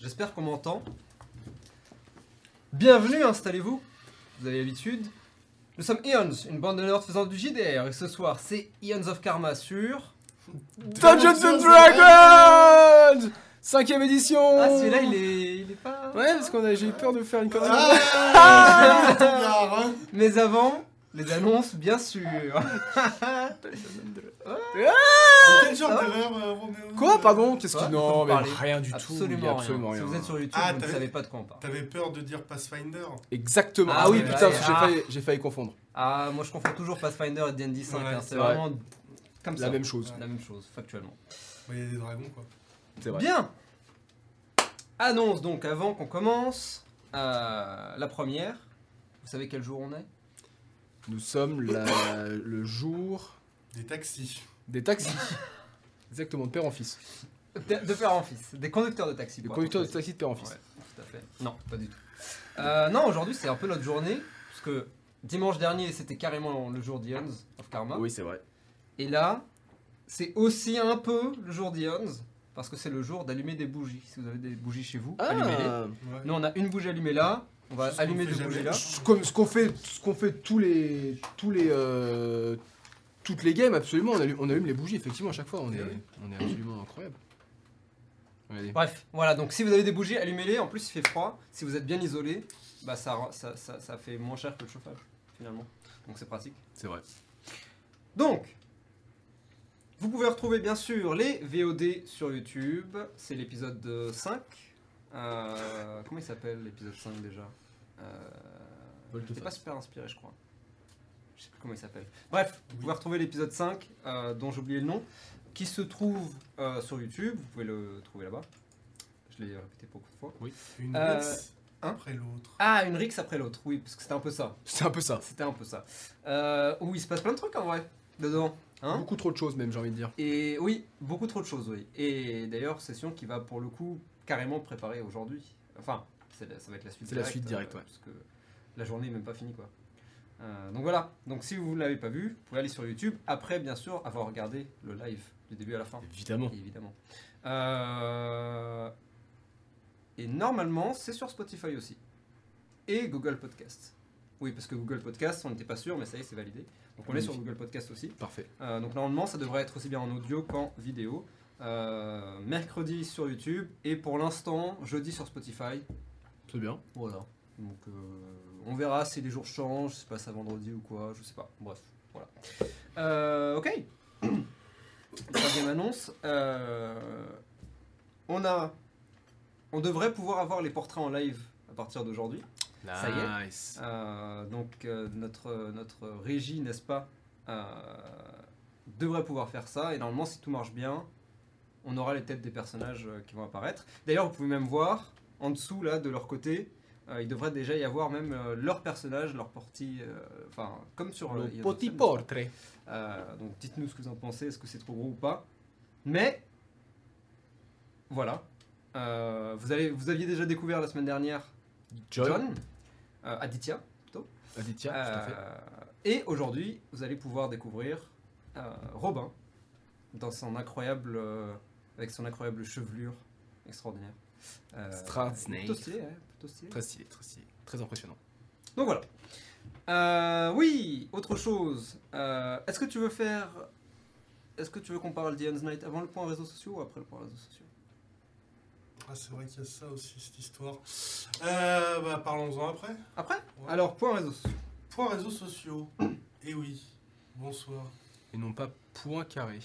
J'espère qu'on m'entend. Bienvenue, installez-vous. Vous avez l'habitude. Nous sommes Eons, une bande de nerds faisant du JDR. Et ce soir, c'est Eons of Karma sur. Dungeons and Dragons Cinquième édition Ah, celui-là, il est, il est pas. Ouais, parce qu'on a, j'ai eu peur de faire une connerie. Ah, hein. Mais avant, les annonces, bien sûr. Quel genre Ah. d'erreur, euh, Roméo Quoi, pardon Qu'est-ce qui... Non, mais rien du tout. Absolument, il y a rien. absolument Si vous êtes sur YouTube, Ah, vous ne t'avais- savez pas de quoi on parle. T'avais peur de dire Pathfinder Exactement. Ah oui, putain, ouais, j'ai ah. failli, j'ai failli confondre. Ah, moi je confonds toujours Pathfinder et D&D 5. Ouais, hein, c'est c'est vrai. vraiment comme ça. La même chose. La même chose, factuellement. Ouais, Il y a des dragons, quoi. C'est vrai. Bien Annonce donc avant qu'on commence. euh, la première. Vous savez quel jour on est? Nous sommes la- le jour Des taxis. des taxis. Exactement, de père en fils. de, de père en fils. Des conducteurs de taxi. Le pour conducteur de taxi de père en fils. Ouais, tout à fait. Non, pas du tout. Euh, non, aujourd'hui c'est un peu notre journée. Parce que dimanche dernier c'était carrément le jour d'Ions of Karma. Oui, c'est vrai. Et là, c'est aussi un peu le jour d'Ions. Parce que c'est le jour d'allumer des bougies. Si vous avez des bougies chez vous, allumez-les. Ah, Ouais. Nous on a une bougie allumée là. On va allumer deux bougies là. comme ce qu'on fait, ce qu'on fait tous les, tous les, euh, toutes les games, absolument. On allume, on allume les bougies, effectivement, à chaque fois. On est, on est absolument incroyable. Regardez. Bref, voilà, donc si vous avez des bougies, allumez-les. En plus, il fait froid. Si vous êtes bien isolé, bah ça, ça, ça, ça fait moins cher que le chauffage, finalement. Donc c'est pratique. C'est vrai. Donc, vous pouvez retrouver bien sûr les VOD sur YouTube. C'est l'épisode euh, 5. Euh, comment il s'appelle l'épisode 5 déjà euh. C'est pas super inspiré, je crois. Je sais plus comment il s'appelle. Bref, vous pouvez retrouver l'épisode 5, euh, dont j'ai oublié le nom, qui se trouve euh, sur YouTube. Vous pouvez le trouver là-bas. Je l'ai répété beaucoup de fois. Une Euh, mix hein après l'autre. Ah, une Rix après l'autre, oui, parce que c'était un peu ça. C'est un peu ça. C'était un peu ça. Euh, où il se passe plein de trucs en vrai, dedans. Hein Beaucoup trop de choses, même, j'ai envie de dire. Et oui, beaucoup trop de choses, oui. Et d'ailleurs, session qui va pour le coup carrément préparer aujourd'hui. Enfin, la- ça va être la suite C'est la suite directe, ouais. Parce que la journée n'est même pas finie, quoi. Euh, donc voilà. Donc si vous ne l'avez pas vu, vous pouvez aller sur YouTube. Après, bien sûr, avoir regardé le live du début à la fin. Évidemment. Évidemment. Euh, Et normalement, c'est sur Spotify aussi. Et Google Podcast. Oui, parce que Google Podcast, on n'était pas sûr, mais ça y est, c'est validé. Donc on est sur Google Podcast aussi. Parfait. Euh, donc normalement, ça devrait être aussi bien en audio qu'en vidéo. Euh, mercredi sur YouTube et pour l'instant, jeudi sur Spotify. C'est bien. Voilà. Donc euh, on verra si les jours changent, si c'est pas ça vendredi ou quoi, je sais pas. Bref, voilà. Euh, ok. Troisième annonce. Euh, on a, on devrait pouvoir avoir les portraits en live à partir d'aujourd'hui. Ça y est. Nice. Euh, donc euh, notre, notre régie, n'est-ce pas, euh, devrait pouvoir faire ça. Et normalement, si tout marche bien, on aura les têtes des personnages euh, qui vont apparaître. D'ailleurs, vous pouvez même voir, en dessous, là, de leur côté, euh, il devrait déjà y avoir même euh, leur personnage, leur porti, enfin, comme sur... Le petit portrait. Donc dites-nous ce que vous en pensez, est-ce que c'est trop gros ou pas. Mais, voilà. Vous, avez, vous aviez déjà découvert la semaine dernière John. John, Aditya, Aditya, tout à fait. et aujourd'hui, vous allez pouvoir découvrir Robin dans son incroyable, avec son incroyable chevelure extraordinaire. Euh, Stratsnake. Plutôt stylé, ouais, plutôt stylé. Très stylé, très stylé. Très impressionnant. Donc voilà. Euh, oui, autre chose. Euh, Est-ce que tu veux faire, est-ce que tu veux qu'on parle d'Ian's Night avant le point réseaux sociaux ou après le point réseaux sociaux? Ah, c'est vrai qu'il y a ça aussi, cette histoire. Euh, bah, parlons-en après. Après? Ouais. Alors point réseaux sociaux. Point réseaux sociaux. Et oui, bonsoir. Et non pas point carré.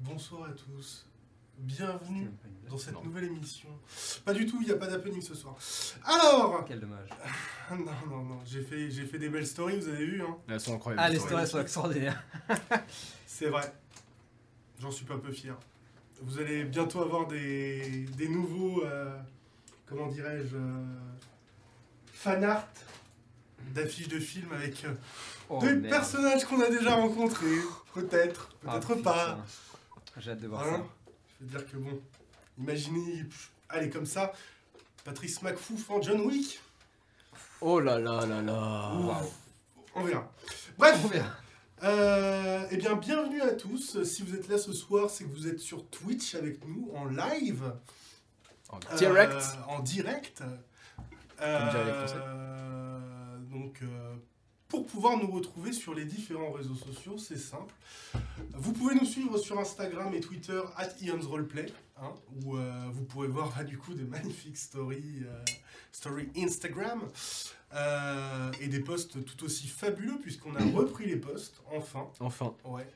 Bonsoir à tous. Bienvenue dans cette Non. nouvelle émission. Pas du tout, il n'y a pas d'happening ce soir. Alors Quel dommage. Non, non, non, j'ai fait, j'ai fait des belles stories, vous avez vu, hein Elles sont incroyables. Ah, les stories sont extraordinaires. C'est vrai. J'en suis pas peu fier. Vous allez bientôt avoir des, des nouveaux, euh, comment dirais-je, euh, fan art d'affiches de films avec euh, Oh, des merde. personnages qu'on a déjà rencontrés. Peut-être, Ah, peut-être pas. J'ai hâte de voir Hein Je veux dire que bon, imaginez, allez comme ça, Patrice McFouf en John Wick, Oh là là là là. On verra. Bref, On verra. Euh, eh bien, bienvenue à tous. Si vous êtes là ce soir, c'est que vous êtes sur Twitch avec nous en live. En Euh, direct. en direct. Comme diraient les Français. Euh, donc, euh, pour pouvoir nous retrouver sur les différents réseaux sociaux, c'est simple. Vous pouvez nous suivre sur Instagram et Twitter, at Roleplay, hein, où euh, vous pourrez voir bah, du coup de magnifiques stories, euh, stories Instagram, euh, et des posts tout aussi fabuleux, puisqu'on a repris les posts, enfin. Enfin. Ouais.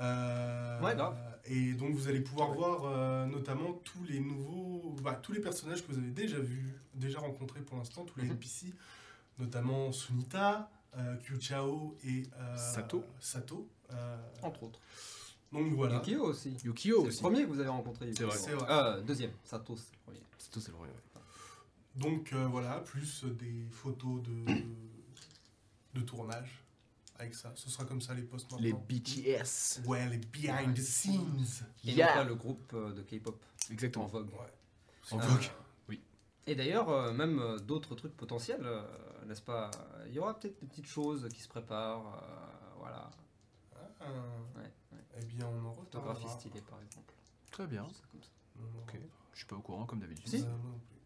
Euh, Ouais, grave. Et donc vous allez pouvoir voir euh, notamment tous les nouveaux, bah, tous les personnages que vous avez déjà vus, déjà rencontrés pour l'instant, tous les Mhm. NPC, notamment Sunita, euh, Kyuchao et euh, Sato. Sato. Euh, Entre autres. donc voilà. Yukio aussi. Yukio C'est le aussi. premier que vous avez rencontré. C'est vrai. C'est vrai. Euh, deuxième. Sato, c'est le premier. C'est tout, c'est le vrai. Donc euh, voilà, plus des photos de, de tournage avec ça. Ce sera comme ça les posts maintenant. Les BTS. Ouais, les behind the scenes. Et Yeah. donc là, le groupe de K-pop en Exactement. vogue. Ouais. En Euh, vogue. Et d'ailleurs, euh, même euh, d'autres trucs potentiels, euh, n'est-ce pas? Il y aura peut-être des petites choses qui se préparent. euh, voilà. Ah. Ouais, Eh bien, on en Photographie reparlera. stylée, par exemple. Très bien. C'est comme ça. On en Ok. reparlera. Je suis pas au courant comme d'habitude. Si. Moi non plus.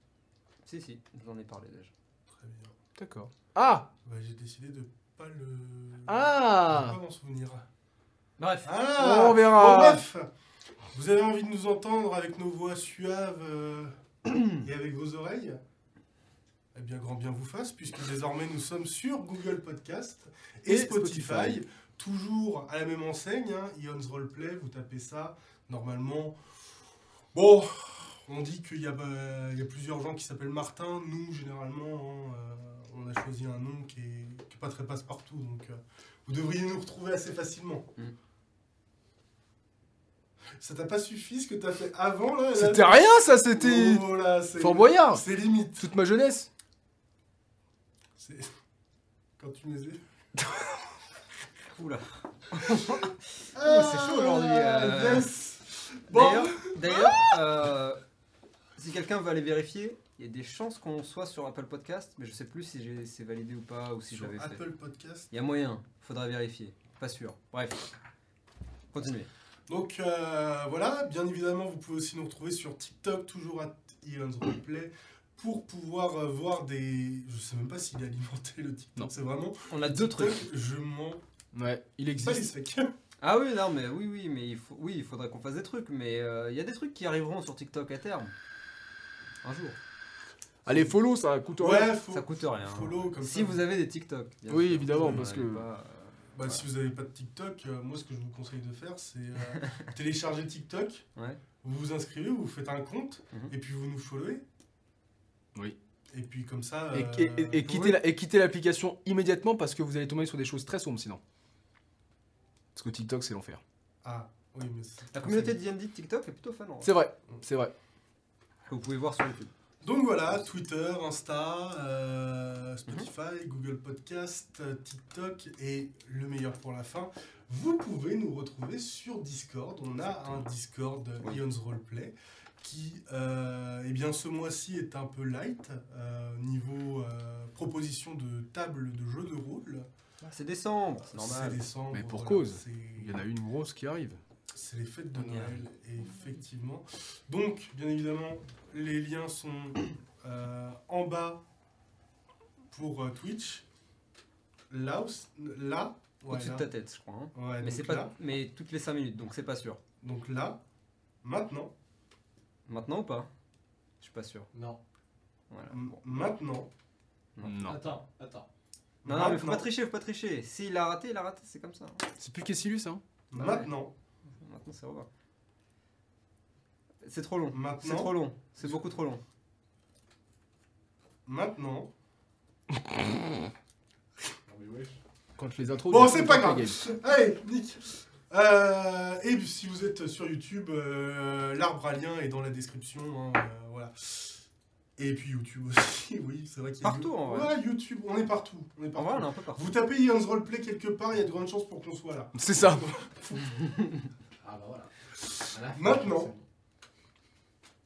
Si, si, j'en ai parlé déjà. Très bien. D'accord. Ah Bah, j'ai décidé de pas le. de Ah pas m'en souvenir. Bref, Ah On verra. Bon, bref Vous avez envie de nous entendre avec nos voix suaves euh, et avec vos oreilles Eh bien, grand bien vous fasse, puisque désormais nous sommes sur Google Podcast et, Et Spotify, Spotify. Toujours à la même enseigne, hein, Ion's Roleplay, vous tapez ça, normalement. Bon, on dit qu'il y, a, bah, il y a plusieurs gens qui s'appellent Martin. Nous, généralement, hein, euh, on a choisi un nom qui est, qui est pas très passe-partout, donc euh, vous devriez nous retrouver assez facilement. Mm. Ça t'a pas suffi ce que t'as fait avant là là C'était rien ça, c'était. Oh là, Fort Boyard C'est limite. Toute ma jeunesse C'est- Quand tu me disais. oula. Ah, c'est chaud aujourd'hui, euh. yes. Bon. D'ailleurs, euh, si quelqu'un veut aller vérifier, il y a des chances qu'on soit sur Apple Podcast, mais je sais plus si c'est validé ou pas, ou si je Sur l'avais fait. Apple Podcast. Il y a moyen, faudra vérifier. Pas sûr. Bref. Continuez. Donc euh, voilà, bien évidemment, vous pouvez aussi nous retrouver sur TikTok, toujours à Elon's Roleplay, pour pouvoir euh, voir des. Je sais même pas s'il est alimenté le TikTok. Non. C'est vraiment. On a deux TikTok, trucs. Je m'en Ouais, il pas les existe. Ah oui, non, mais oui, oui, mais il faut, oui, il faudrait qu'on fasse des trucs, mais euh, il y a des trucs qui arriveront sur TikTok à terme. Un jour. Allez, follow, ça coûte rien. Ouais, faut. Ça coûte rien. follow, comme si ça. vous avez des TikTok. bien Oui, sûr. évidemment, parce que- pas, Bah. Si vous n'avez pas de TikTok, euh, moi ce que je vous conseille de faire, c'est euh, télécharger TikTok, Ouais. vous vous inscrivez, vous faites un compte, Mhm. et puis vous nous followez. Oui. Et puis comme ça. Et, euh, et- et- et quittez la- et quittez l'application immédiatement parce que vous allez tomber sur des choses très sombres sinon. Parce que TikTok, c'est l'enfer. Ah, oui, mais La communauté de D&D de TikTok est plutôt fan. C'est vrai, c'est vrai. Vous pouvez voir sur YouTube. Donc voilà, Twitter, Insta, euh, Spotify, Google Podcast, euh, TikTok et le meilleur pour la fin. Vous pouvez nous retrouver sur Discord. On a un Discord Oui. Ion's Roleplay qui, euh, eh bien, ce mois-ci est un peu light euh, niveau euh, proposition de table de jeu de rôle. C'est décembre, c'est normal. C'est décembre. Mais pour voilà, cause. Il y en a une grosse qui arrive. C'est les fêtes de Noël, effectivement. Donc, bien évidemment, les liens sont euh, en bas pour euh, Twitch. Là, là, ouais, Au-dessus de ta tête, je crois. hein. Ouais, Mais c'est pas, là, mais toutes les 5 minutes, donc c'est pas sûr. donc là, maintenant, Maintenant ou pas? Je suis pas sûr. Non. Voilà. m- bon. maintenant, Non. Attends, attends. Non, non, mais faut maintenant, pas tricher, faut pas tricher. S'il a raté, il a raté, c'est comme ça. C'est plus Kessilus, hein maintenant, Maintenant, c'est revoir. C'est trop long. C'est maintenant, trop long. C'est beaucoup trop long. maintenant. Non mais wesh. Quand les intros. Bon, c'est pas grave. Allez, Nick. Euh, et si vous êtes sur YouTube, euh, l'arbre à lien est dans la description. hein, euh, voilà. Et puis YouTube aussi, oui, c'est vrai qu'il y a Partout, en vrai. Ouais, YouTube, on est partout. On est En partout. vrai, on est un peu partout. Vous tapez Ion's Roleplay quelque part, il y a de grandes chances pour qu'on soit là. C'est ça. Ah bah voilà. À la fin, Maintenant.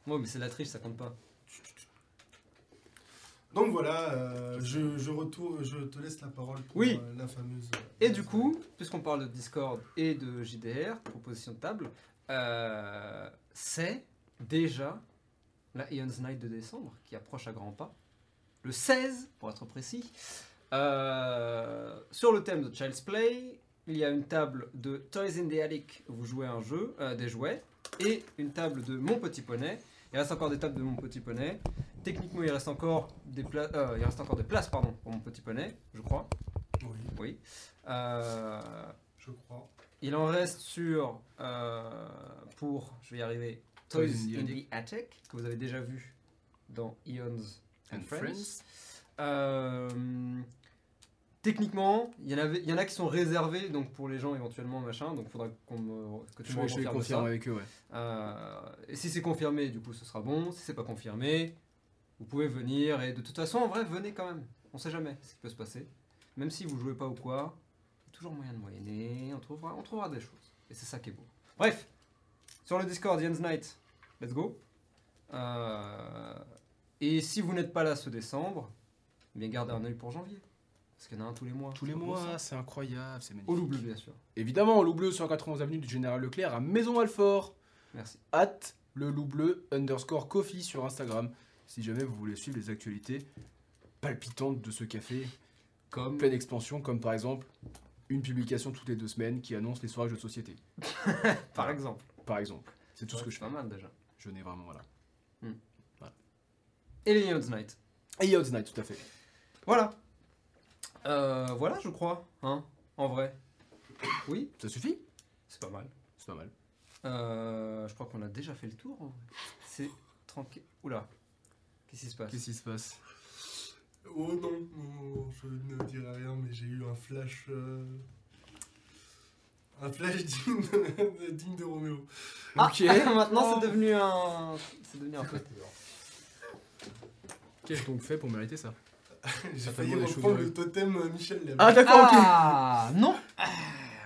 Ouais, mais c'est la triche, ça compte pas. Donc voilà, euh, je, je, retourne, je te laisse la parole pour Oui. euh, la fameuse. euh, Et du coup, puisqu'on parle de Discord et de JDR, proposition de table, euh, c'est déjà la Eon's Night de décembre, qui approche à grands pas. Le 16, pour être précis. Euh, sur le thème de Child's Play, il y a une table de Toys in the Attic, où vous jouez un jeu, euh, des jouets, et une table de Mon Petit Poney. Il reste encore des tables de Mon Petit Poney. Techniquement, il reste encore des, pla- euh, il reste encore des places pardon, pour Mon Petit Poney, je crois. Oui, Oui. Euh, je crois. il en reste sur, euh, pour, je vais y arriver, Toys in the Attic, que vous avez déjà vu dans Eons and, And Friends. Friends. Techniquement, il y, en avait, il y en a qui sont réservés donc pour les gens éventuellement, machin, donc il faudra qu'on me, que tu Je me je confirmer ça. avec eux, ouais. Euh, et si c'est confirmé, du coup, ce sera bon. Si c'est pas confirmé, vous pouvez venir. Et de toute façon, en vrai, venez quand même. On sait jamais ce qui peut se passer. Même si vous jouez pas ou quoi, il y a toujours moyen de moyenner. On trouvera, on trouvera des choses. Et c'est ça qui est beau. Bref, sur le Discord, Jens Night, let's go. Euh, et si vous n'êtes pas là ce décembre, eh bien gardez un œil pour janvier. Parce qu'il y en a un tous les mois. Tous les mois, c'est incroyable, c'est magnifique. Au loup bleu, bien sûr. Évidemment, Loup Bleu, 191 avenue du Général Leclerc à Maison Alfort. Merci. at le loup bleu underscore coffee sur Instagram si jamais vous voulez suivre les actualités palpitantes de ce café Comme pleine expansion comme par exemple une publication toutes les deux semaines qui annonce les soirées jeux de société par exemple. par exemple c'est tout ce que je fais pas mal déjà. je n'ai vraiment voilà Et les Neons Night. et Yachts Night tout à fait Voilà. Euh, voilà, je crois. Hein, en vrai. Oui, ça suffit? C'est pas mal. c'est pas mal Euh, je crois qu'on a déjà fait le tour. en vrai. C'est tranquille. Oula. Qu'est-ce qui se passe? Qu'est-ce qui se passe? Oh non, non, non, je ne dirai rien, mais j'ai eu un flash. euh, Un flash digne de, digne de Roméo. Ah, ok Maintenant, c'est devenu un. C'est devenu un fait. qu'ai-je donc fait pour mériter ça? J'ai failli reprendre le totem euh, Michel Leb. ah d'accord ok Ah non Ah,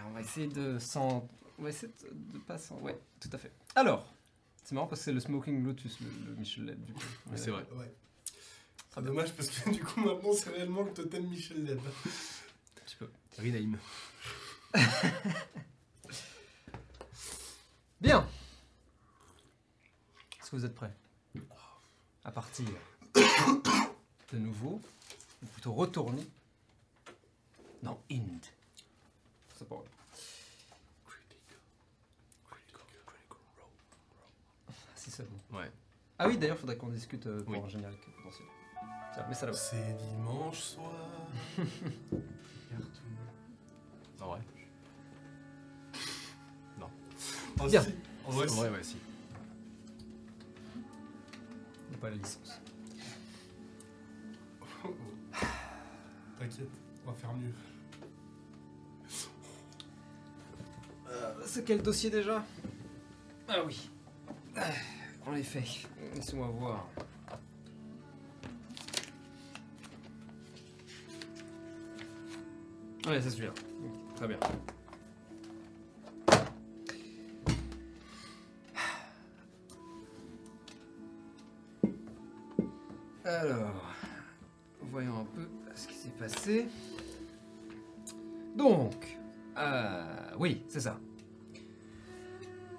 On va essayer de s'en. On va essayer de, de pas s'en. Ouais, tout à fait. Alors, c'est marrant parce que c'est le Smoking Lotus, le, le Michel Leb, du coup. Mais c'est vrai Ouais. C'est dommage parce que du coup maintenant c'est réellement le totem Michel Leb. Un petit peu. Rinaïm Bien. Est-ce que vous êtes prêts? À partir de nouveau, ou plutôt retourner dans Inde. C'est pas vrai. Si seulement. ouais Ah oui, d'ailleurs, faudrait qu'on discute euh, pour Oui. un générique potentiel. Tiens, mais ça là-bas. C'est dimanche soir. en vrai Oh, Bien. si. En vrai, si. vrai ouais si pas la licence. T'inquiète, on va faire mieux. Euh, c'est quel dossier déjà? Ah oui. En effet. Laissez-moi voir. Ouais, c'est celui-là. Très bien. Alors, voyons un peu ce qui s'est passé. Donc, euh, oui, c'est ça.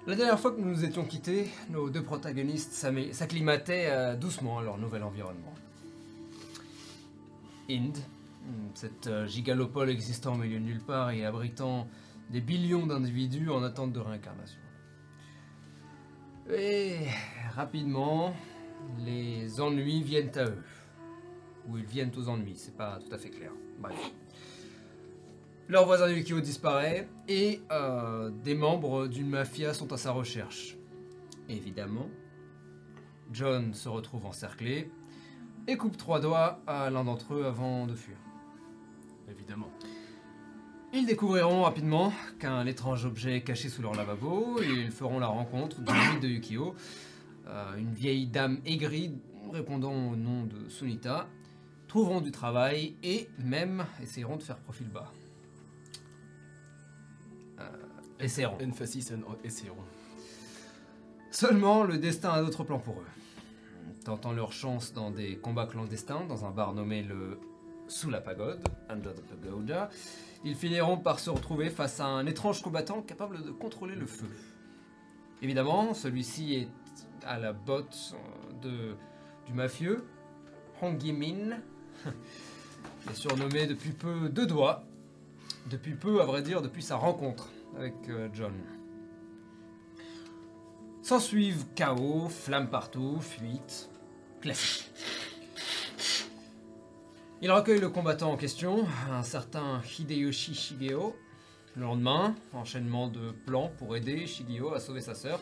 La dernière fois que nous nous étions quittés, nos deux protagonistes s'acclimataient euh, doucement à leur nouvel environnement. Inde, cette euh, gigalopole existant au milieu de nulle part et abritant des billions d'individus en attente de réincarnation. Et rapidement, les ennuis viennent à eux. Ou ils viennent aux ennuis, c'est pas tout à fait clair. Bref. Leur voisin Yukio disparaît et euh, des membres d'une mafia sont à sa recherche. Évidemment, John se retrouve encerclé et coupe trois doigts à l'un d'entre eux avant de fuir. évidemment Ils découvriront rapidement qu'un étrange objet est caché sous leur lavabo et ils feront la rencontre du mythe de Yukio, euh, une vieille dame aigrie répondant au nom de Sunita, trouveront du travail et même essayeront de faire profil bas. Euh, essaieront. emphasis Seulement, le destin a d'autres plans pour eux. Tentant leur chance dans des combats clandestins, dans un bar nommé le Sous la Pagode, Under the Pagoda, ils finiront par se retrouver face à un étrange combattant capable de contrôler le feu. Évidemment, celui-ci est à la botte de, du mafieux, Hong Min, qui est surnommé depuis peu Deux Doigts, depuis peu, à vrai dire, depuis sa rencontre avec euh, John. S'ensuivent chaos, flammes partout, fuite, classique. Il recueille le combattant en question, un certain Hideyoshi Shigeo. Le lendemain, enchaînement de plans pour aider Shigeo à sauver sa sœur.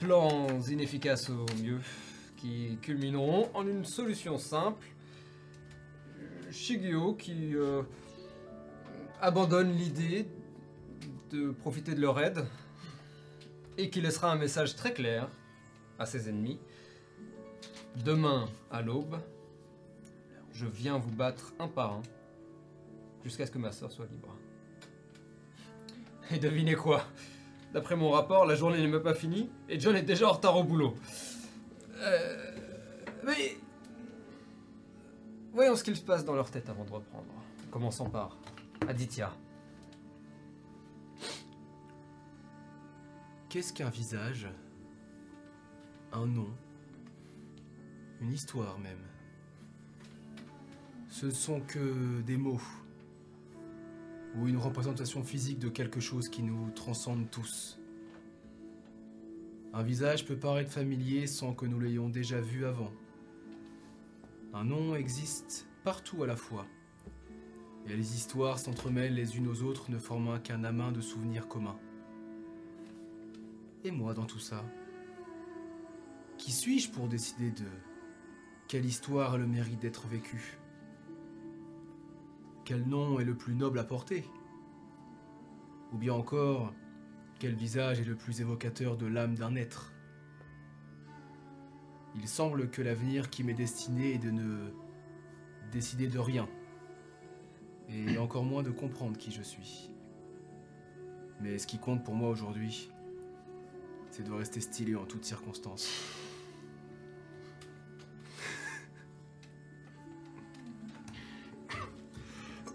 Plans inefficaces au mieux, qui culmineront en une solution simple. Shigeo qui euh, abandonne l'idée de profiter de leur aide et qui laissera un message très clair à ses ennemis. Demain à l'aube, je viens vous battre un par un jusqu'à ce que ma sœur soit libre. Et devinez quoi? D'après mon rapport, la journée n'est même pas finie et John est déjà en retard au boulot. Euh, mais voyons ce qu'il se passe dans leur tête avant de reprendre. Commençons par Aditya. Qu'est-ce qu'un visage? Un nom? Une histoire même Ce ne sont que des mots ou une représentation physique de quelque chose qui nous transcende tous. Un visage peut paraître familier sans que nous l'ayons déjà vu avant. Un nom existe partout à la fois. Et les histoires s'entremêlent les unes aux autres, ne formant qu'un amas de souvenirs communs. Et moi dans tout ça Qui suis-je pour décider de quelle histoire a le mérite d'être vécue? Quel nom est le plus noble à porter? Ou bien encore, quel visage est le plus évocateur de l'âme d'un être? Il semble que l'avenir qui m'est destiné est de ne décider de rien, et encore moins de comprendre qui je suis. Mais ce qui compte pour moi aujourd'hui, c'est de rester stylé en toutes circonstances.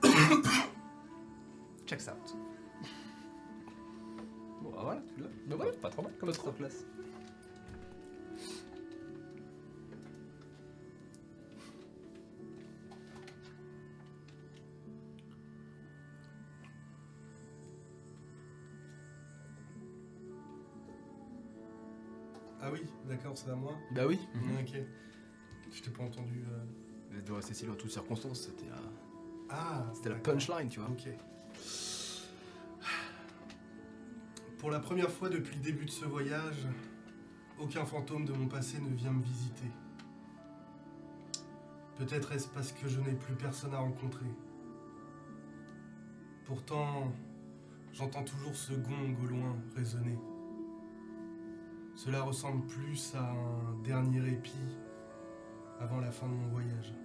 Checks out. Bon, ah, voilà, tu l'as. Bah voilà, pas trop mal comme Trop classe. D'accord, c'est à moi. Bah oui. Mhm. Ok. Je t'ai pas entendu. euh. De rester stylé en toutes circonstances, c'était la, Ah c'était la punchline, tu vois. Ok. Pour la première fois depuis le début de ce voyage, aucun fantôme de mon passé ne vient me visiter. Peut-être est-ce parce que je n'ai plus personne à rencontrer. Pourtant, j'entends toujours ce gong au loin résonner. Cela ressemble plus à un dernier répit avant la fin de mon voyage.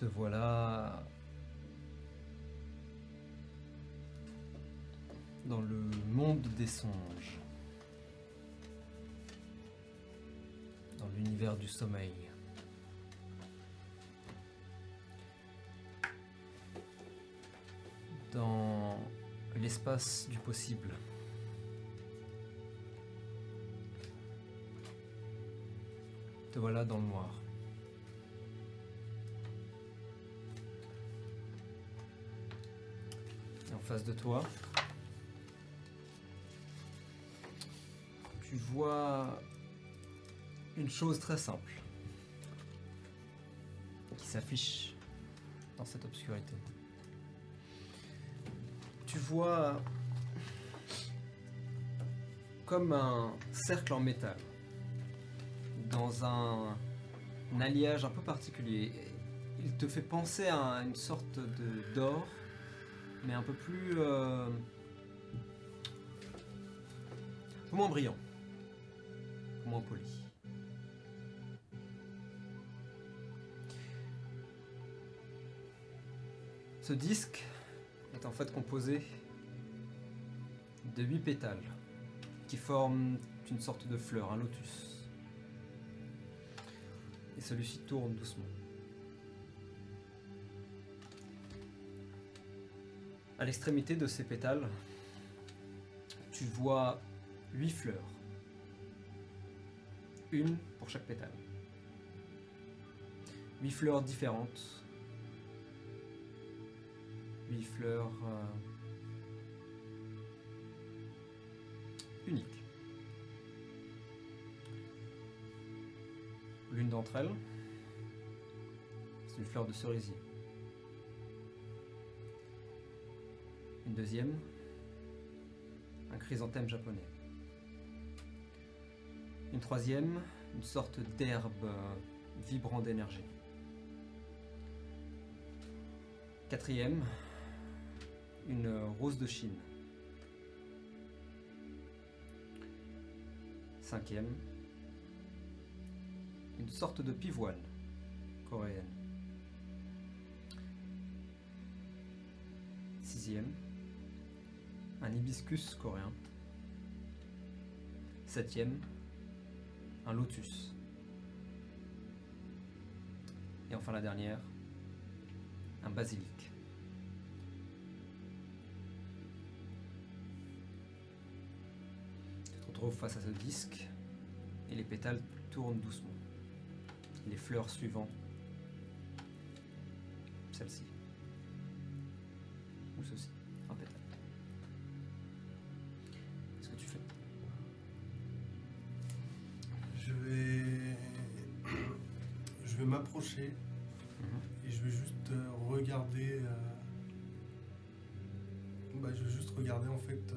Te voilà dans le monde des songes. Dans l'univers du sommeil. Dans l'espace du possible. Te voilà dans le noir. Face de toi, tu vois une chose très simple qui s'affiche dans cette obscurité. Tu vois comme un cercle en métal dans un, un alliage un peu particulier. il te fait penser à une sorte d'or, mais un peu plus, euh, moins brillant, moins poli. Ce disque est en fait composé de huit pétales qui forment une sorte de fleur, un lotus. Et celui-ci tourne doucement. À l'extrémité de ces pétales, tu vois huit fleurs. Une pour chaque pétale. Huit fleurs différentes. Huit fleurs euh, uniques. L'une d'entre elles, c'est une fleur de cerisier. Une deuxième, un chrysanthème japonais. Une troisième, une sorte d'herbe euh, vibrant d'énergie. Quatrième, une rose de Chine. Cinquième, une sorte de pivoine coréenne. Sixième, un hibiscus coréen. Septième, un lotus. Et enfin la dernière, un basilic. Tu te retrouves face à ce disque et les pétales tournent doucement. Les fleurs suivant celle-ci. Ou ceci, je juste regarder en fait euh,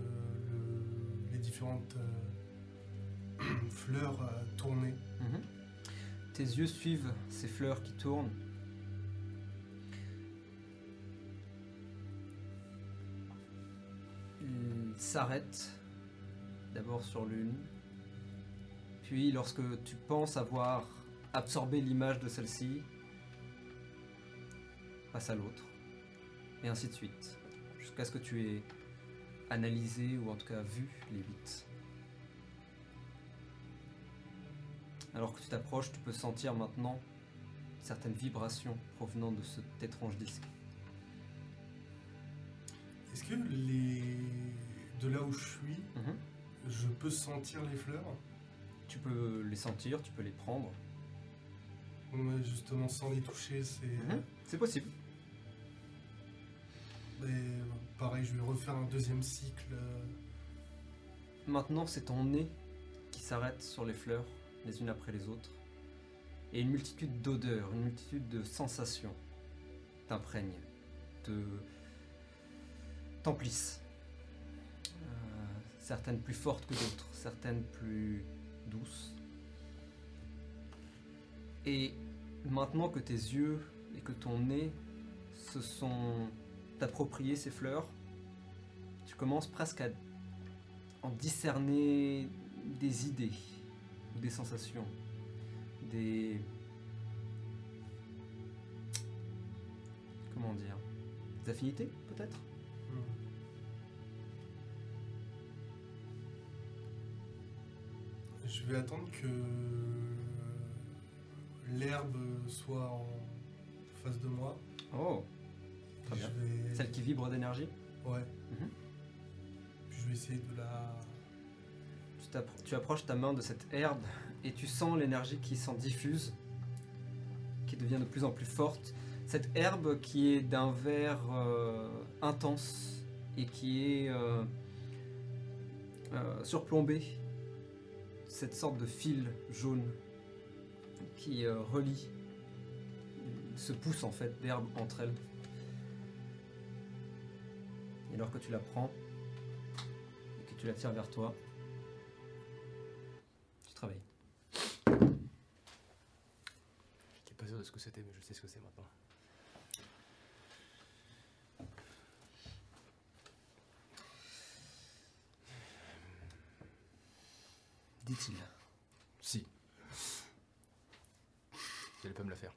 le- les différentes euh, fleurs euh, tournées. Mhm. Tes yeux suivent ces fleurs qui tournent. Ils s'arrêtent d'abord sur l'une, puis lorsque tu penses avoir absorbé l'image de celle-ci, passe à l'autre, et ainsi de suite, jusqu'à ce que tu aies analysé ou en tout cas vu les huit. Alors que tu t'approches, tu peux sentir maintenant certaines vibrations provenant de cet étrange disque. Est-ce que les. de là où je suis, Mhm. je peux sentir les fleurs? Tu peux les sentir, tu peux les prendre. Ouais, Justement, sans les toucher, c'est. Mhm. C'est possible. Pareil, je vais refaire un deuxième cycle. euh, Maintenant, c'est ton nez qui s'arrête sur les fleurs, les unes après les autres. Et une multitude d'odeurs, une multitude de sensations t'imprègnent, te t'emplissent. Euh, certaines plus fortes que d'autres, certaines plus douces. Et maintenant que tes yeux et que ton nez se sont appropriés ces fleurs, tu commences presque à en discerner des idées des sensations, des comment dire, des affinités peut-être? Je vais attendre que l'herbe soit en face de moi. Oh, Très bien. Je vais- celle qui vibre d'énergie. Ouais. Mhm. Puis je vais essayer de la. Tu, approches ta main de cette herbe et tu sens l'énergie qui s'en diffuse, qui devient de plus en plus forte. Cette herbe qui est d'un vert euh, intense et qui est euh, euh, surplombée, cette sorte de fil jaune qui relie, se pousse en fait d'herbe entre elles. Et alors que tu la prends et que tu la tires vers toi, tu travailles. Qui est passé ce que c'était, mais je sais ce que c'est maintenant. Dit-il. Si. Elle peut me la faire.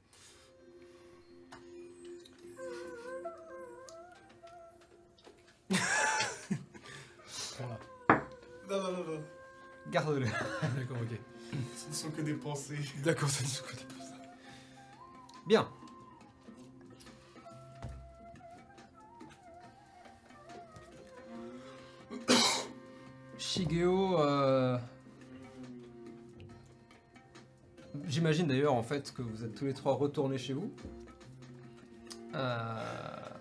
Prends-la. Non, non, non, non. Garde-le. D'accord, ok. Ce ne sont que des pensées. D'accord, ça nous coûte pour ça. Bien. Shigeo, euh, j'imagine d'ailleurs en fait que vous êtes tous les trois retournés chez vous. Euh,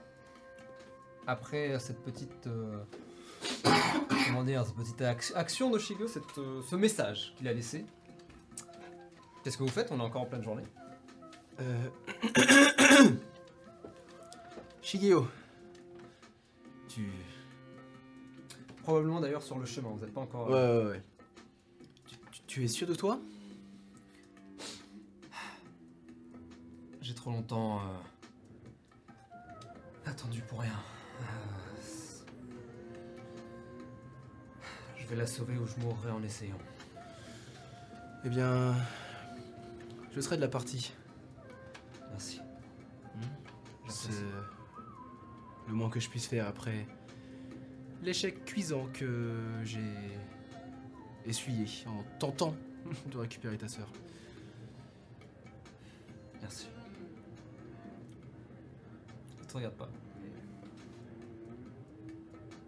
Après cette petite, euh, comment dire, cette petite ac- action de Shigeo, cette, euh, ce message qu'il a laissé. Qu'est-ce que vous faites? On est encore en pleine journée. Euh... Shigeo. Tu... Probablement d'ailleurs sur le chemin. Vous n'êtes pas encore. Ouais, ouais, ouais. Tu, tu- tu es sûr de toi? J'ai trop longtemps euh, attendu pour rien. C'est- je vais la sauver ou je mourrai en essayant. Eh bien... Je serai de la partie. Merci. C'est J'apprécie. le moins que je puisse faire après l'échec cuisant que j'ai essuyé en tentant de récupérer ta sœur. Merci. Ne te regarde pas.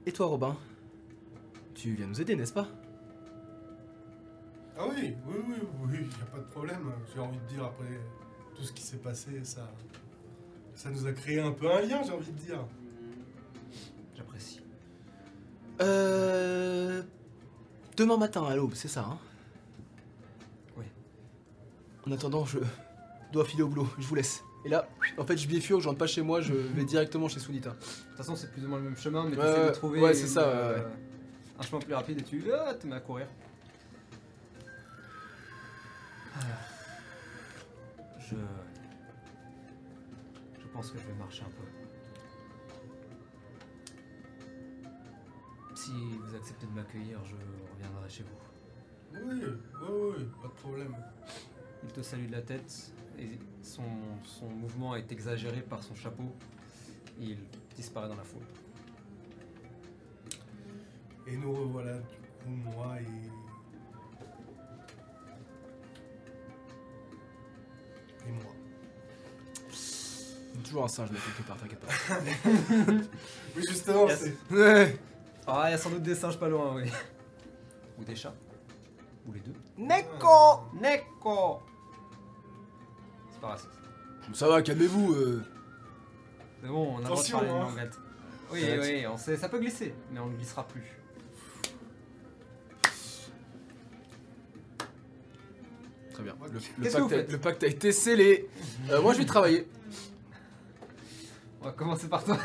Et toi, Robin? Tu viens nous aider, n'est-ce pas? Ah oui, oui, oui, oui, il n'y a pas de problème. J'ai envie de dire, après tout ce qui s'est passé, ça, ça nous a créé un peu un lien, j'ai envie de dire. J'apprécie. Euh... Demain matin à l'aube, c'est ça, hein? Oui. En attendant, je dois filer au boulot, je vous laisse. Et là, en fait, je bifurque, je rentre pas chez moi, je vais directement chez Sunita. De toute façon, c'est plus ou moins le même chemin, mais tu Ouais, essaies de trouver ouais, c'est une, ça, ouais, euh, ouais. un chemin plus rapide et tu ah, te mets à courir. Alors, je. Je pense que je vais marcher un peu. Si vous acceptez de m'accueillir, je reviendrai chez vous. Oui, oui, oui, pas de problème. Il te salue de la tête son, son mouvement est exagéré par son chapeau. Il disparaît dans la foule. Et nous revoilà, du coup, moi et. Et moi. Toujours un singe, mais quelque part, t'inquiète pas. Oui, justement, c'est. Ouais. Ah, il y a sans doute des singes pas loin, oui. Ou des chats. Ou les deux. Neko Neko C'est pas raciste. Ça va, calmez-vous. euh. C'est bon, on a le droit de Attention, parler une hein. languette. Oui, Ça va oui, on sait, ça peut glisser, mais on ne glissera plus. Très bien. Le, le Qu'est-ce que vous pacte, a, faites le pacte a été scellé. Euh, moi, je vais travailler. On va commencer par toi.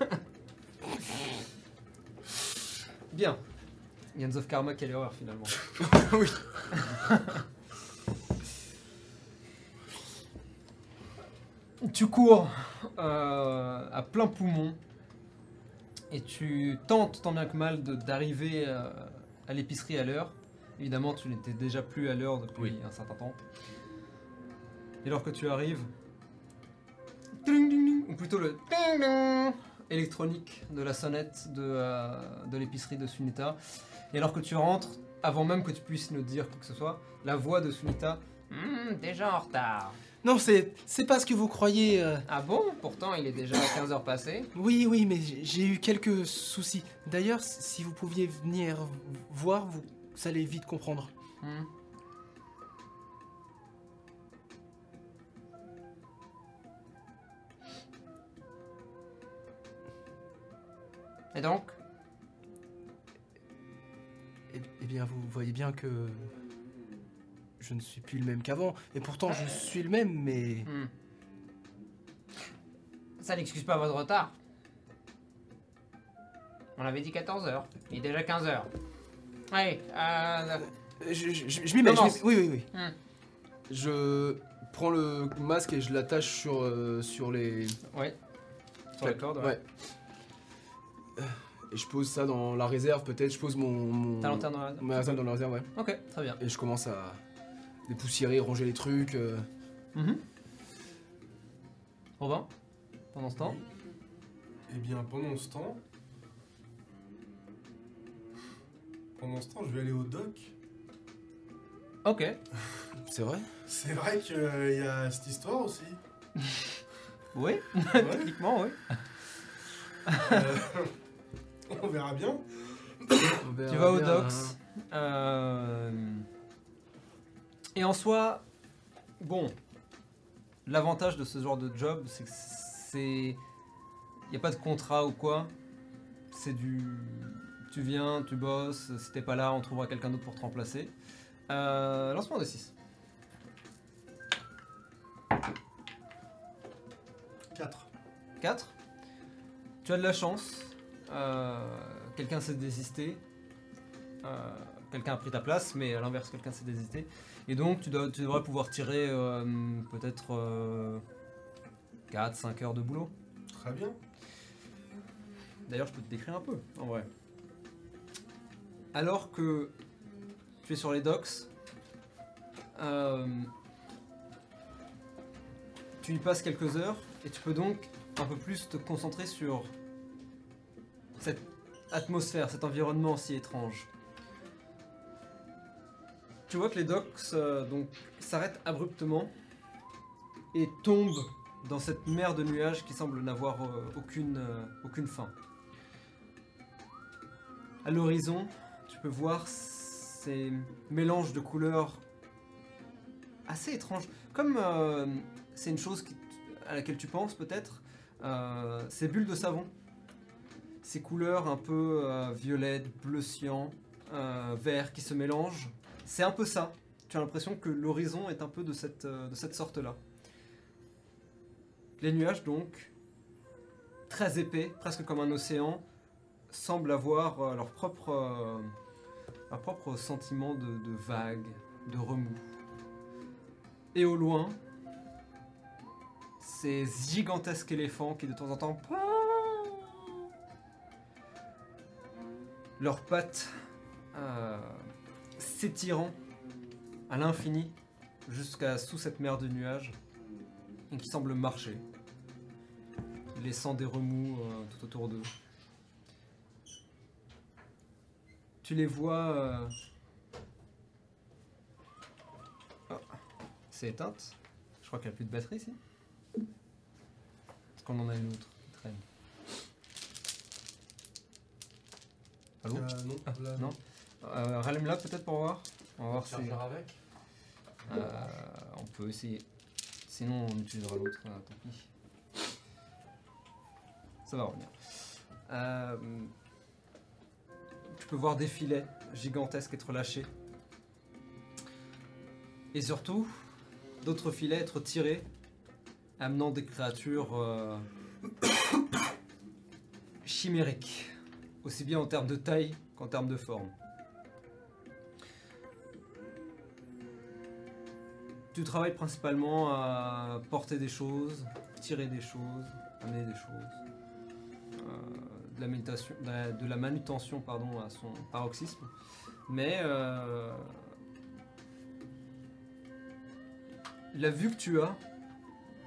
Bien. Yands of Karma, quelle erreur finalement. oui. Tu cours euh, à plein poumon et tu tentes tant bien que mal d'arriver euh, à l'épicerie à l'heure. Évidemment, tu n'étais déjà plus à l'heure depuis Oui. un certain temps. Et alors que tu arrives, ou plutôt le ding, ding électronique de la sonnette de, euh, de l'épicerie de Sunita, et alors que tu rentres, avant même que tu puisses nous dire quoi que ce soit, la voix de Sunita, Hmm, déjà en retard. Non, c'est c'est pas ce que vous croyez. euh. Ah bon? Pourtant, il est déjà 15h passé. Oui, oui, mais j'ai j'ai eu quelques soucis. D'ailleurs, si vous pouviez venir voir, vous allez vite comprendre. Hmm. Et donc? Eh, eh bien, vous voyez bien que je ne suis plus le même qu'avant. Et pourtant, je suis le même, mais Hmm. Ça n'excuse pas votre retard. On avait dit 14h. Il est déjà 15h. Allez, euh, je, je- je- je m'y mets. oui, oui, oui. Hmm. Je prends le masque et je l'attache sur, euh, sur les. Ouais. Sur la corde, ouais. Ouais. Et je pose ça dans la réserve, peut-être. Je pose mon. mon Ta lanterne dans la Ma lanterne dans la réserve, ouais. Ok, très bien. Et je commence à dépoussiérer, ranger les trucs. euh. Mhm. Robin, pendant ce temps Eh bien, pendant ce temps. Pendant ce temps, je vais aller au doc. Ok. C'est vrai? C'est vrai qu'il y a cette histoire aussi. Oui, Ouais. techniquement, oui. Euh, on verra bien. On verra Tu vas au bien, docks. hein. euh, Et en soi, bon, l'avantage de ce genre de job, c'est que c'est. Il n'y a pas de contrat ou quoi. C'est du. Tu viens, tu bosses, si t'es pas là, on trouvera quelqu'un d'autre pour te remplacer. Euh, Lance-moi un de 6. 4. 4. Tu as de la chance. Euh, quelqu'un s'est désisté. Euh, quelqu'un a pris ta place, mais à l'inverse, quelqu'un s'est désisté. Et donc, tu, dois, tu devrais pouvoir tirer euh, peut-être 4-5 heures de boulot. Très bien. D'ailleurs, je peux te décrire un peu, en vrai. Alors que tu es sur les docks, euh, tu y passes quelques heures et tu peux donc un peu plus te concentrer sur cette atmosphère, cet environnement si étrange. Tu vois que les docks euh, s'arrêtent abruptement et tombent dans cette mer de nuages qui semble n'avoir euh, aucune, euh, aucune fin. À l'horizon, tu peux voir ces mélanges de couleurs assez étranges. Comme c'est une chose à laquelle tu penses peut-être, ces bulles de savon. Ces couleurs un peu violettes, bleu cyan, vert qui se mélangent. C'est un peu ça. Tu as l'impression que l'horizon est un peu de cette, euh, sorte-là. Les nuages donc, très épais, presque comme un océan, semblent avoir euh, leur propre, leur propre sentiment de, de vague, de remous. Et au loin, ces gigantesques éléphants qui de temps en temps... Leurs pattes euh, s'étirant à l'infini jusqu'à sous cette mer de nuages et qui semblent marcher, laissant des remous euh, tout autour d'eux. Tu les vois. euh, oh, c'est éteinte. Je crois qu'il n'y a plus de batterie ici. Est-ce qu'on en a une autre qui traîne? Allô Euh, non, Ah, là, non. Euh, Rallume-la peut-être pour voir. On va voir si. Avec Euh, on peut essayer. Sinon, on utilisera l'autre. ah, tant pis. Ça va revenir. Euh, tu peux voir des filets gigantesques être lâchés. Et surtout, d'autres filets être tirés, amenant des créatures euh, chimériques, aussi bien en termes de taille qu'en termes de forme. Tu travailles principalement à porter des choses, tirer des choses, amener des choses. Euh, de, la manutention, de, la, de la manutention pardon, à son paroxysme. Mais euh, la vue que tu as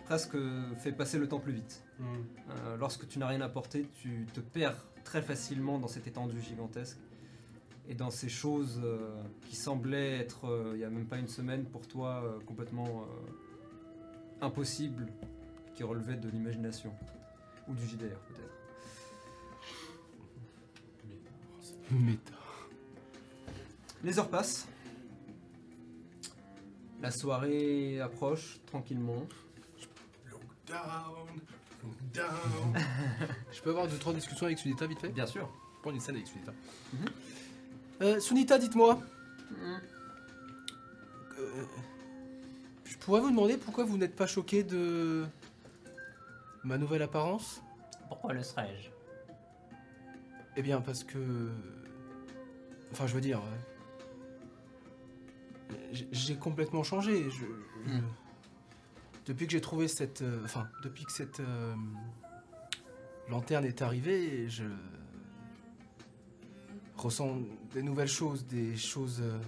presque fait passer le temps plus vite. Hmm. Euh, lorsque tu n'as rien apporté, tu te perds très facilement dans cette étendue gigantesque et dans ces choses euh, qui semblaient être, euh, il n'y a même pas une semaine, pour toi euh, complètement impossibles, qui relevaient de l'imagination. Ou du JDR peut-être. Méta. Les heures passent. La soirée approche tranquillement. Lockdown, lockdown. Je peux avoir deux trois discussions avec Sunita vite fait? Bien sûr. Prendre une scène avec Sunita. Mhm. Euh, Sunita, dites-moi. euh, je pourrais vous demander pourquoi vous n'êtes pas choqué de ma nouvelle apparence? Pourquoi le serais-je? Eh bien, parce que. Enfin, je veux dire. euh, j'ai- complètement changé. Je, je- Hmm. depuis que j'ai trouvé cette, enfin, depuis que cette euh, lanterne est arrivée, je ressens des nouvelles choses, des choses. euh,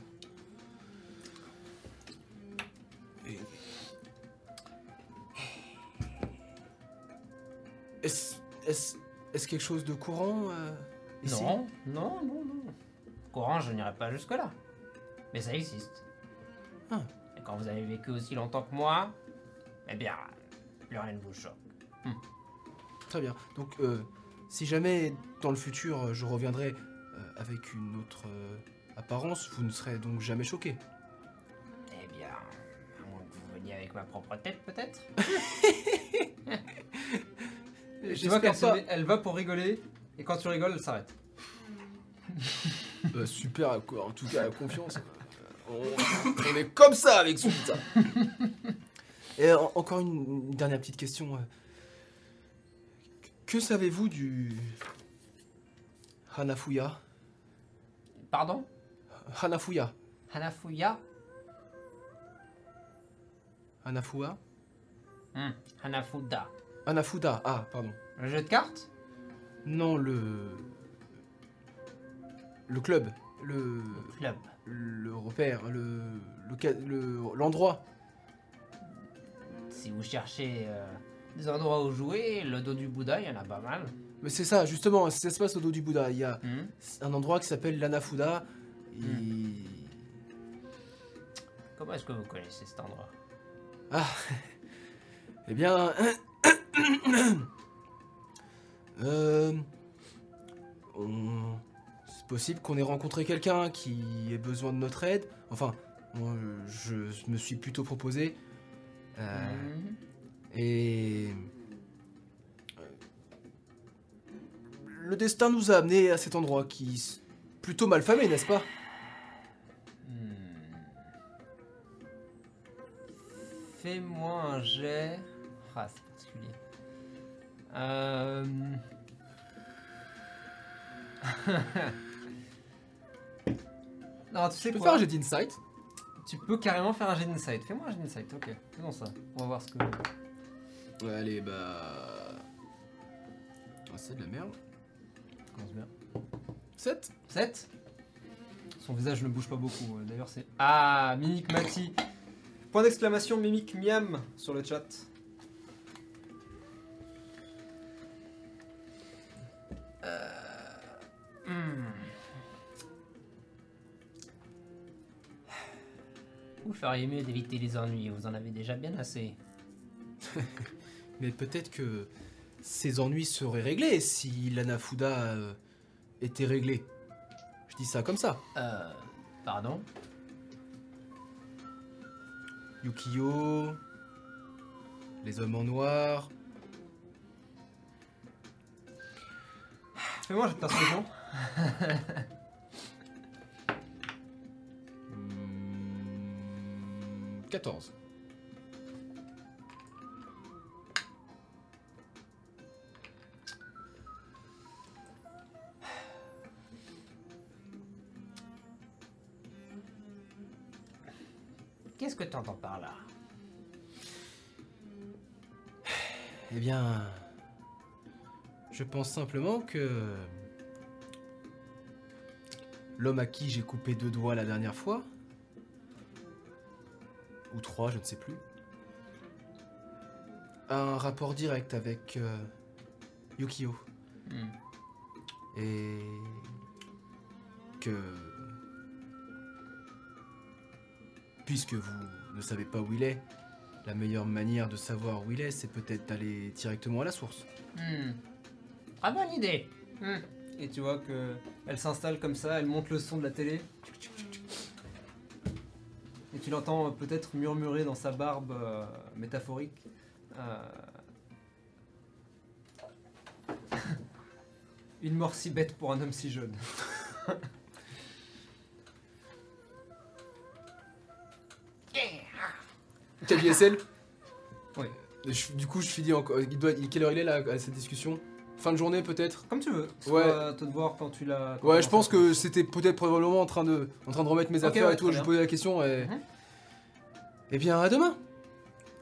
et- Est-ce est-ce- est-ce quelque chose de courant euh, ici? Non, non, non, non. Courant, je n'irai pas jusque-là. Mais ça existe. Ah. Et quand vous avez vécu aussi longtemps que moi, eh bien, plus rien ne vous choque. Très bien. Donc, euh, si jamais dans le futur je reviendrai avec une autre euh, apparence, vous ne serez donc jamais choqué. Eh bien, à moins que vous veniez avec ma propre tête, peut-être Tu vois qu'elle se met- elle va pour rigoler, et quand tu rigoles, elle s'arrête. Euh, super, en tout cas, confiance. On, on est comme ça avec Suite. Et en- encore une, une dernière petite question. euh. Que savez-vous du Hanafuya? Pardon? Hanafuya Hanafuya? Hanafuya? Hmm, Hanafuda. Hanafuda, ah, pardon. Le jeu de cartes? Non, le. Le club. Le. Club. Le repère. Le. le ca- le- L'endroit. Si vous cherchez euh, des endroits où jouer, le dos du Bouddha, il y en a pas mal. Mais c'est ça, justement, ça se passe au dos du Bouddha. Il y a Hmm. un endroit qui s'appelle l'Anafuda. Et... Comment est-ce que vous connaissez cet endroit? Eh bien. euh, on- C'est possible qu'on ait rencontré quelqu'un qui ait besoin de notre aide. Enfin, moi, je me suis plutôt proposé. Euh, Hmm. Et. Le destin nous a amenés à cet endroit qui est plutôt mal famé, n'est-ce pas? Hmm. Fais-moi un jet. Ah, c'est particulier. Euh... Non, tu sais peux quoi faire un jet d'insight? Tu peux carrément faire un jet d'insight. Fais-moi un jet d'insight, ok. Faisons ça. On va voir ce que. Ouais, allez, bah. Ah, c'est de la merde. Commence bien. 7 7 Son visage ne bouge pas beaucoup. euh, D'ailleurs, c'est. Ah, Mimic Mati. Point d'exclamation Mimic Miam sur le chat. hmm. Vous feriez mieux d'éviter les ennuis, vous en avez déjà bien assez. Mais peut-être que ces ennuis seraient réglés si l'Anafuda euh, était réglé. Je dis ça comme ça. Euh... Pardon? Yukio, les hommes en noir. Fais-moi jet de hmm, 14. Qu'est-ce que tu entends par là? Eh bien, je pense simplement que l'homme à qui j'ai coupé deux doigts la dernière fois, ou trois, je ne sais plus, a un rapport direct avec euh, Yukio. Hmm. Et que... Puisque vous ne savez pas où il est, la meilleure manière de savoir où il est, c'est peut-être d'aller directement à la source. Hmm. Ah bonne idée Hmm. Et tu vois que elle s'installe comme ça, elle monte le son de la télé. Et tu l'entends peut-être murmurer dans sa barbe euh, métaphorique. euh, Une mort si bête pour un homme si jeune. T'as dit SL Oui. Je- Du coup, je finis encore. Il doit, il- quelle heure il est là à cette discussion? Fin de journée peut-être? Comme tu veux. Ouais. voir quand tu l'as. quand Ouais, tu je l'as pense fait. que c'était peut-être probablement en train de, en train de remettre mes Ok, affaires ouais, et tout. très Je bien. posais la question et. Mhm. Eh bien, à demain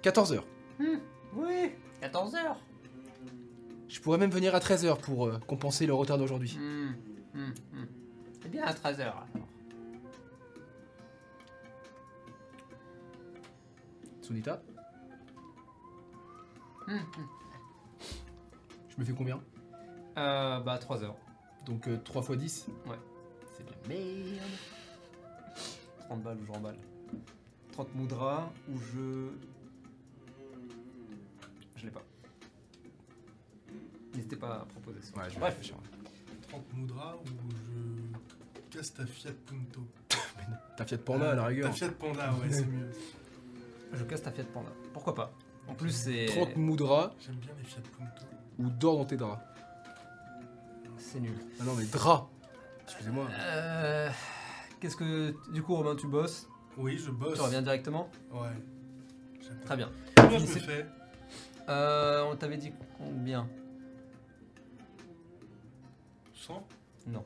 14h. Oui, 14 heures. Je pourrais même venir à 13h pour euh, compenser le retard d'aujourd'hui. Hmm, hmm, hmm. Eh bien, à 13 Sunita, Hmm, hmm. je me fais combien? Euh, bah 3 heures. Donc 3 x 10 Ouais. C'est de la merde. 30 balles ou je remballe. 30 moudras ou je. Je l'ai pas. N'hésitez pas à proposer ça. Ouais, je vais Bref. réfléchir. 30 moudras ou je casse ta Fiat Punto Ta Fiat Panda à la rigueur. Ta Fiat Panda, ouais, c'est mieux. Je casse ta Fiat Panda. Pourquoi pas En plus, c'est. 30 moudras J'aime bien les Fiat Punto. ou dors dans tes draps. C'est nul. Ah non, mais draps Excusez-moi. Euh. Qu'est-ce que. Du coup, Romain, tu bosses Oui, je bosse. Tu reviens directement Ouais. Très bien. Combien je me C'est- fais Euh. On t'avait dit combien 100 Non.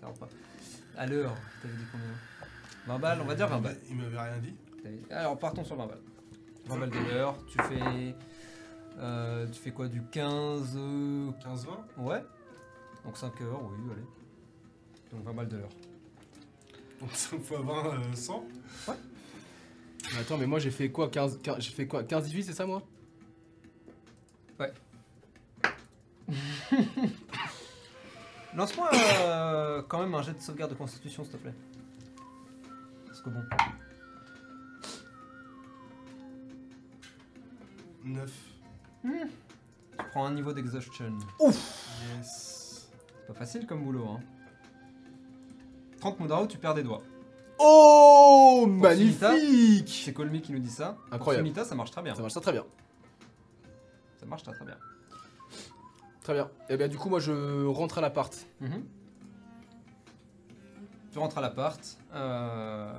Va pas. À l'heure, t'avais dit combien? 20 balles, on va dire 20 balles. Il m'avait rien dit. Alors partons sur 20 balles. 20 balles de l'heure, tu fais. euh, tu fais quoi Du 15. euh, 15-20 Ouais. Donc 5 heures, oui, allez. Donc 20 balles de l'heure. Donc 5 fois 20, euh, 100 Mais attends, mais moi j'ai fait quoi 15, 15 J'ai fait quoi 15-18, c'est ça moi? Lance-moi euh, quand même un jet de sauvegarde de constitution, s'il te plaît. Parce que bon. 9. Tu prends un niveau d'exhaustion. Yes. C'est pas facile comme boulot, hein. 30 Mudrao, tu perds des doigts? Oh Magnifique C'est Colmy qui nous dit ça. Incroyable. Sunita, ça marche très bien. Ça marche très bien. Ça marche très très bien. Très bien. Et bien du coup moi je rentre à l'appart. Mhm. Tu rentres à l'appart, euh,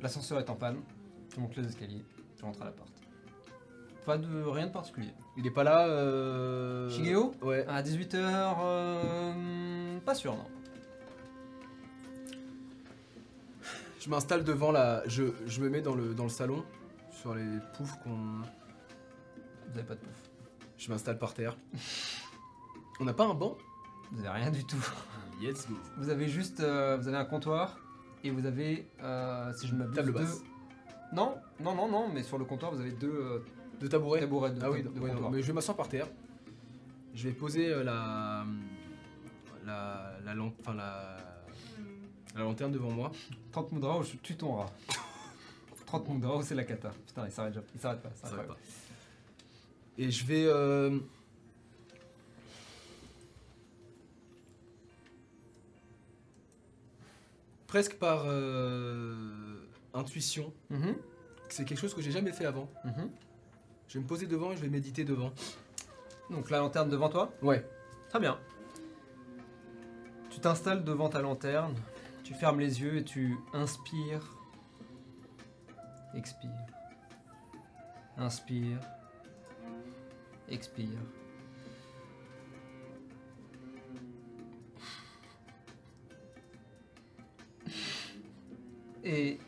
l'ascenseur est en panne, tu montes les escaliers, tu rentres à l'appart. Pas de rien de particulier. Il est pas là euh... Shigeo Ouais. À 18h, pas sûr non. Je m'installe devant la... Je, je me mets dans le, dans le salon, sur les poufs qu'on... Vous avez pas de pouf. Je m'installe par terre. On n'a pas un banc? Vous avez rien du tout. Let's go. Vous avez juste, euh, vous avez un comptoir et vous avez, euh, si je ne m'abuse, Table deux- basse. Non, non, non, non, mais sur le comptoir vous avez deux euh, De tabouret tabourets de, Ah oui, de ouais, non, mais je vais m'asseoir par terre. Je vais poser euh, la... La... La, lampe- enfin, la... la lanterne devant moi. 30 Mudrao, je tue ton rat. 30 Mudrao, c'est la cata. Putain, il s'arrête, il s'arrête pas. Ça va incroyable. pas. Et je vais... euh, Presque par euh, intuition. Mhm, C'est quelque chose que j'ai jamais fait avant. mhm. Je vais me poser devant et je vais méditer devant. Donc la lanterne devant toi? Ouais. Très bien. Tu t'installes devant ta lanterne, tu fermes les yeux et tu inspires. Expire. Inspire. Expire. Et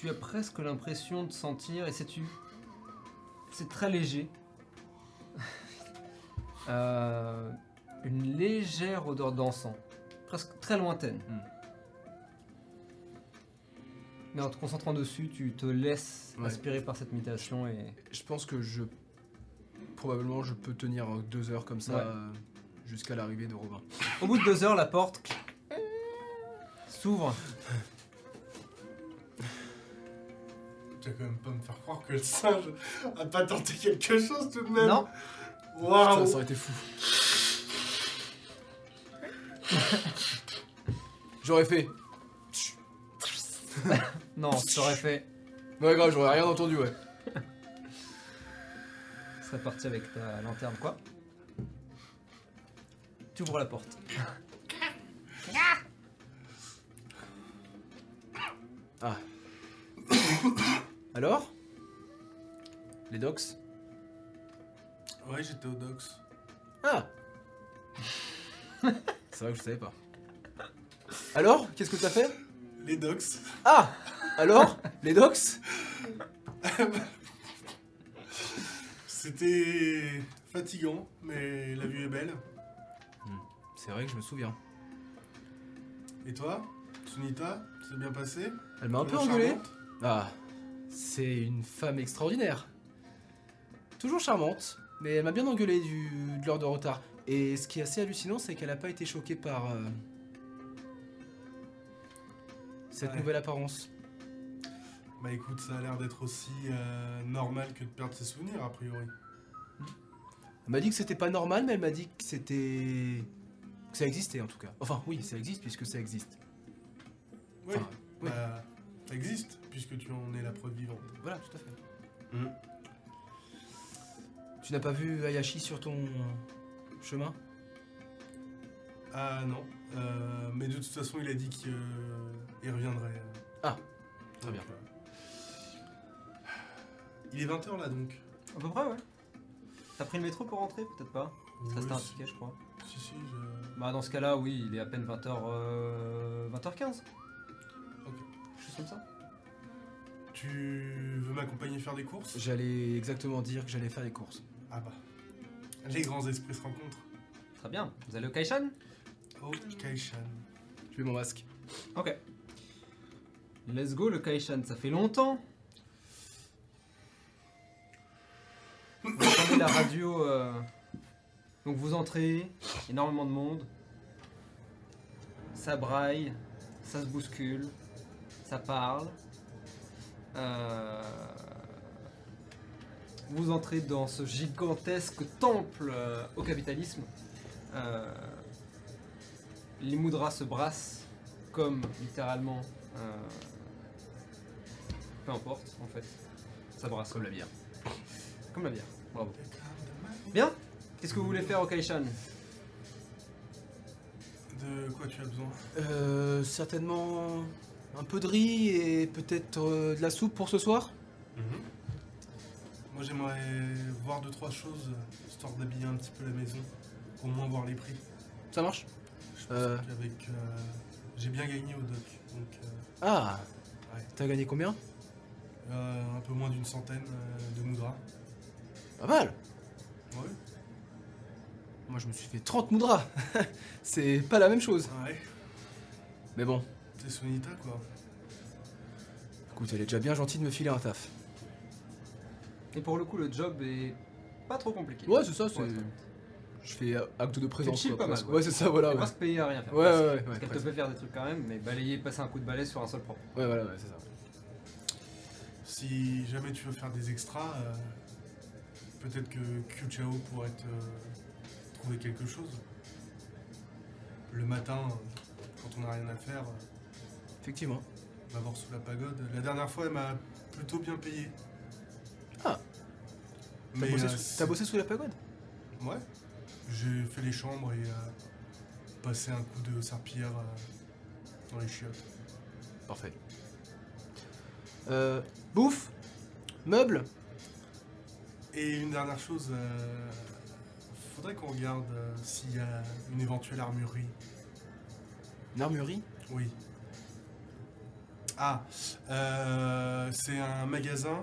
tu as presque l'impression de sentir, et c'est tu, c'est très léger, Euh, une légère odeur d'encens, presque très lointaine. Hmm. Mais en te concentrant dessus, tu te laisses Ouais. inspirer par cette méditation et Je pense que je... Probablement je peux tenir deux heures comme ça Ouais. euh, jusqu'à l'arrivée de Robin. au bout de deux heures, la porte s'ouvre. Tu vas quand même pas me faire croire que le singe a pas tenté quelque chose tout de même. Non, Waouh. ça aurait été fou. J'aurais fait... non, tu aurais fait. Ouais grave, j'aurais rien entendu, ouais. Tu serais parti avec ta lanterne, quoi. Tu ouvres la porte. Alors? Les docs? Ouais, j'étais au Docs. Ah C'est vrai que je savais pas. Alors Qu'est-ce que t'as fait? Les Docs. Ah Alors Les docs? C'était fatigant, mais la vue est belle. C'est vrai que je me souviens. Et toi, Sunita, c'est bien passé? Elle m'a un peu engueulé. Ah, c'est une femme extraordinaire. Toujours charmante, mais elle m'a bien engueulé du, de l'heure de retard. Et ce qui est assez hallucinant, c'est qu'elle n'a pas été choquée par euh, cette Ouais. nouvelle apparence. Bah écoute, ça a l'air d'être aussi euh, normal que de perdre ses souvenirs, a priori. Elle m'a dit que c'était pas normal, mais elle m'a dit que c'était. que ça existait en tout cas. Enfin, oui, ça existe puisque ça existe. Oui, Enfin, oui. bah, ça existe, puisque tu en es la preuve vivante. Voilà, tout à fait. Mhm. Tu n'as pas vu Ayashi sur ton chemin? Ah non, euh, mais de toute façon, il a dit qu'il reviendrait. Ah, très bien. Euh, Il est 20h là donc. À peu près, ouais. T'as pris le métro pour rentrer Peut-être pas? Ça restait un Oui, ticket, je crois. Si, si, je... Bah, dans ce cas-là, oui, il est à peine 20h. 20h15 Ok. Juste comme ça. Tu veux m'accompagner faire des courses? J'allais exactement dire que j'allais faire les courses. Ah bah. Les grands esprits se rencontrent. Très bien. Vous allez au Kaishan? Oh, Kaishan. Je mets mon masque. Ok. Let's go, le Kaishan. Ça fait longtemps. Vous entendez la radio. euh, Donc vous entrez, énormément de monde. Ça braille, ça se bouscule, ça parle. Euh, Vous entrez dans ce gigantesque temple euh, au capitalisme. Euh, Les moudras se brassent comme littéralement. euh, Peu importe en fait. Ça brasse. Comme la bière. Comme la bière. Bravo. Bien Qu'est-ce que vous voulez faire au Kaishan De quoi tu as besoin? Euh, certainement un peu de riz et peut-être euh, de la soupe pour ce soir? Moi j'aimerais voir deux trois choses, histoire d'habiller un petit peu la maison. Au moins voir les prix. Ça marche? Je pense Euh. qu'avec. euh, J'ai bien gagné au doc. Donc euh, Ah Ouais. T'as gagné combien? Euh, un peu moins d'une centaine de moudras. Pas mal Ouais. Moi je me suis fait 30 moudras C'est pas la même chose. Ouais. Mais bon, C'est Sonita quoi. écoute, elle est déjà bien gentille de me filer un taf. Et pour le coup, le job est pas trop compliqué. Ouais, c'est ça, c'est-. Je fais euh, acte de présence. chill quoi, pas mal, ouais. Ouais, c'est ça, voilà. Ouais, pas se payer à rien faire. ouais, ouais. presque. ouais, ouais, Parce qu'elle te fait faire des trucs quand même, mais balayer, passer un coup de balai sur un sol propre. Ouais, voilà, ouais, c'est ça. Si jamais tu veux faire des extras, euh, peut-être que Kyuchao pourrait te euh, trouver quelque chose. Le matin, quand on n'a rien à faire, euh, Effectivement. on va voir sous la pagode. La dernière fois, elle m'a plutôt bien payé. Ah. T'as Mais bossé, euh, sous- bossé sous la pagode? Ouais. J'ai fait les chambres et euh, passé un coup de serpillière euh, dans les chiottes. Parfait. Euh, bouffe Meubles? Et une dernière chose, faudrait qu'on regarde s'il y a une éventuelle armurerie. Une armurerie? Oui. Ah, euh, c'est un magasin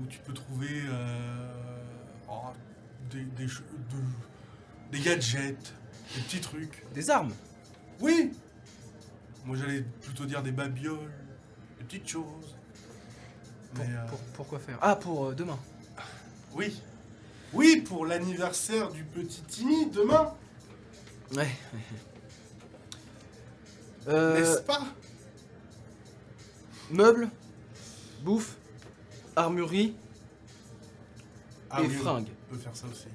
où tu peux trouver euh, oh, des, des, ch- de- des gadgets, des petits trucs. Des armes Oui Moi j'allais plutôt dire des babioles, des petites choses. pour, Mais, euh, pour- Pourquoi faire? Ah, pour euh, demain. Oui. Oui, pour l'anniversaire du petit Timmy demain, Ouais. Euh, n'est-ce pas? Meubles, bouffe, armurerie Ah et oui, fringues. On peut faire ça aussi,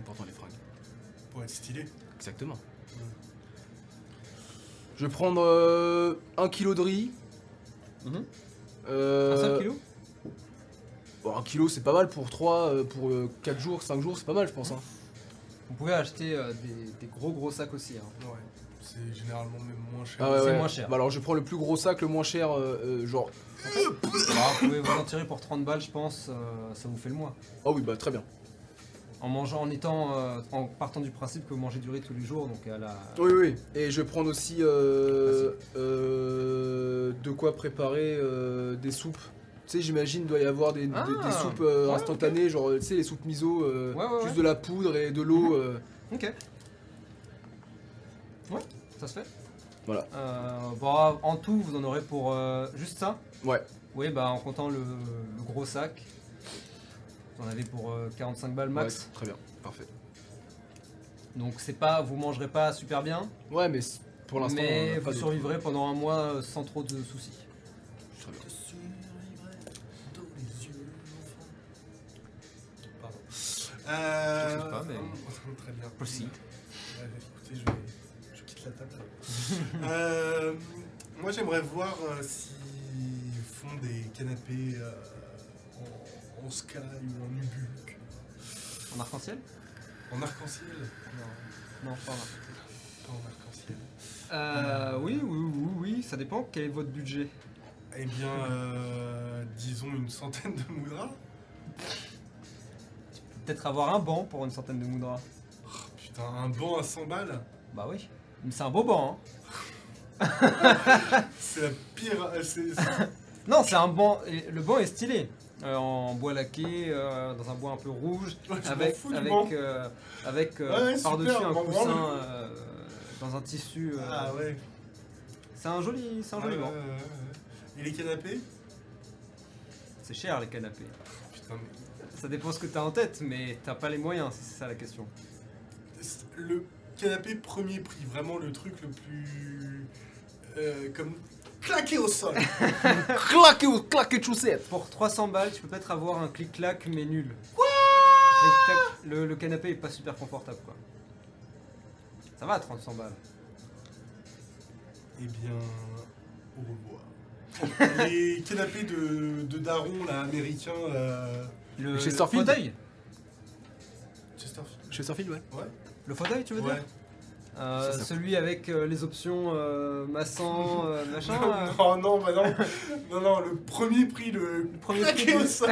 Important les fringues. pour être stylé. Exactement. Je vais prendre euh, un kilo de riz. Mhm. Euh, Un seul kilo bon, un kilo c'est pas mal pour 3, pour 4 jours, 5 jours, c'est pas mal je pense. hein. Vous pouvez acheter euh, des, des gros gros sacs aussi. hein. Ouais, c'est généralement même moins cher. Ah ouais, C'est ouais. moins cher. Bah alors je prends le plus gros sac, le moins cher, euh, euh, genre. Bah, vous pouvez vous en tirer pour 30 balles, je pense, euh, ça vous fait le mois. Ah oui, bah très bien. En En mangeant, en étant, euh, en partant du principe que vous mangez du riz tous les jours, donc à la. Oui, oui. Et je vais prendre aussi euh, euh, de quoi préparer euh, des soupes. Tu sais, j'imagine il doit y avoir des, des- Ah, des soupes euh, ouais, instantanées, genre tu sais les soupes miso, euh, Ouais, ouais, juste ouais. de la poudre et de l'eau. euh. Ok. Ouais, ça se fait. Voilà. Euh, bon, en tout, vous en aurez pour euh, juste ça Ouais. Oui, bah en comptant le, le gros sac, vous en avez pour euh, 45 balles max. Ouais, très bien, parfait. Donc c'est pas, vous mangerez pas super bien, Ouais, mais c- pour l'instant, on mais a pas vous de- survivrez pendant un mois euh, sans trop de soucis. Très bien. Pardon. Euh, Je sais pas, mais- Très bien. Proceed. Ouais, écoutez, je, vais- Euh, moi, j'aimerais voir euh, s'ils font des canapés euh, en, en sky ou en nubuck. En arc-en-ciel? En arc-en-ciel? Non, Non, pas en arc. pas en arc-en-ciel. Euh, oui, oui, oui, oui, ça dépend. Quel est votre budget? Eh bien, euh, disons une centaine de moudras. Peut-être avoir un banc pour une centaine de moudras. Putain, un banc à 100 balles? Bah oui. Mais c'est un beau banc, hein. C'est la pire. euh, c'est- c'est- Non, c'est un banc. Le banc est stylé. Euh, en bois laqué, euh, dans un bois un peu rouge, Ouais, avec, fous avec, euh, avec Ouais, ouais, par-dessus un coussin dans un tissu. Ah ouais. C'est un joli, c'est un joli banc. Et les canapés? C'est cher les canapés. Putain, mais. Ça dépend ce que t'as en tête, mais t'as pas les moyens, si c'est ça la question. Le canapé premier prix, vraiment le truc le plus. Euh, comme. claqué au sol Claquez ou claquez chaussette Pour 300 balles, tu peux peut-être avoir un clic-clac, mais nul. Clic-clac, le, le canapé est pas super confortable, quoi. Ça va à 300 balles. Eh bien. Au revoir. les canapés de, de Daron, là, américains. Euh, Le, Chesterfield fauteuil Chesterfield Chesterfield, ouais. Ouais. Le fauteuil, tu veux Ouais. dire Euh, Celui avec euh, les options euh, massant, euh, machin non, non, non, bah non. non, non, le premier prix, le, Le premier prix au sol.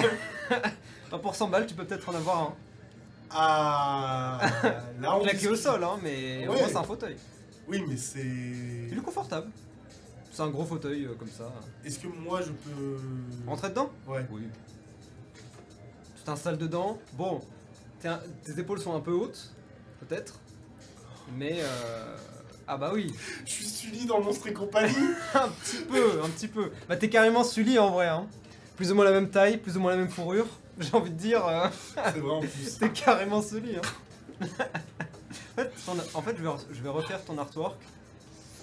Pour 100 balles, tu peux peut-être en avoir un. Ah. Là, on Claqué au sol, hein, mais au Ouais. moins c'est un fauteuil. Oui, mais c'est. Il est confortable. C'est un gros fauteuil euh, comme ça. Est-ce que moi je peux. Rentrer dedans? Ouais. Oui. Tu t'installes dedans. Bon, t'es un- tes épaules sont un peu hautes, peut-être. Mais euh... ah bah oui, Je suis Sully dans Monstre et compagnie. un petit peu, un petit peu. Bah t'es carrément Sully en vrai. Hein. Plus ou moins la même taille, plus ou moins la même fourrure. J'ai envie de dire, euh, c'est vrai en plus. t'es carrément Sully. Hein. en fait, ton- en fait, je vais, je vais refaire ton artwork.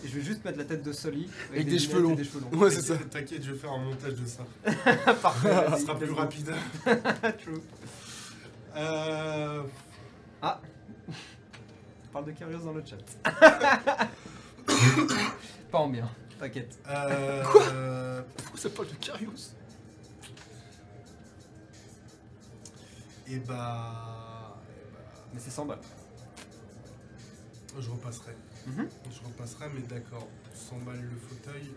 Et je vais juste mettre la tête de Sully Avec des cheveux et longs. Des cheveux longs. Ouais, c'est ça. T'inquiète, je vais faire un montage de ça. Parfait. Ça sera plus rapide. True. Euh. Parle de Curious dans le chat. Pas en bien, t'inquiète. Euh. Pourquoi ça parle de Carius Et bah. eh Mais c'est 100 balles. bah, je repasserai. Mhm. Je repasserai, mais d'accord. 100 balles le fauteuil.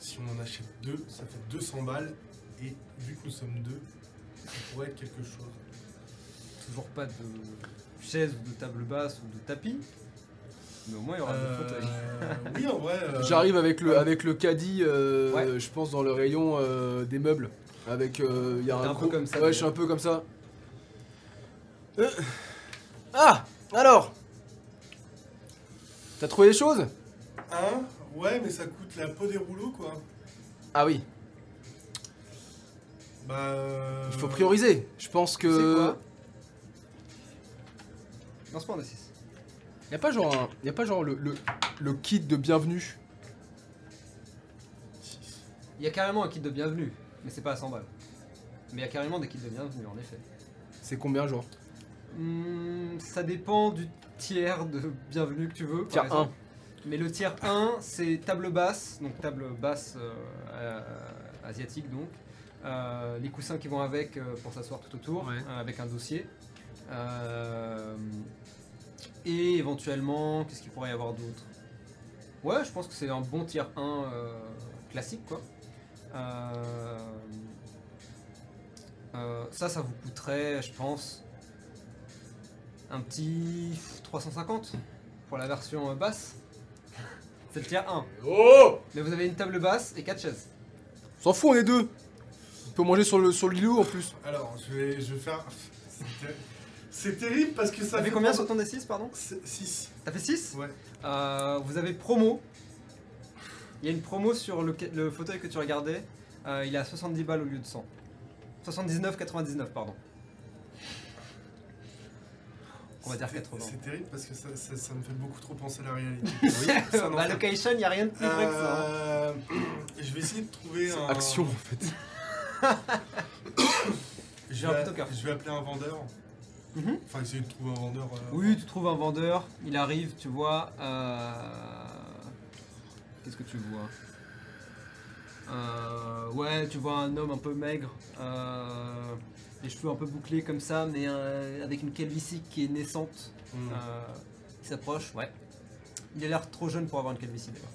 Si on en achète deux, ça fait 200 balles. Et vu que nous sommes deux, ça pourrait être quelque chose. Toujours pas de chaise ou de table basse ou de tapis. Mais au moins il y aura Euh, des fauteuils. oui, en vrai. euh, J'arrive avec le, avec le caddie, euh, Ouais. je pense, dans le rayon euh, des meubles. Avec. euh, Il y a T'es un, un peu gros- comme ça, Ouais, je suis un peu comme ça. Euh. Ah Alors T'as trouvé les choses? Hein? Ouais, mais ça coûte la peau des rouleaux, quoi. Ah oui, Bah. euh, il faut prioriser. Je pense Tu sais que. Quoi Lance pas un D6. Y a pas genre, un- y a pas genre le, le, le kit de bienvenue? Il y a carrément un kit de bienvenue, mais c'est pas à 100 balles. Mais il y a carrément des kits de bienvenue en effet. C'est combien genre? Hmm, ça dépend du tiers de bienvenue que tu veux. par Tiers exemple. Mais le tiers 1, c'est table basse, donc table basse euh, euh, asiatique donc. Euh, les coussins qui vont avec euh, pour s'asseoir tout autour, Ouais. euh, avec un dossier. Euh, et éventuellement, qu'est-ce qu'il pourrait y avoir d'autre? Ouais, je pense que c'est un bon tiers 1 euh, classique quoi. Euh, euh, ça, ça vous coûterait, je pense, Un petit 350 pour la version basse. C'est le tier 1. Oh Mais vous avez une table basse et 4 chaises. S'en fout, on est deux. On peut manger sur le, sur le îlot en plus. Alors, je vais, je vais faire. C'est ter- C'est terrible parce que ça Ça fait combien sur ton D6, pardon 6. T'as fait 6 Ouais. Euh, vous avez promo. Il y a une promo sur le, le fauteuil que tu regardais. Euh, il est à 70 balles au lieu de 100. 79,99 pardon. On va dire C'est- 80. C'est terrible parce que ça, ça, ça me fait beaucoup trop penser à la réalité. Oui. Ça bah, location, il n'y a rien de plus vrai que ça. hein. Euh, je vais essayer de trouver un. Action en fait. Je J'ai un vais, je vais appeler un vendeur. Mhm. Enfin, essayer de trouver un vendeur. euh, Oui, tu trouves un vendeur, il arrive, tu vois. euh, Qu'est-ce que tu vois? Euh, Ouais, tu vois un homme un peu maigre, euh, les cheveux un peu bouclés comme ça, mais euh, avec une calvitie qui est naissante. Euh, il s'approche, ouais. Il a l'air trop jeune pour avoir une calvitie d'ailleurs.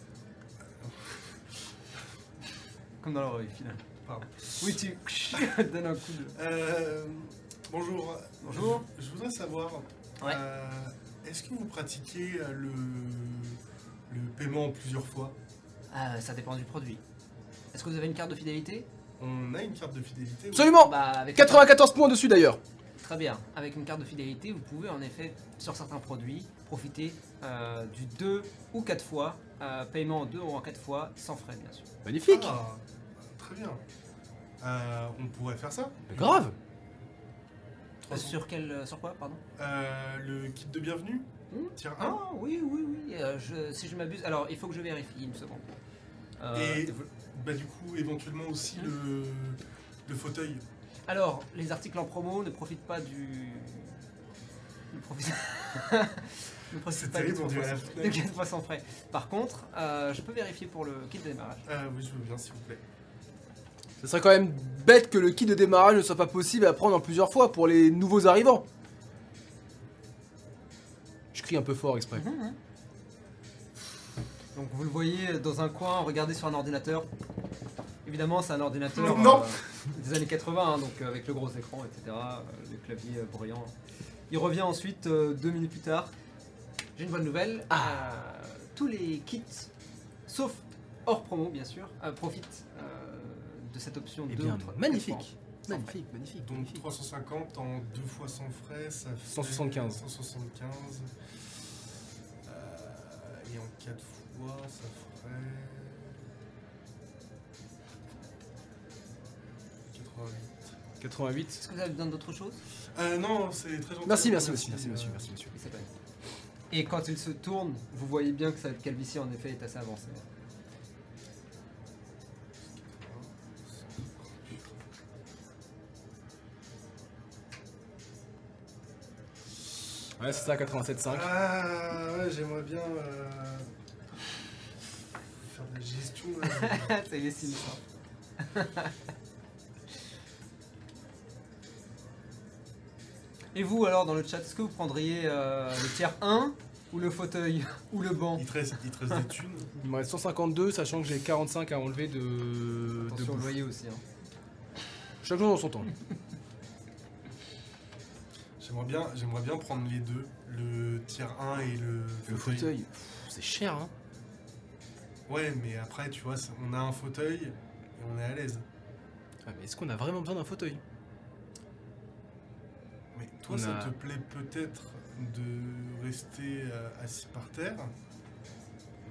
Comme dans la vraie vie, finalement. Pardon. Oui, tu donnes un coup de. Euh, bonjour. Bonjour. Je, je voudrais savoir. Ouais. euh, Est-ce que vous pratiquez euh, le, le paiement en plusieurs fois? Ah, ça dépend du produit. Est-ce que vous avez une carte de fidélité? On a une carte de fidélité oui. Absolument Bah, avec 94 points dessus d'ailleurs. Très bien. Avec une carte de fidélité, vous pouvez en effet, sur certains produits, profiter euh, du 2 ou 4 fois, euh, paiement en 2 ou en 4 fois, sans frais bien sûr. Magnifique. Ah, très bien. Euh, on pourrait faire ça Mais grave. Euh, 300. sur quel, euh, sur quoi, pardon? Euh, le kit de bienvenue Hmm? Tiens, Ah oui, oui, oui. euh, je- si je m'abuse, alors il faut que je vérifie une seconde. Euh, Et bah, du coup, éventuellement aussi le, le fauteuil. Alors, les articles en promo ne profitent pas du. Ne profitent, ne profitent C'est pas du terrible, on dirait la 3 de Fnac. 4 fois sans frais. Par contre, euh, je peux vérifier pour le kit de démarrage. Oui, je veux bien, s'il vous plaît. Ce serait quand même bête que le kit de démarrage ne soit pas possible à prendre en plusieurs fois pour les nouveaux arrivants. Je crie un peu fort exprès. Mhm. Donc vous le voyez dans un coin, regardez sur un ordinateur. Évidemment, c'est un ordinateur Non. euh, des années 80, hein, donc euh, avec le gros écran, etc. euh, le clavier bruyant. Il revient ensuite euh, deux minutes plus tard. J'ai une bonne nouvelle. Ah. euh, tous les kits, sauf hors promo bien sûr, profitent de cette option Eh de bien, magnifique. Sans Magnifique, magnifique. Donc magnifique. 350 en deux fois sans frais, ça fait 175. 175. Euh, et en 4 fois, ça ferait 88. 88. Est-ce que vous avez besoin d'autre chose? Euh, non, c'est très gentil. Merci, merci, merci, merci, monsieur, merci, monsieur. Et quand il se tourne, vous voyez bien que sa calvitie en effet est assez avancée. Ouais, c'est ça, 87,5. Ah, ouais, j'aimerais bien euh, faire de la gestion. là. c'est les signes, ça. Et vous alors dans le chat, est-ce que vous prendriez euh, le tiers 1 ou le fauteuil ou le banc il, te reste, il te reste des thunes. Il me reste 152, sachant que j'ai 45 à enlever de. de Attention au bouffe. loyer aussi. hein. Chaque chose dans son temps. J'aimerais bien, j'aimerais bien prendre les deux, le tier 1 et le, Le fauteuil, pff, c'est cher, hein. Ouais, mais après, tu vois, c'est- on a un fauteuil et on est à l'aise. Ah, mais est-ce qu'on a vraiment besoin d'un fauteuil? Mais toi, On ça a- te plaît peut-être de rester euh, assis par terre,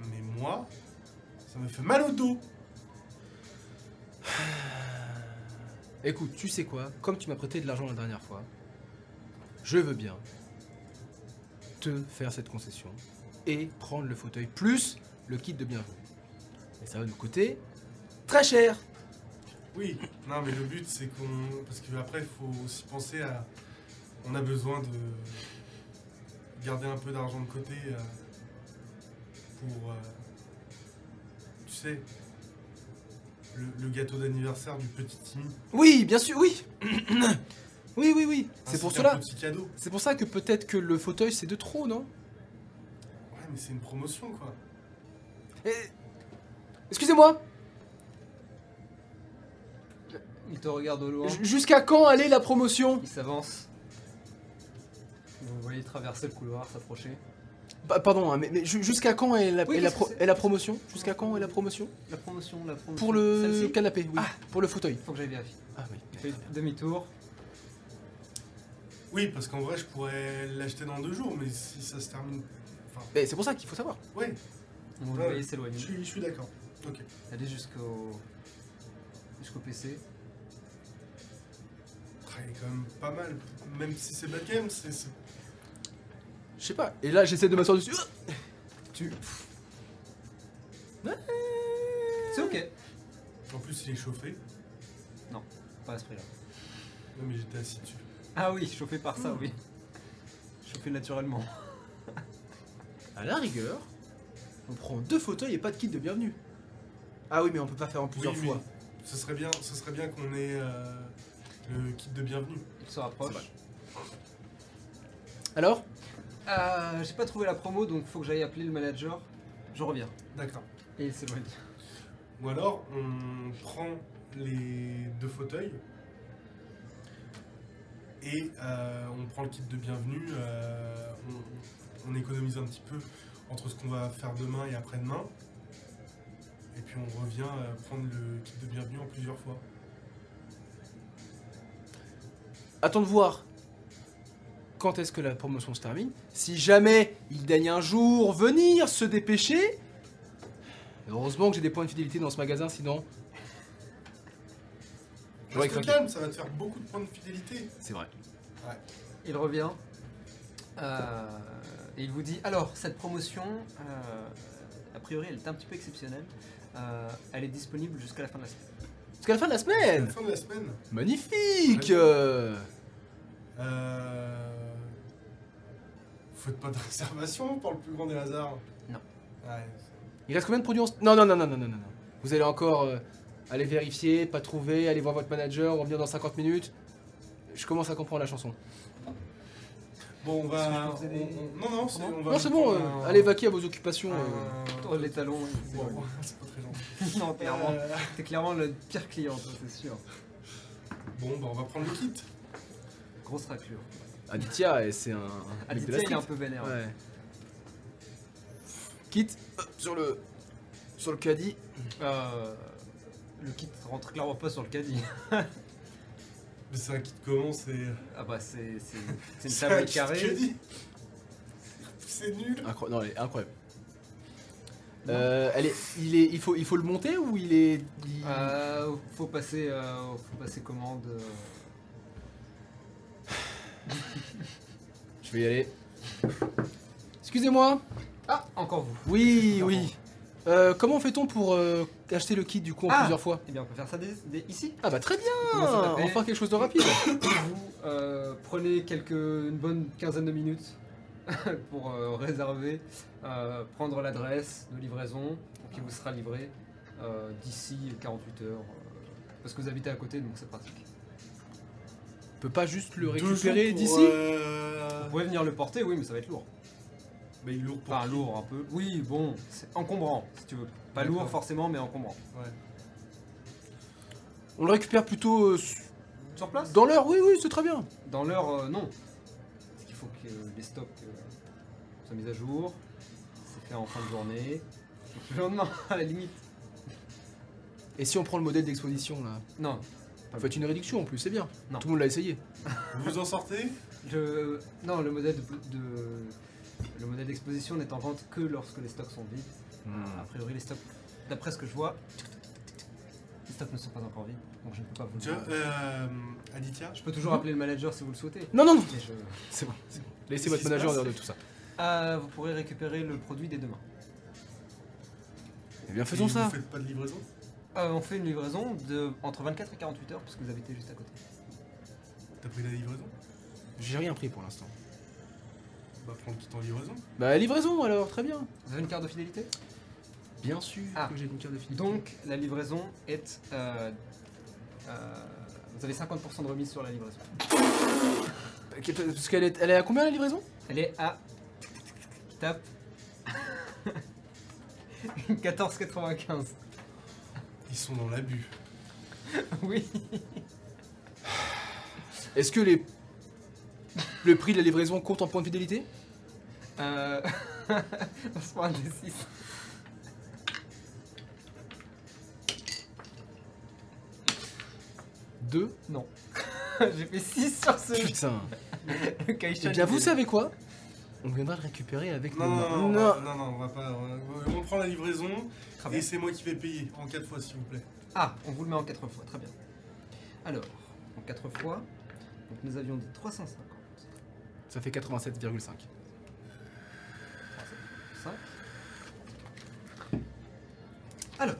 mais moi, ça me fait mal au dos. Écoute, tu sais quoi? Comme tu m'as prêté de l'argent la dernière fois, je veux bien te faire cette concession et prendre le fauteuil plus le kit de bienvenue. Mais ça va nous coûter très cher. Oui, non, mais le but, c'est qu'on. Parce qu'après, il faut aussi penser à. On a besoin de garder un peu d'argent de côté euh, pour. euh, tu sais. Le, le gâteau d'anniversaire du petit Timmy. Oui, bien sûr, oui. oui, oui, oui. Ainsi C'est pour cela. C'est pour ça que peut-être que le fauteuil c'est de trop, non? Ouais, mais c'est une promotion, quoi. Eh, Excusez-moi, Il te regarde au loin, jusqu'à quand allait la promotion? Il s'avance. Vous voyez traverser le couloir, s'approcher. Bah, pardon, hein, mais, mais ju- jusqu'à quand est la, Oui, est la, qu'est-ce pro- que c'est est la promotion? Jusqu'à quand est la promotion? La promotion, la promotion. Pour le canapé, oui. Pour le fauteuil. Faut que j'aille vérifier. Ah oui. Demi-tour. Oui, parce qu'en vrai, je pourrais l'acheter dans deux jours, mais si ça se termine. Enfin, Mais c'est pour ça qu'il faut savoir. ouais, Vous le Ouais, voyez je s'éloigner. suis, je suis d'accord. Ok. Allez jusqu'au jusqu'au PC. Ah, Il est quand même pas mal. Même si c'est backend, c'est. c'est- Je sais pas. Et là, j'essaie de m'asseoir dessus. Tu. C'est ok. En plus, il est chauffé. Pas à ce prix-là. Non, mais j'étais assis dessus. Ah oui, chauffé par ça, oui. Chauffé naturellement. À la rigueur, on prend deux fauteuils et pas de kit de bienvenue. Ah oui, mais on peut pas faire en plusieurs Oui, fois. Ce serait bien, ce serait bien qu'on ait euh, le kit de bienvenue. Il se rapproche. Alors? Euh, J'ai pas trouvé la promo, donc faut que j'aille appeler le manager. Je reviens. D'accord. Et il s'éloigne. Ou alors, on prend les deux fauteuils et euh, on prend le kit de bienvenue. euh, on, on économise un petit peu entre ce qu'on va faire demain et après-demain. Et puis on revient euh, prendre le kit de bienvenue en plusieurs fois. Attends de voir quand est-ce que la promotion se termine. Si jamais il daigne un jour venir se dépêcher. Heureusement que j'ai des points de fidélité dans ce magasin, sinon. J'aurais Reste calme, ça va te faire beaucoup de points de fidélité. C'est vrai. Il revient. euh, et il vous dit alors, cette promotion, euh, a priori, elle est un petit peu exceptionnelle. Euh, elle est disponible jusqu'à la fin de la semaine. Jusqu'à la fin de la À la semaine fin de la semaine. Magnifique. Vous faites pas de réservation pour le plus grand des hasards Non. Ouais. Il reste combien de produits en... Non, non, non, non, non, non, non. non. Vous allez encore euh, aller vérifier, pas trouver, aller voir votre manager, revenir dans 50 minutes. Je commence à comprendre la chanson. Bon, on va. on- Non, non, c'est Comment on va. Non, c'est bon, euh, un- allez vaquer à vos occupations. euh. un- Tourne les talons. c'est Bon, bon. pas très gentil. non, clairement. Euh, T'es clairement le pire client, toi, c'est sûr. Bon, bah, on va prendre le kit. Grosse raclure. Aditya, c'est un. Aditya, il est un peu vénère. Ouais. Quitte euh, sur le. Sur le caddie. Euh, le kit rentre clairement pas sur le caddie. Mais c'est un kit comment C'est. Ah bah c'est c'est- c'est une c'est un table kit carrée. C'est nul. Incroyable. Non, elle est incroyable. Euh, elle est, il est, il faut, il faut le monter ou il est. il- Euh, faut passer, euh, faut passer commande. euh. Je vais y aller. Excusez-moi. Ah, encore vous. Oui, oui. Euh, comment fait-on pour euh, acheter le kit du coup en Ah plusieurs fois? Eh bien, on peut faire ça dès- dès ici. Ah bah très bien. Comment ça s'appelle Enfin quelque chose de rapide. Vous euh, prenez quelques, une bonne quinzaine de minutes pour euh, réserver, euh, prendre l'adresse de livraison qui vous sera livré euh, d'ici 48 heures. euh, parce que vous habitez à côté, donc c'est pratique. On peut pas juste le Deux récupérer pour, d'ici? euh, Vous pouvez venir le porter, oui, mais ça va être lourd. Mais il est lourd pour Enfin, qui lourd un peu. Oui, bon, c'est encombrant, si tu veux. Pas D'accord. lourd forcément, mais encombrant. Ouais. On le récupère plutôt euh, Sur place? dans l'heure. Oui, oui, c'est très bien. Dans l'heure, euh, non. Parce qu'il faut que les stocks euh, soient mis à jour. C'est fait en fin de journée. Le lendemain, à la limite. Et si on prend le modèle d'exposition là? Non, Vous faites une réduction en plus, c'est bien. Non. Tout le monde l'a essayé. Vous en sortez? Le, non, le modèle de, de- le modèle d'exposition n'est en vente que lorsque les stocks sont vides. A priori, les stocks, d'après ce que je vois, les stocks ne sont pas encore vides, donc je ne peux pas vous le Tu dire. vois, euh, Aditya Je peux toujours appeler le manager si vous le souhaitez. Non, non, non. mais je- C'est bon, c'est bon. Laissez Qu'est-ce votre qui se manager en passe dehors de tout ça. Ah, vous pourrez récupérer le produit dès demain. Eh bien, Et faisons vous ça. faites pas de livraison Euh, on fait une livraison de entre 24 et 48 heures, puisque vous habitez juste à côté. T'as pris la livraison? J'ai rien pris pour l'instant. Bah prends le kit en livraison. Bah, livraison alors, très bien. Vous avez une carte de fidélité? Bien sûr Ah. que j'ai une carte de fidélité. Donc, la livraison est. euh, euh, vous avez 50% de remise sur la livraison. Parce qu'elle est, elle est à combien la livraison? Elle est à. Tape. 14,95. Ils sont dans l'abus. Oui. Est-ce que les. Le prix de la livraison compte en point de fidélité? Euh... on se prend un des 6. Deux. Non. J'ai fait 6 sur ce Putain. le Kaishan, Eh bien, il vous est- savez quoi? On viendra le récupérer avec Non, nos non, mains. non, non, on va- non, non, on va pas. On, on prend la livraison Très bien. et c'est moi qui vais payer en 4 fois, s'il vous plaît. Ah, on vous le met en 4 fois, très bien. Alors, en 4 fois, donc nous avions dit 350. Ça fait 87,5. 5. Alors,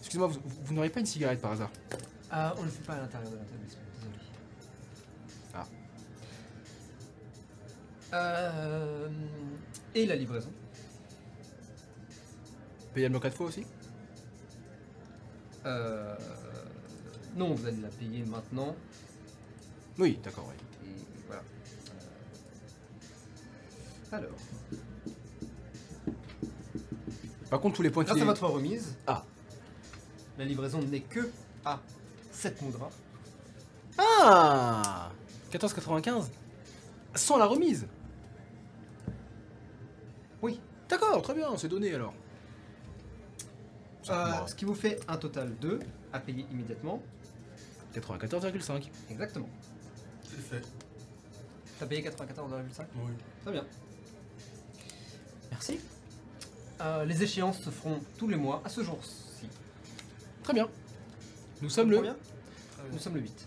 Excusez-moi, vous, vous n'auriez pas une cigarette par hasard? Euh, on ne le fait pas à l'intérieur de l'établissement, désolé. Ah. Euh, et la livraison Payable en 4 fois aussi? Euh, Non, vous allez la payer maintenant. Oui, d'accord, oui. Et voilà. Alors, Par contre, tous les points grâce à votre remise, Ah. la livraison n'est que à 7 moudras. Ah 14,95 Sans la remise Oui. D'accord, très bien, c'est donné alors. Euh, ce qui vous fait un total de à payer immédiatement. 94,5. Exactement. C'est fait. T'as payé 94,5 Oui. Très bien. Merci. Euh, les échéances se feront tous les mois à ce jour-ci. Très bien. Nous sommes le... Combien Très bien. Nous sommes le 8.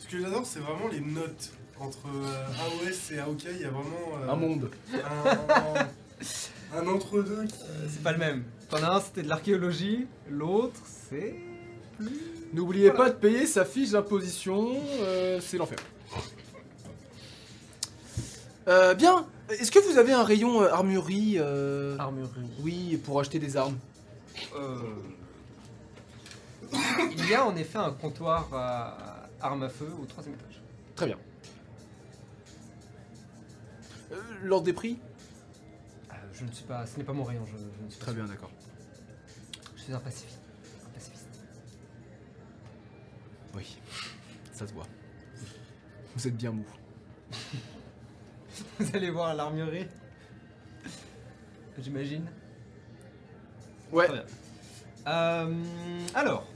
Ce que j'adore, c'est vraiment les notes. Entre euh, AOS et AOK, il y a vraiment euh, Un monde. un, un entre-deux qui. c'est pas le même. T'en as un, c'était de l'archéologie. L'autre, c'est. N'oubliez Voilà. pas de payer sa fiche d'imposition, euh, c'est l'enfer. Euh, bien, est-ce que vous avez un rayon euh, armurerie euh, Armurerie. Oui, pour acheter des armes? Euh, Il y a en effet un comptoir à armes à feu au troisième étage. Très bien. Euh, L'ordre des prix? Je ne suis pas. Ce n'est pas mon rayon, je, je ne suis Très bien, d'accord. Je suis un pacifiste. Un pacifiste. Oui, ça se voit. Vous êtes bien mou. Vous allez voir l'armurerie. J'imagine. Ouais. Très bien. Euh, alors,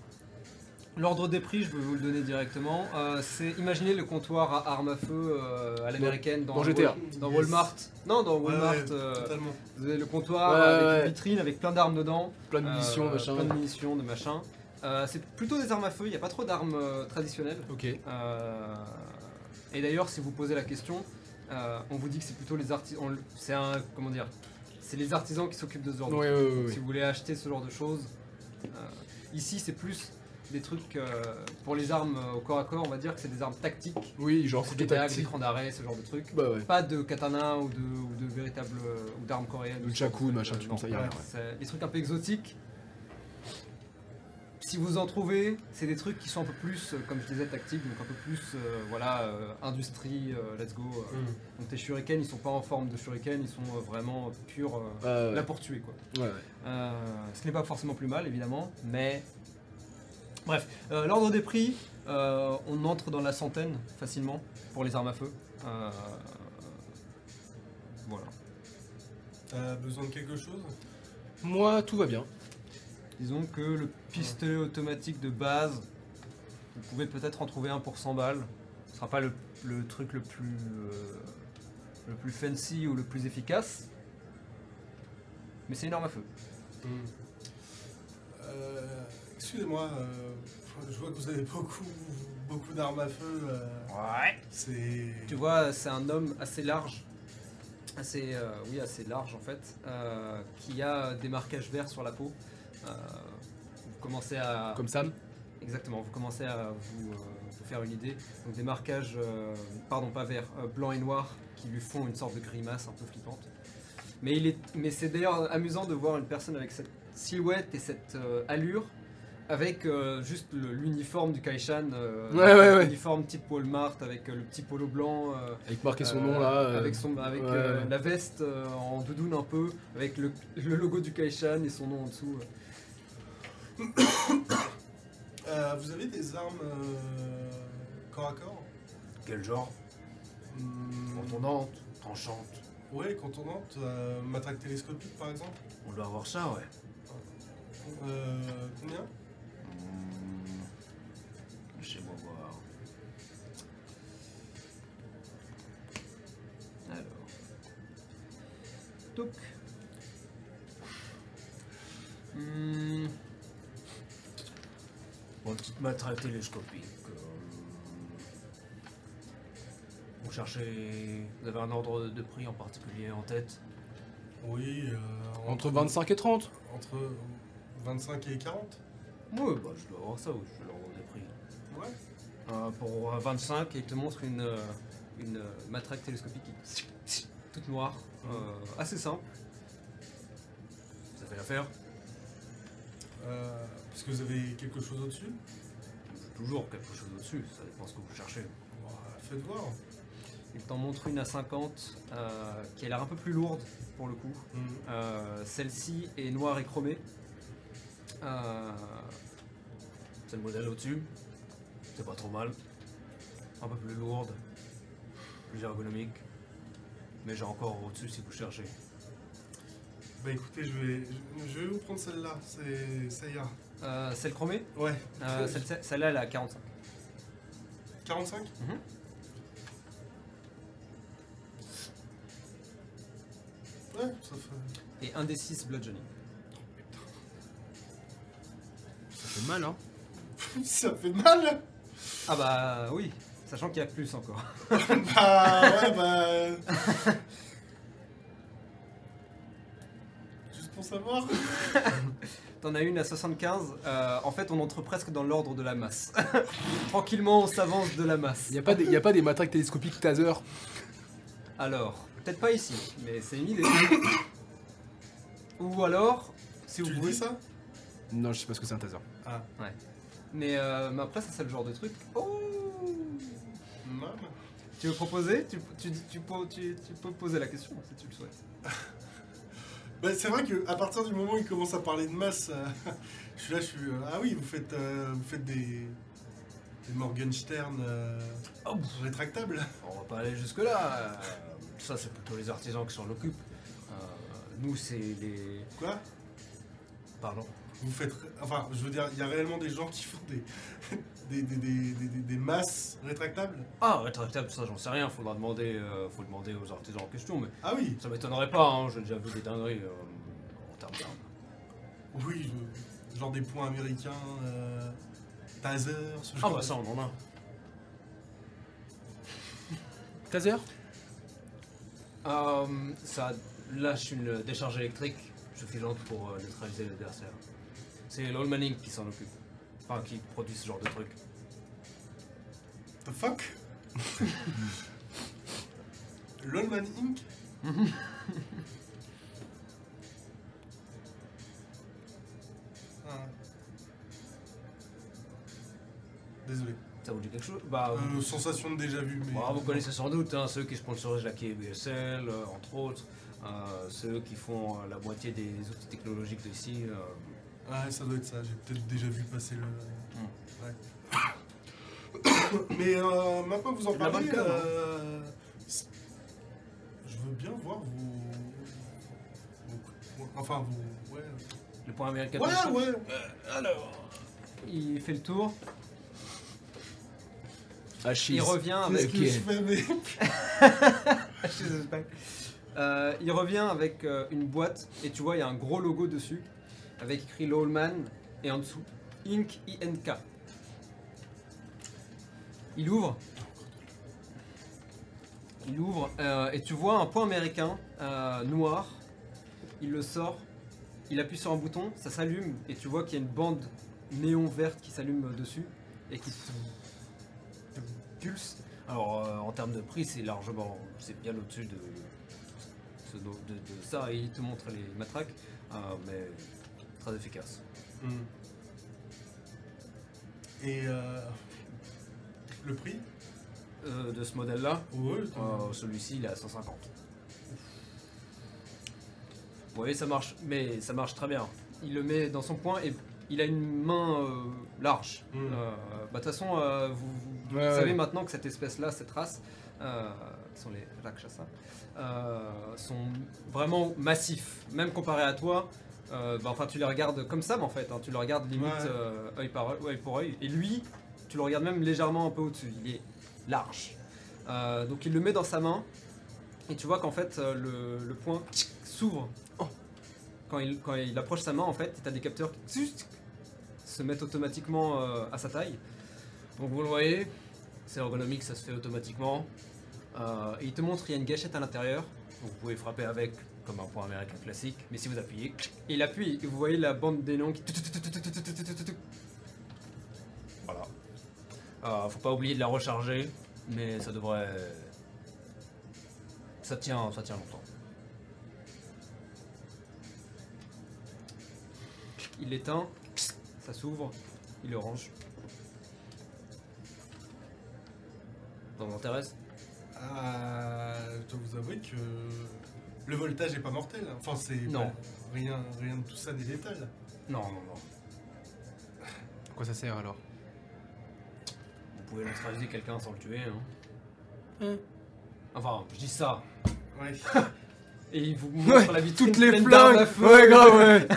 l'ordre des prix, je vais vous le donner directement. Euh, c'est imaginez le comptoir à armes à feu euh, à l'américaine dans, dans GTA. Dans Yes. Walmart. Non, dans Walmart. ouais, euh, totalement. vous avez le comptoir Ouais, avec ouais. une vitrine avec plein d'armes dedans. Plein de munitions, Euh, machin. Plein de munitions, de machin. Euh, c'est plutôt des armes à feu, il n'y a pas trop d'armes euh, traditionnelles. Ok. Euh, et d'ailleurs, si vous posez la question, euh, on vous dit que c'est plutôt les artisans. C'est un. Comment dire C'est les artisans qui s'occupent de ce genre de ouais. Si vous voulez acheter ce genre de choses. euh, ici, c'est plus des trucs euh, pour les armes euh, au corps à corps, on va dire que c'est des armes tactiques. Oui, genre C'est des dagues, des crans d'arrêt, ce genre de trucs. Bah ouais. Pas de katana ou de, ou de véritables. euh, ou d'armes coréennes. De trucs, machin, ouais. c'est des trucs un peu exotiques. Si vous en trouvez, c'est des trucs qui sont un peu plus, comme je disais, tactiques, donc un peu plus, euh, voilà, euh, industrie, euh, let's go. euh. Mm. Donc tes shurikens, ils sont pas en forme de shuriken, ils sont euh, vraiment purs, euh, Ouais, là pour tuer, quoi. Ouais, ouais. Euh, ce n'est pas forcément plus mal, évidemment, mais... Bref, euh, l'ordre des prix, euh, on entre dans la centaine, facilement, pour les armes à feu. Euh, voilà. T'as besoin de quelque chose? Moi, tout va bien. Disons que le pistolet automatique de base, vous pouvez peut-être en trouver un pour 100 balles. Ce sera pas le, le truc le plus, euh, le plus fancy ou le plus efficace. Mais c'est une arme à feu. Mm. Excusez-moi, euh, je vois que vous avez beaucoup, beaucoup d'armes à feu. euh, Ouais. c'est. Tu vois, c'est un homme assez large. Assez, euh, oui, assez large en fait. euh, qui a des marquages verts sur la peau. Euh, vous commencez à. Comme Sam. Exactement, vous commencez à vous, euh, vous faire une idée. Donc des marquages, euh, pardon pas verts, euh, blanc et noir, qui lui font une sorte de grimace un peu flippante. Mais, il est, mais c'est d'ailleurs amusant de voir une personne avec cette silhouette et cette euh, allure avec euh, juste l'uniforme du Kaishan, euh, Ouais, ouais, ouais. l'uniforme type Walmart avec euh, le petit polo blanc. euh, Avec marqué son euh, nom là. euh, avec son, avec ouais. euh, la veste euh, en doudoune un peu, avec le, le logo du Kaishan et son nom en dessous. Euh, vous avez des armes euh, corps à corps? Quel genre? Hmm, Contondante, tranchante. Ouais, contondante, euh, matraque télescopique par exemple. On doit avoir ça, ouais. Euh, combien? Toc. Hmm, Bon, petite matraque télescopique. euh, Vous cherchez. Vous avez un ordre de prix en particulier en tête? Oui, euh, Entre 25 et 30. Entre 25 et 40 ouais, Bah, je dois avoir ça, oui, je l'ordre de prix. Ouais. euh, pour euh, 25, et il te montre une, euh, une euh, matraque télescopique qui- toute noire, assez simple. Ça fait l'affaire Euh, Parce que vous avez quelque chose au-dessus toujours quelque chose au-dessus, ça dépend ce que vous cherchez. Bon, Faites voir. Il t'en montre une à 50 euh, qui a l'air un peu plus lourde pour le coup. Euh, Celle-ci est noire et chromée. Euh, C'est le modèle au-dessus. C'est pas trop mal. Un peu plus lourde. Plus ergonomique. Mais j'ai encore au-dessus si vous cherchez. Bah écoutez, je vais, je, vais vous prendre celle-là, c'est ça ira. euh, celle chromée, Ouais. euh, celle- celle-là elle à 45. 45 Mhm. Ouais, ça fait. Et un des 6 bludgeoning. Ça fait mal, hein. ça fait mal Ah bah oui, sachant qu'il y a plus encore. Bah ouais, bah. Juste pour savoir. T'en as une à 75. euh, en fait, on entre presque dans l'ordre de la masse. Tranquillement, on s'avance de la masse. Il n'y a, pas des- y a pas des matraques télescopiques taser Alors, peut-être pas ici, mais c'est une idée. Ou alors, si Tu vous voulez. dis ça? Non, je sais pas ce que c'est un taser. Ah, Mais, euh, mais après, ça c'est le genre de truc. Oh Tu veux proposer tu, tu, dis- tu, peux- tu- tu peux poser la question si tu le souhaites. Bah, c'est vrai que à partir du moment où il commence à parler de masse, euh, je suis là, je suis. euh, ah oui, vous faites, euh, vous faites des. des Morgenstern euh, Oh, rétractables on va pas aller jusque-là. euh, ça, c'est plutôt les artisans qui s'en occupent. Euh, nous, c'est les. Quoi? Pardon. Vous faites. Enfin, je veux dire, il y a réellement des gens qui font des. des, des, des, des- masses rétractables? Ah, rétractable, ça, j'en sais rien. Faudra demander, euh, faut demander aux artisans en question. Mais Ah oui ça m'étonnerait pas. Hein, J'ai déjà vu des dingueries euh, en termes d'armes. Oui, je- genre des points américains, euh, taser, ce Ah, genre bah de- ça, on en a. Taser? Euh, Ça lâche une décharge électrique suffisante pour euh, neutraliser l'adversaire. C'est l'Allman Inc. qui s'en occupe. Enfin, qui produit ce genre de truc. The fuck? Lolman Inc? Ah. Désolé. Ça vous dit quelque chose? Bah, vous, Euh, sensation de déjà vu, mais. bah, vous connaissez sans doute hein, ceux qui sponsorisent la quai BSL, euh, entre autres. euh, ceux qui font euh, la moitié des outils technologiques d'ici. Euh, Ah, ça doit être ça, j'ai peut-être déjà vu passer le. Ouais. mais euh, maintenant que vous en parlez, euh, je veux bien voir vos. vos- Enfin, vos. Ouais, les points américains. ouais, ouais. Alors. il fait le tour. Achille. Il revient avec. que je fais, mais. Euh, il revient avec euh, une boîte et tu vois il y a un gros logo dessus avec écrit Lawman et en dessous Inc INK. Il ouvre. Il ouvre euh, et tu vois un point américain euh, noir. Il le sort. Il appuie sur un bouton, ça s'allume et tu vois qu'il y a une bande néon verte qui s'allume dessus et qui pulse. Alors, euh, en termes de prix, c'est largement. C'est bien au-dessus de, ça. Et il te montre les matraques. mais très efficace. Hmm. Et euh, le prix? Euh, de ce modèle-là, euh, celui-ci il est à 150. Vous voyez, ça marche, mais ça marche très bien. Il le met dans son poing et il a une main large. Mm. Euh, bah, De toute façon, vous, vous Ouais, savez ouais. maintenant que cette espèce-là, cette race, sont les Rakshasa, sont vraiment massifs. Même comparé à toi, euh, bah, enfin tu les regardes comme ça, mais en fait, hein, tu le regardes limite Ouais. euh, œil, par œil, pour œil. Et lui, tu le regardes même légèrement un peu au-dessus. Il est large. Euh, donc il le met dans sa main et tu vois qu'en fait le, le poing s'ouvre. Quand, il, quand il approche sa main, en fait, tu as des capteurs qui se mettent automatiquement à sa taille. Donc vous le voyez, c'est ergonomique, ça se fait automatiquement. Et il te montre, il y a une gâchette à l'intérieur. Vous pouvez frapper avec comme un point américain classique, mais si vous appuyez, il appuie et vous voyez la bande des noms qui. voilà. Euh, faut pas oublier de la recharger, mais ça devrait. Ça tient, ça tient longtemps. Il l'éteint, ça s'ouvre, il le range. Ça vous intéresse Ah, je dois vous avouer que le voltage est pas mortel. hein. Enfin, c'est Non. pas- rien, rien de tout ça n'est létal. Non, non, non. À quoi ça sert alors? Vous pouvez neutraliser quelqu'un sans le tuer. Hein. Hein? Enfin, je dis ça. Ouais. Et il vous montre la vitrine Toutes les pleine d'armes à flingues feu. Ouais, grave, ouais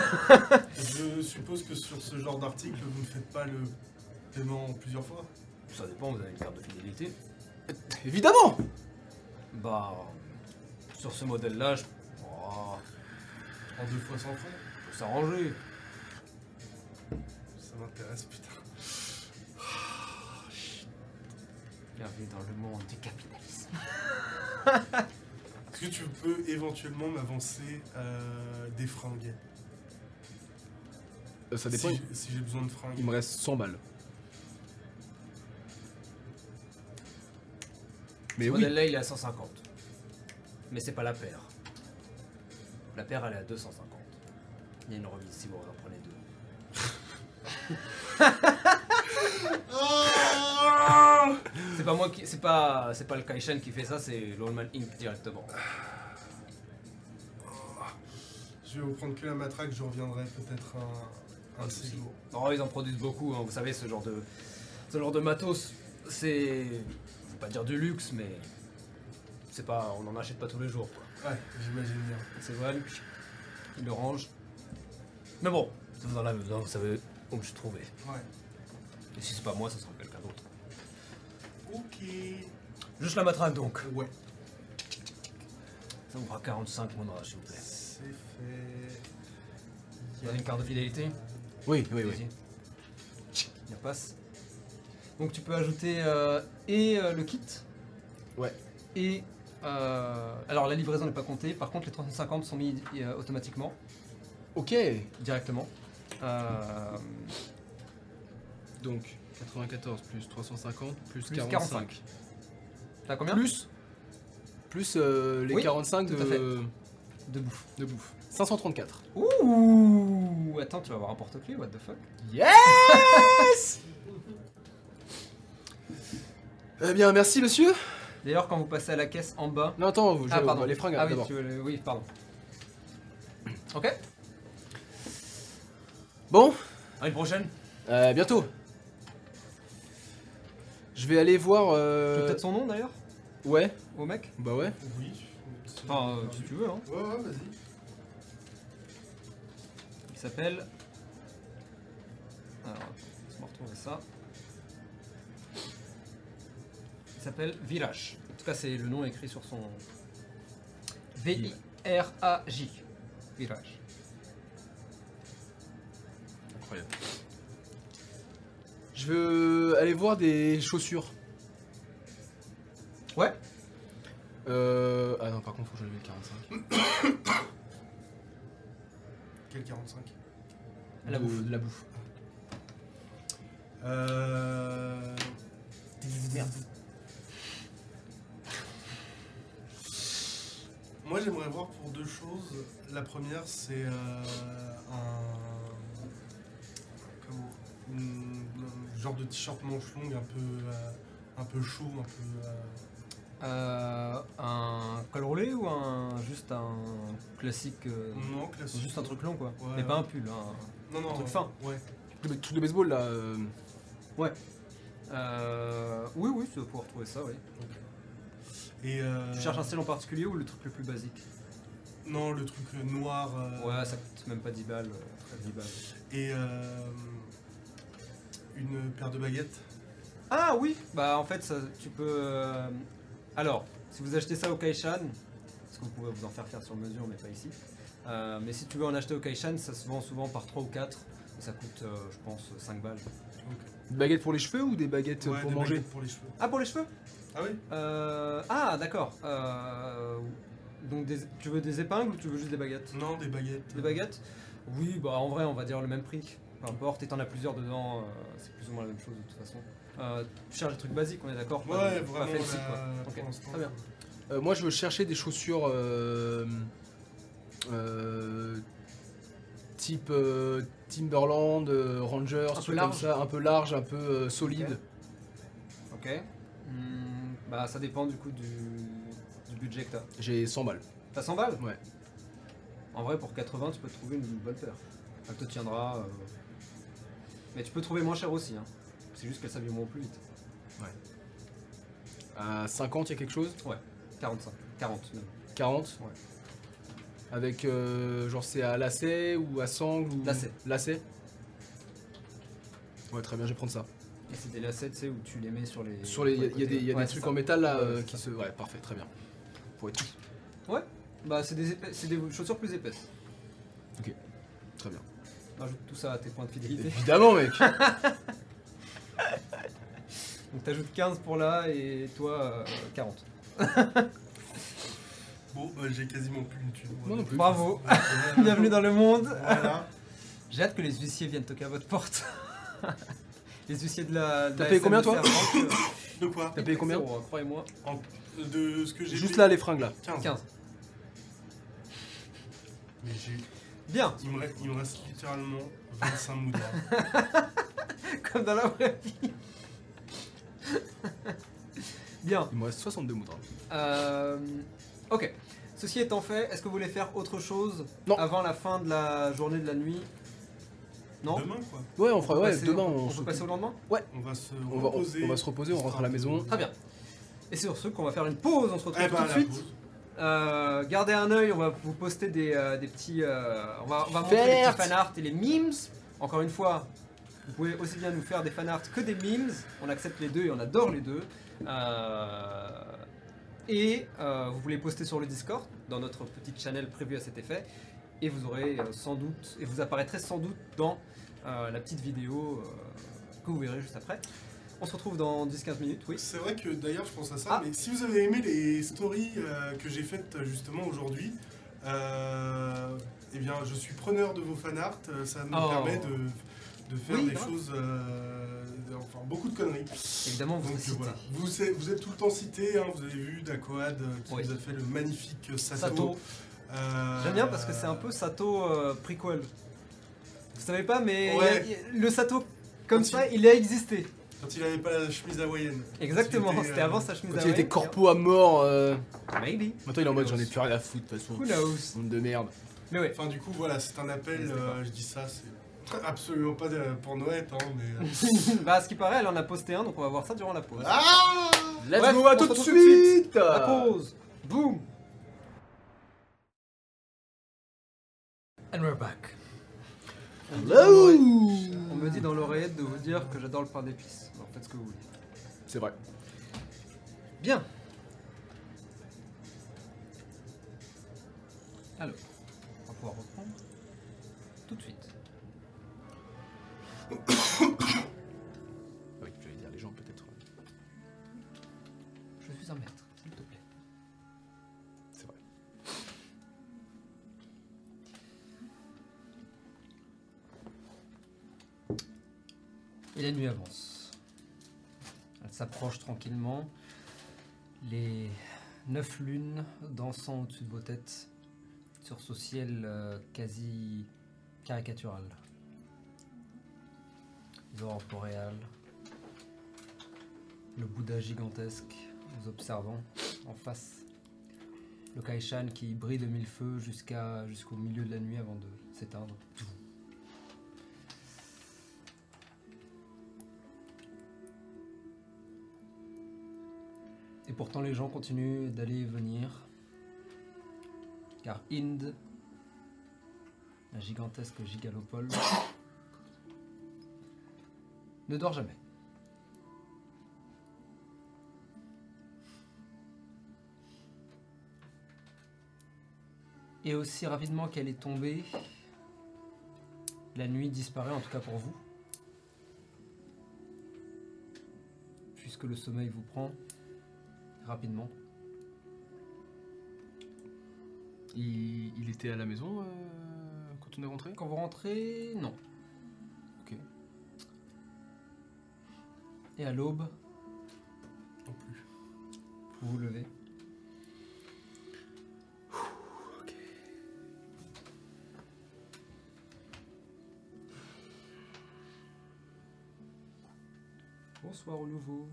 je suppose que sur ce genre d'article, vous ne faites pas le paiement plusieurs fois? Ça dépend, vous avez une carte de fidélité. Évidemment Bah, sur ce modèle-là, je oh, En deux fois sans frais. faut s'arranger. Ça m'intéresse, putain. Bienvenue dans le monde du capitalisme. Est-ce que tu peux éventuellement m'avancer euh, des fringues? Euh, Ça dépend, Si, j'ai- si j'ai besoin de fringues. il me reste 100 balles. Mais ce oui, modèle-là, il est à 150. Mais c'est pas la paire. La paire, elle est à 250. Il y a une remise si vous en prenez deux. C'est pas moi qui. C'est pas, c'est pas le Kaishan qui fait ça, c'est l'Allman Inc. directement. Je vais vous prendre que la matraque, je reviendrai peut-être un, un de ces jours. Non, ils en produisent beaucoup, hein. vous savez, ce genre de. Ce genre de matos, c'est. Je veux pas dire du luxe, mais. C'est pas. On en achète pas tous les jours, quoi. Ouais, j'imagine bien. C'est vrai, il le range. Mais bon, en avez besoin, vous savez où me je trouvais. Ouais. Et si c'est pas moi, ce sera quelqu'un d'autre. Ok. Juste la matraque donc. Ouais. Ça vous fera 45 monoras, s'il vous plaît. C'est fait. Vous avez une carte de fidélité oui, oui, oui. Il passe. Donc tu peux ajouter euh, et euh, le kit. Ouais. Et euh, alors la livraison n'est pas comptée. Par contre les 350 sont mis euh, automatiquement, Ok, directement. Euh, donc 94 plus 350 plus, Plus 45. 45. T'as combien? Plus Plus euh, les Oui, 45 tout à de, fait. de bouffe. de bouffe. 534. Ouh Attends, tu vas avoir un porte-clés, what the fuck? Yes Eh bien, merci monsieur. D'ailleurs, quand vous passez à la caisse en bas. Non, attends, je, Ah, pardon. les fringues Ah oui, d'abord. tu veux le- oui, pardon. Ok Bon, À une prochaine euh, bientôt. Je vais aller voir. Tu veux Euh... peut-être son nom d'ailleurs? Ouais, Au mec? Bah ouais. Oui. Enfin, euh, si tu veux, hein. Ouais, ouais, vas-y. Il s'appelle. Alors, laisse-moi retrouver ça. S'appelle Virage. En tout cas, c'est le nom écrit sur son. V-I-R-A-J. Virage. Incroyable. Je veux aller voir des chaussures. Ouais. Euh... Ah non, par contre, faut que je lève le 45. Quel 45 La De- bouffe. de la bouffe. Euh. Merde. Moi, j'aimerais voir pour deux choses. La première, c'est euh, un. Comment une- genre de t-shirt manche longue un peu, euh, un peu chaud, un peu. euh, Euh, un col roulé ou un juste un classique euh, non, classique. Juste un truc long quoi. Ouais, Mais ouais. pas un pull. un- Non, non. un truc fin. Ouais. Le truc de baseball là. euh, Euh, oui, oui, tu vas pouvoir trouver ça, oui. Et. euh, Tu cherches un style en particulier ou le truc le plus basique Non, le truc euh, noir. euh, Ouais, ça coûte même pas 10 balles. euh, 10 balles. Et. euh, une paire de baguettes. Ah oui Bah en fait, ça, tu peux... euh, Alors, si vous achetez ça au Kaishan, parce que vous pouvez vous en faire faire sur mesure, mais pas ici. euh, mais si tu veux en acheter au Kaishan, ça se vend souvent par 3 ou 4. Et ça coûte, euh, je pense, 5 balles. Des baguettes pour les cheveux ou des baguettes Ouais, pour des manger baguettes pour les cheveux. Ah, pour les cheveux? Ah oui Euh, Ah, d'accord. Euh, Donc des- tu veux des épingles ou tu veux juste des baguettes Non, des baguettes. Des baguettes Oui, bah en vrai, on va dire le même prix. Peu importe, et t'en as plusieurs dedans, euh, c'est plus ou moins la même chose de toute façon. Euh, tu cherches des trucs basiques, on est d'accord Ouais, pas vraiment. fancy, quoi. Très bien. Euh, Moi je veux chercher des chaussures euh, euh, type euh, Timberland, euh, Rangers, Un trucs peu comme large. ça, un peu large, un peu euh, solide. Ok. Hmm, bah ça dépend du coup du, du budget que t'as. J'ai 100 balles. T'as 100 balles? Ouais. En vrai, pour 80, tu peux te trouver une bonne paire. Elle te tiendra. euh, Mais tu peux trouver moins cher aussi. Hein. C'est juste qu'elles s'habilleront plus vite. À 50, il y a quelque chose? 45. 40 même. 40 Ouais. Avec euh, genre c'est à lacet ou à sangle ou Lacet. Lacet? Ouais, très bien, je vais prendre ça. Et c'est des lacets, tu sais, où tu les mets sur les. Sur les, il y a, il y a des, il y a Ouais, des c'est trucs ça. en métal là Ouais, euh, qui ça. se. Ouais, parfait, très bien. Pour être Bah, c'est des, épais- c'est des chaussures plus épaisses. très bien. Rajoute tout ça à tes points de fidélité. Évidemment, mec. Donc t'ajoutes 15 pour là et toi euh, 40. Bon, bah, j'ai quasiment plus une thune. Moi non plus. Bravo. Bienvenue dans le monde. Voilà. J'ai hâte que les huissiers viennent toquer à votre porte. Les huissiers de la. T'as payé combien, toi donc, De quoi T'as payé euh, combien hein, Croyez-moi. En- De ce que j'ai Juste là, les fringues là. 15. 15. Mais j'ai. Bien, Il me, reste, il me reste littéralement 25 moudras. comme dans la vraie vie. Bien. Il me reste 62 moudras. Euh, ok. Ceci étant fait, est-ce que vous voulez faire autre chose Non. avant la fin de la journée de la nuit? Non Demain, quoi. Ouais, on fera. peut Ouais, passer- demain on, on, peut passer au lendemain? On va se on va, reposer. on va se reposer, on rentre à la maison. Très bien. Et c'est sur ce qu'on va faire une pause, on se retrouve Eh tout ben, de la suite. Euh, gardez un œil, on va vous poster des, euh, des petits. euh, on va, on va montrer les petits fanarts et les memes. Encore une fois, vous pouvez aussi bien nous faire des fanarts que des memes. On accepte les deux et on adore les deux. Euh, et euh, vous voulez poster sur le Discord, dans notre petite channel prévue à cet effet. Et vous aurez euh, sans doute, et vous apparaîtrez sans doute dans euh, la petite vidéo euh, que vous verrez juste après. On se retrouve dans 10-15 minutes, oui. C'est vrai que d'ailleurs, je pense à ça, Ah. mais si vous avez aimé les stories euh, que j'ai faites justement aujourd'hui, euh, eh bien, je suis preneur de vos fanarts. Ça nous Oh. permet de, de faire Oui, des grave. choses, euh, enfin beaucoup de conneries. Évidemment, vous Donc euh, voilà, vous êtes, vous êtes tout le temps cité. hein, vous avez vu Dakoad euh, qui Oui. nous a fait le magnifique Sato. Sato. Euh, J'aime bien parce que c'est un peu Sato euh, prequel. Vous savez pas, mais il a- Ouais. il le Sato comme Quand ça, il a existé. Quand il avait pas la chemise hawaïenne. Exactement, c'était euh, avant sa chemise Quand à il était corpo à mort. euh, Maybe. Maintenant il est en mode j'en ai plus rien à foutre de toute façon. Who knows? Monde de merde. Mais ouais. Enfin, du coup, voilà, c'est un appel. N'hésitez euh, pas. je dis ça, c'est absolument pas de- pour Noël, hein, mais. bah, à ce qui paraît, elle en a posté un, donc on va voir ça durant la pause. Ah Let's Bref, go à tout de suite. suite La pause Boom And we're back. On me dit dans Hello l'oreille- On me dit dans l'oreillette de vous dire que j'adore le pain d'épices. Alors faites ce que vous voulez. C'est vrai. Bien. Alors, on va pouvoir reprendre tout de suite. Et la nuit avance. Elle s'approche tranquillement. Les neuf lunes dansant au-dessus de vos têtes sur ce ciel euh, quasi caricatural. Les aurores boréales, Le Bouddha gigantesque, nous observant en face. Le Kaishan qui brille de mille feux jusqu'à jusqu'au milieu de la nuit avant de s'éteindre. Et pourtant les gens continuent d'aller et venir. Car Inde, la gigantesque gigalopole, ne dort jamais. Et aussi rapidement qu'elle est tombée, la nuit disparaît, en tout cas pour vous. Puisque le sommeil vous prend rapidement. Il, il était à la maison euh, quand on est rentré? Quand vous rentrez, non. Ok. Et à l'aube, Non plus. vous vous levez. Bonsoir au nouveau.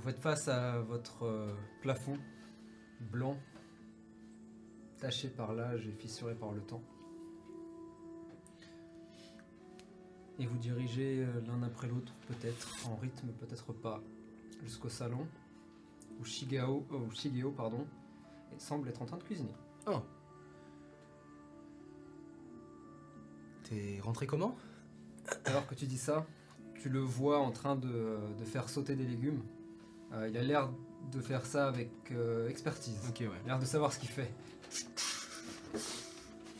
Vous faites face à votre euh, plafond blanc, taché par l'âge et fissuré par le temps. Et vous dirigez euh, l'un après l'autre, peut-être en rythme, peut-être pas, jusqu'au salon où Shigao, euh, où Shigeo pardon, semble être en train de cuisiner. Oh. T'es rentré comment? Alors que tu dis ça, tu le vois en train de, de faire sauter des légumes. Euh, il a l'air de faire ça avec euh, expertise. Ok, ouais. Il a l'air de savoir ce qu'il fait.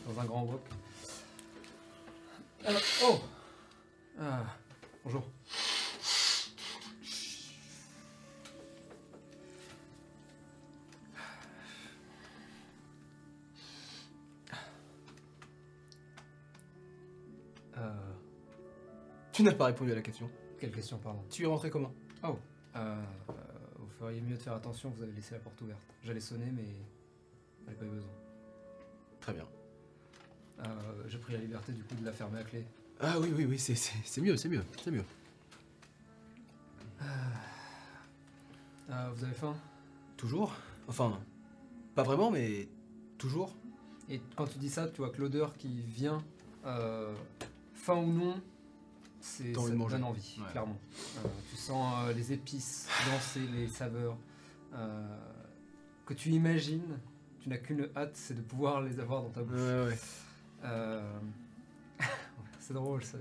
Dans un grand wok. Alors, oh Ah, bonjour. Euh, Tu n'as pas répondu à la question. quelle question, pardon? Tu es rentré comment? Oh, euh, euh, vous feriez mieux de faire attention, vous avez laissé la porte ouverte. J'allais sonner, mais j'avais pas eu besoin. Très bien. Euh, J'ai pris la liberté du coup de la fermer à clé. Ah oui, oui, oui, c'est- mieux, c'est mieux, c'est mieux. Euh, vous avez faim? Toujours Enfin, pas vraiment, mais toujours. Et quand tu dis ça, tu vois que l'odeur qui vient, euh, faim ou non, c'est ça envie de te manger. donne envie, Ouais. clairement. Euh, tu sens euh, les épices danser, les saveurs euh, que tu imagines. Tu n'as qu'une hâte, c'est de pouvoir les avoir dans ta bouche. Ouais, ouais. C'est drôle ça.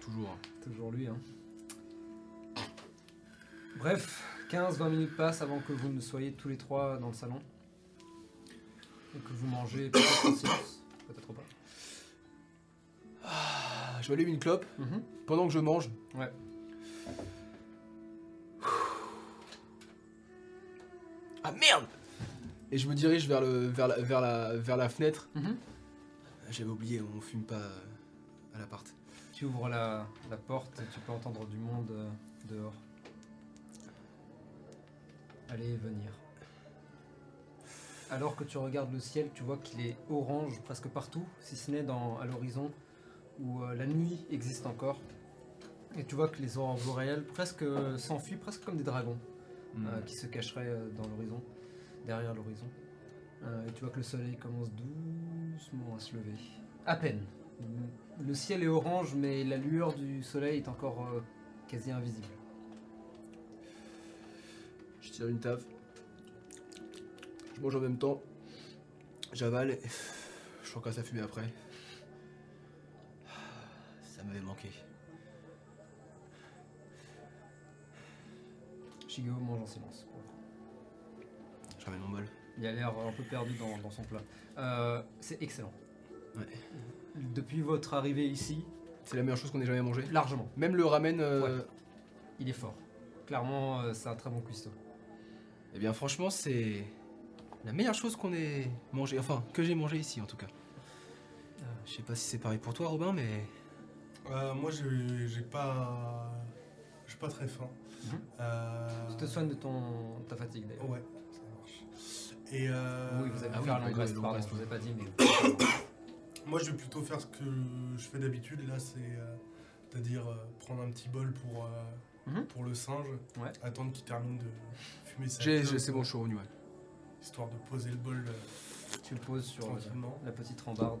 Toujours. Toujours lui, hein. Bref, 15-20 minutes passent avant que vous ne soyez tous les trois dans le salon. Et que vous mangez peut-être en silence, peut-être pas. Je m'allume une clope Mhm. pendant que je mange. Ouais. Ah merde Et je me dirige vers, le, vers, la, vers, la, vers la fenêtre. Mhm. J'avais oublié, on fume pas euh, à l'appart. Tu ouvres la, la porte et tu peux entendre du monde euh, dehors. Aller et venir. Alors que tu regardes le ciel, tu vois qu'il est orange presque partout, si ce n'est dans, à l'horizon où euh, la nuit existe encore. Et tu vois que les aurores boréales presque euh, s'enfuient, presque comme des dragons. Hmm. euh, qui se cacherait euh, dans l'horizon, derrière l'horizon. Euh, et tu vois que le soleil commence doucement à se lever. À peine. Le ciel est orange, mais la lueur du soleil est encore euh, quasi invisible. Je tire une taf. Je mange en même temps. J'avale. et Je sens à fumer après. Ça m'avait manqué. Shigeo mange en silence. Je ramène mon bol. Il a l'air un peu perdu dans, dans son plat. Euh, c'est excellent. Ouais. Depuis votre arrivée ici, C'est la meilleure chose qu'on ait jamais mangé. largement, Même le ramen. euh, il est fort. Clairement, euh, c'est un très bon cuistot. Eh bien, franchement, c'est la meilleure chose qu'on ait mangé. Enfin, que j'ai mangé ici en tout cas. Je sais pas si c'est pareil pour toi, Robin, mais. Euh, moi, j'ai pas. J'ai pas très faim. Euh, Tu te soignes de ton, ta fatigue d'ailleurs. Ouais, ça marche. Et euh, Oui, vous avez Ah oui, pardon, je vous ai pas dit, mais. Moi, je vais plutôt faire ce que je fais d'habitude. Là, c'est. C'est-à-dire euh, prendre un petit bol pour, euh, Mhm. pour le singe. Ouais. Attendre qu'il termine de fumer sa J'ai, c'est bon, je suis revenu, ouais. Histoire de poser le bol euh, Tu le poses sur euh, la petite rambarde,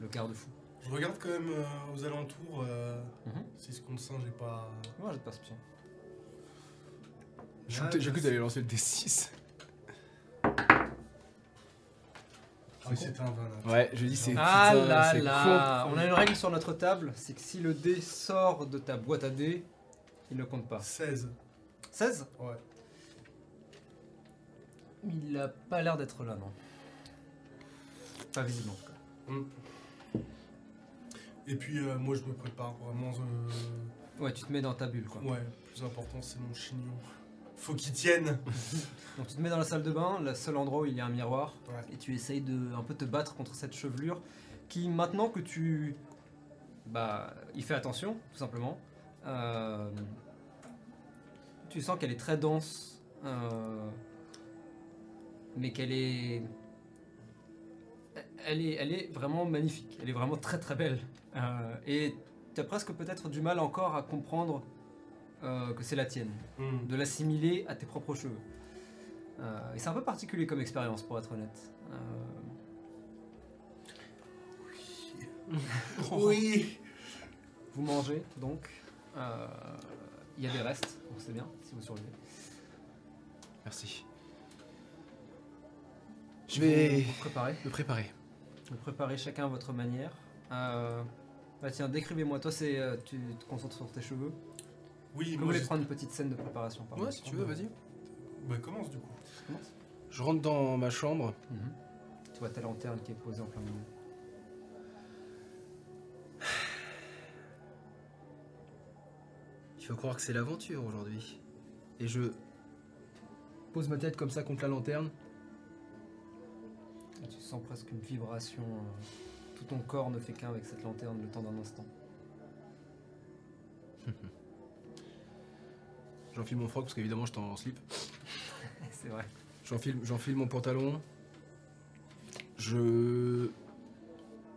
le garde-fou. Je regarde quand même euh, aux alentours euh, Mhm. si ce compte singe n'est pas. Moi, j'ai de perception. J'ai Ah, cru que- j'ai cru que t'allais lancer le D6. Ah oui, c'était un 20 là. Ouais, je dis c'est. Ah putain, là c'est là. On a une règle sur notre table, c'est que si le dé sort de ta boîte à dés, il ne compte pas. 16. 16 Ouais. Il a pas l'air d'être là, non. Pas visible en tout cas. Et puis euh, moi, je me prépare vraiment. euh, Ouais, tu te mets dans ta bulle quoi. Ouais, le plus important, c'est mon chignon. Faut qu'il tienne. Donc tu te mets dans la salle de bain, le seul endroit où il y a un miroir, Ouais. et tu essayes de un peu te battre contre cette chevelure qui, maintenant que tu. Bah, il fait attention, tout simplement. Euh, tu sens qu'elle est très dense, mais qu'elle est. Elle est, elle est vraiment magnifique, elle est vraiment très très belle. Euh, et tu as presque peut-être du mal encore à comprendre euh, que c'est la tienne Hmm. de l'assimiler à tes propres cheveux. Euh, et c'est un peu particulier comme expérience, pour être honnête. Oui. vous mangez, donc. Il y a des restes, donc c'est bien si vous survivez. Merci. Je vais Vous, vous préparez. me préparer. Vous préparez chacun à votre manière. Euh, bah tiens, décrivez-moi. Toi, c'est euh, tu te concentres sur tes cheveux. Oui, vous moi, voulez j'ai- prendre une petite scène de préparation par Ouais, si tu veux, vas-y. Bah, commence du coup. Commence. Je rentre dans ma chambre. Mhm. Tu vois ta lanterne qui est posée en plein milieu. Il faut croire que c'est l'aventure aujourd'hui. Et je pose ma tête comme ça contre la lanterne. Et tu sens presque une vibration. euh, tout ton corps ne fait qu'un avec cette lanterne le temps d'un instant. J'enfile mon froc parce qu'évidemment j'étais en slip. c'est vrai. J'enfile, j'enfile mon pantalon. Je.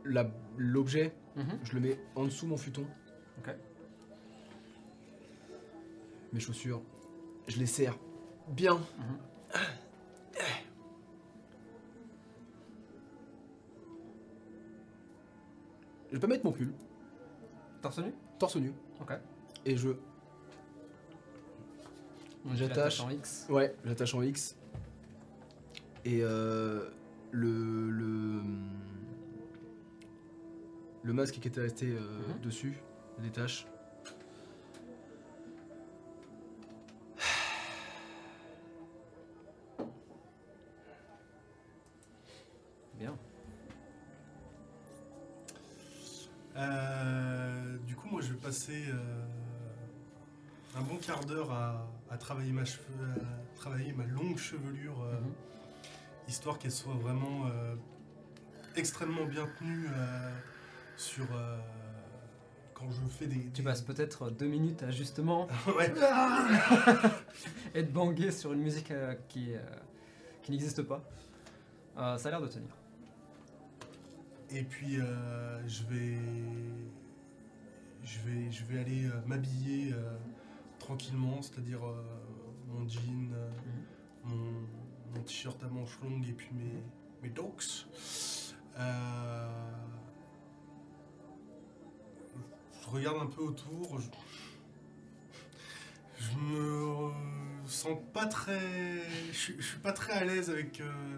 la- L'objet, Mhm. je le mets en dessous mon futon. Ok. Mes chaussures, je les serre bien. Mhm. Je vais pas mettre mon pull, Torse nu? Torse nu. Ok. Et je. J'attache. en X. Ouais, j'attache en X. Et euh, le, le. Le masque qui était resté euh, Mhm. dessus, détache. Euh, du coup, moi, je vais passer euh, un bon quart d'heure à, à travailler ma cheveux, à travailler ma longue chevelure, euh, Mhm. histoire qu'elle soit vraiment euh, extrêmement bien tenue euh, sur euh, quand je fais des. Tu passes peut-être deux minutes à justement ouais. être bangé sur une musique euh, qui, euh, qui n'existe pas. Euh, ça a l'air de tenir. Et puis euh, je vais, je vais, je vais aller euh, m'habiller euh, tranquillement, c'est-à-dire mon jean, euh, mon, mon t-shirt à manches longues et puis mes, mes docks. Je regarde un peu autour. Je, je me sens pas très, je, suis- je suis pas très à l'aise avec. euh,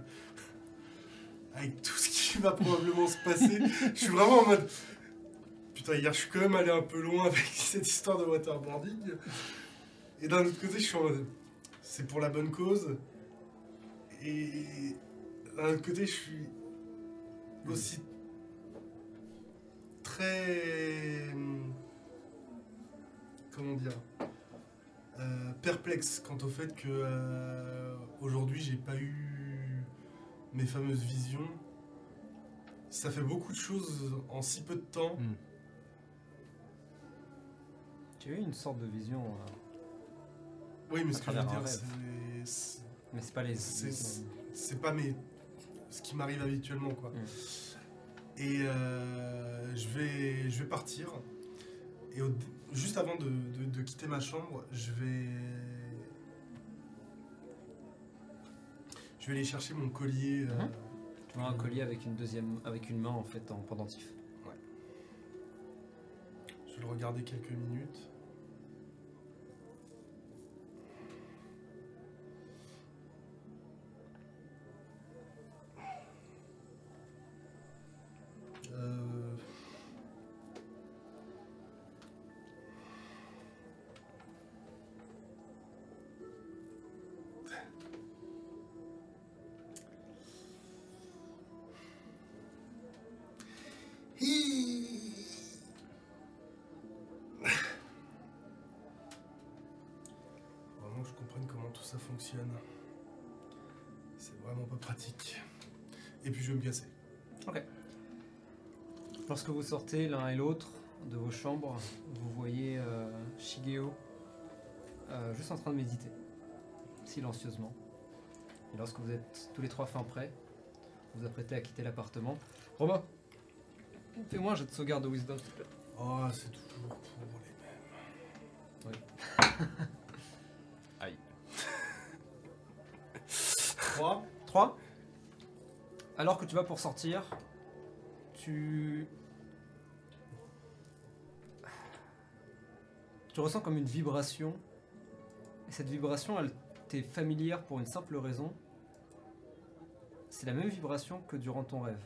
avec tout ce qui va probablement se passer. Je suis vraiment en mode. Putain, hier, je suis quand même allé un peu loin avec cette histoire de waterboarding. Et d'un autre côté, je suis en mode. C'est pour la bonne cause. Et d'un autre côté, je suis aussi très. Comment dire euh, Perplexe quant au fait que euh, aujourd'hui, j'ai pas eu mes fameuses visions. Ça fait beaucoup de choses en si peu de temps. Hmm. Tu as eu une sorte de vision, euh, Oui, mais À ce que je veux travers un dire, c'est- c'est. mais c'est pas les. C'est- c'est pas mes, ce qui m'arrive habituellement, quoi. Mm. Et euh, je, vais, je vais partir. Et au- juste avant de, de- de quitter ma chambre, je vais. Vais aller chercher mon collier. euh, Mhm. Tu vois un collier avec une deuxième, avec une main en fait en pendentif. Je vais le regarder quelques minutes. Euh, fonctionne. C'est vraiment pas pratique. Et puis je vais me casser. Lorsque vous sortez l'un et l'autre de vos chambres, vous voyez euh, Shigeo euh, juste en train de méditer, silencieusement. Et lorsque vous êtes tous les trois fin prêts, vous vous apprêtez à quitter l'appartement. Romain, fais-moi un jet de sauvegarde de Wisdom, s'il te plaît. Oh, c'est toujours pour les mêmes. Aïe. 3 3. Alors que tu vas pour sortir, tu. Tu ressens comme une vibration. Et cette vibration, elle t'est familière pour une simple raison. C'est la même vibration que durant ton rêve.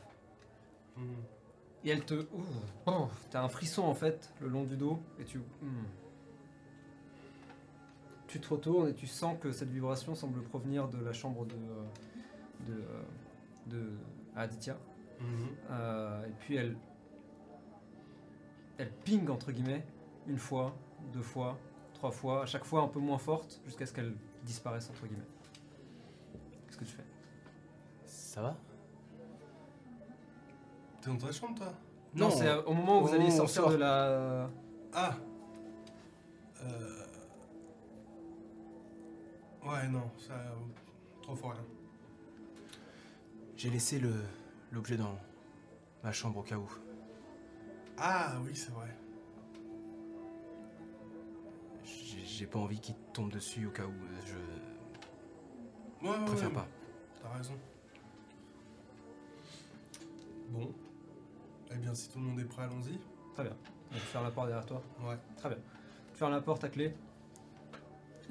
Et elle te. Ouh, oh, T'as un frisson en fait le long du dos et tu. hmm. Tu te retournes et tu sens que cette vibration semble provenir de la chambre de. euh, de. euh, de Aditya. Euh, et puis elle. Elle ping entre guillemets, une fois, deux fois, trois fois, à chaque fois un peu moins forte, jusqu'à ce qu'elle disparaisse entre guillemets. Qu'est-ce que tu fais? Ça va? T'es dans ta chambre, toi? Non, c'est euh, au moment où vous allez sortir sort. de la. Ah euh... Ouais, non, ça. Trop fort rien. J'ai laissé le l'objet dans ma chambre au cas où. Ah oui, c'est vrai. J'ai pas envie qu'il tombe dessus au cas où. euh, Je Ouais, ouais, préfère ouais, pas. T'as raison. Bon. Eh bien, si tout le monde est prêt, allons-y. Très bien. Donc, tu fermes la porte derrière toi. Ouais. Très bien. Tu fermes la porte à clé.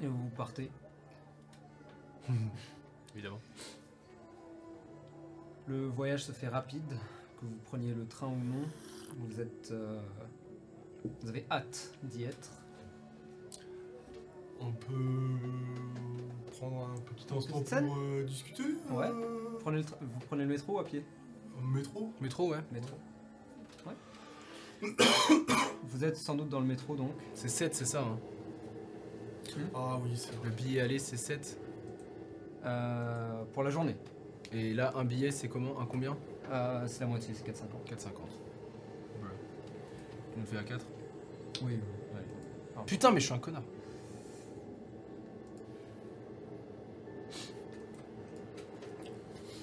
Et vous partez. Évidemment. Le voyage se fait rapide, que vous preniez le train ou non. Vous êtes. euh, vous avez hâte d'y être. On peut prendre un petit instant Petite scène pour euh, discuter Ouais. euh, Vous prenez le, tra- vous prenez le métro ou à pied? Métro Métro, ouais. Métro. Ouais. vous êtes sans doute dans le métro donc. C'est 7, c'est ça. hein. Ah oui, c'est vrai. Le billet aller, c'est 7. Euh, pour la journée. Et là, un billet, c'est comment Un combien? Euh, c'est la moitié, c'est 4,50. 4,50. Tu nous fais à 4 Oui, Putain, mais je suis un connard.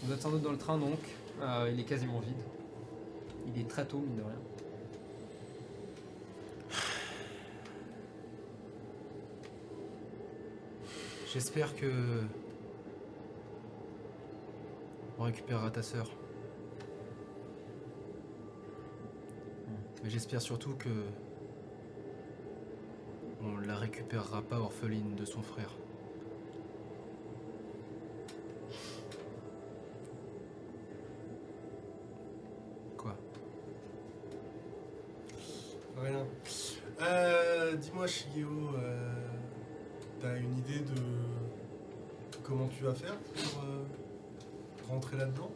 Vous êtes sans doute dans le train donc. Euh, il est quasiment vide. Il est très tôt, mine de rien. J'espère que. On récupérera ta sœur. Mais j'espère surtout que. On la récupérera pas orpheline de son frère. Quoi Rien. Euh, Dis-moi, Shigeo, euh, t'as une idée de comment tu vas faire pour euh, rentrer là-dedans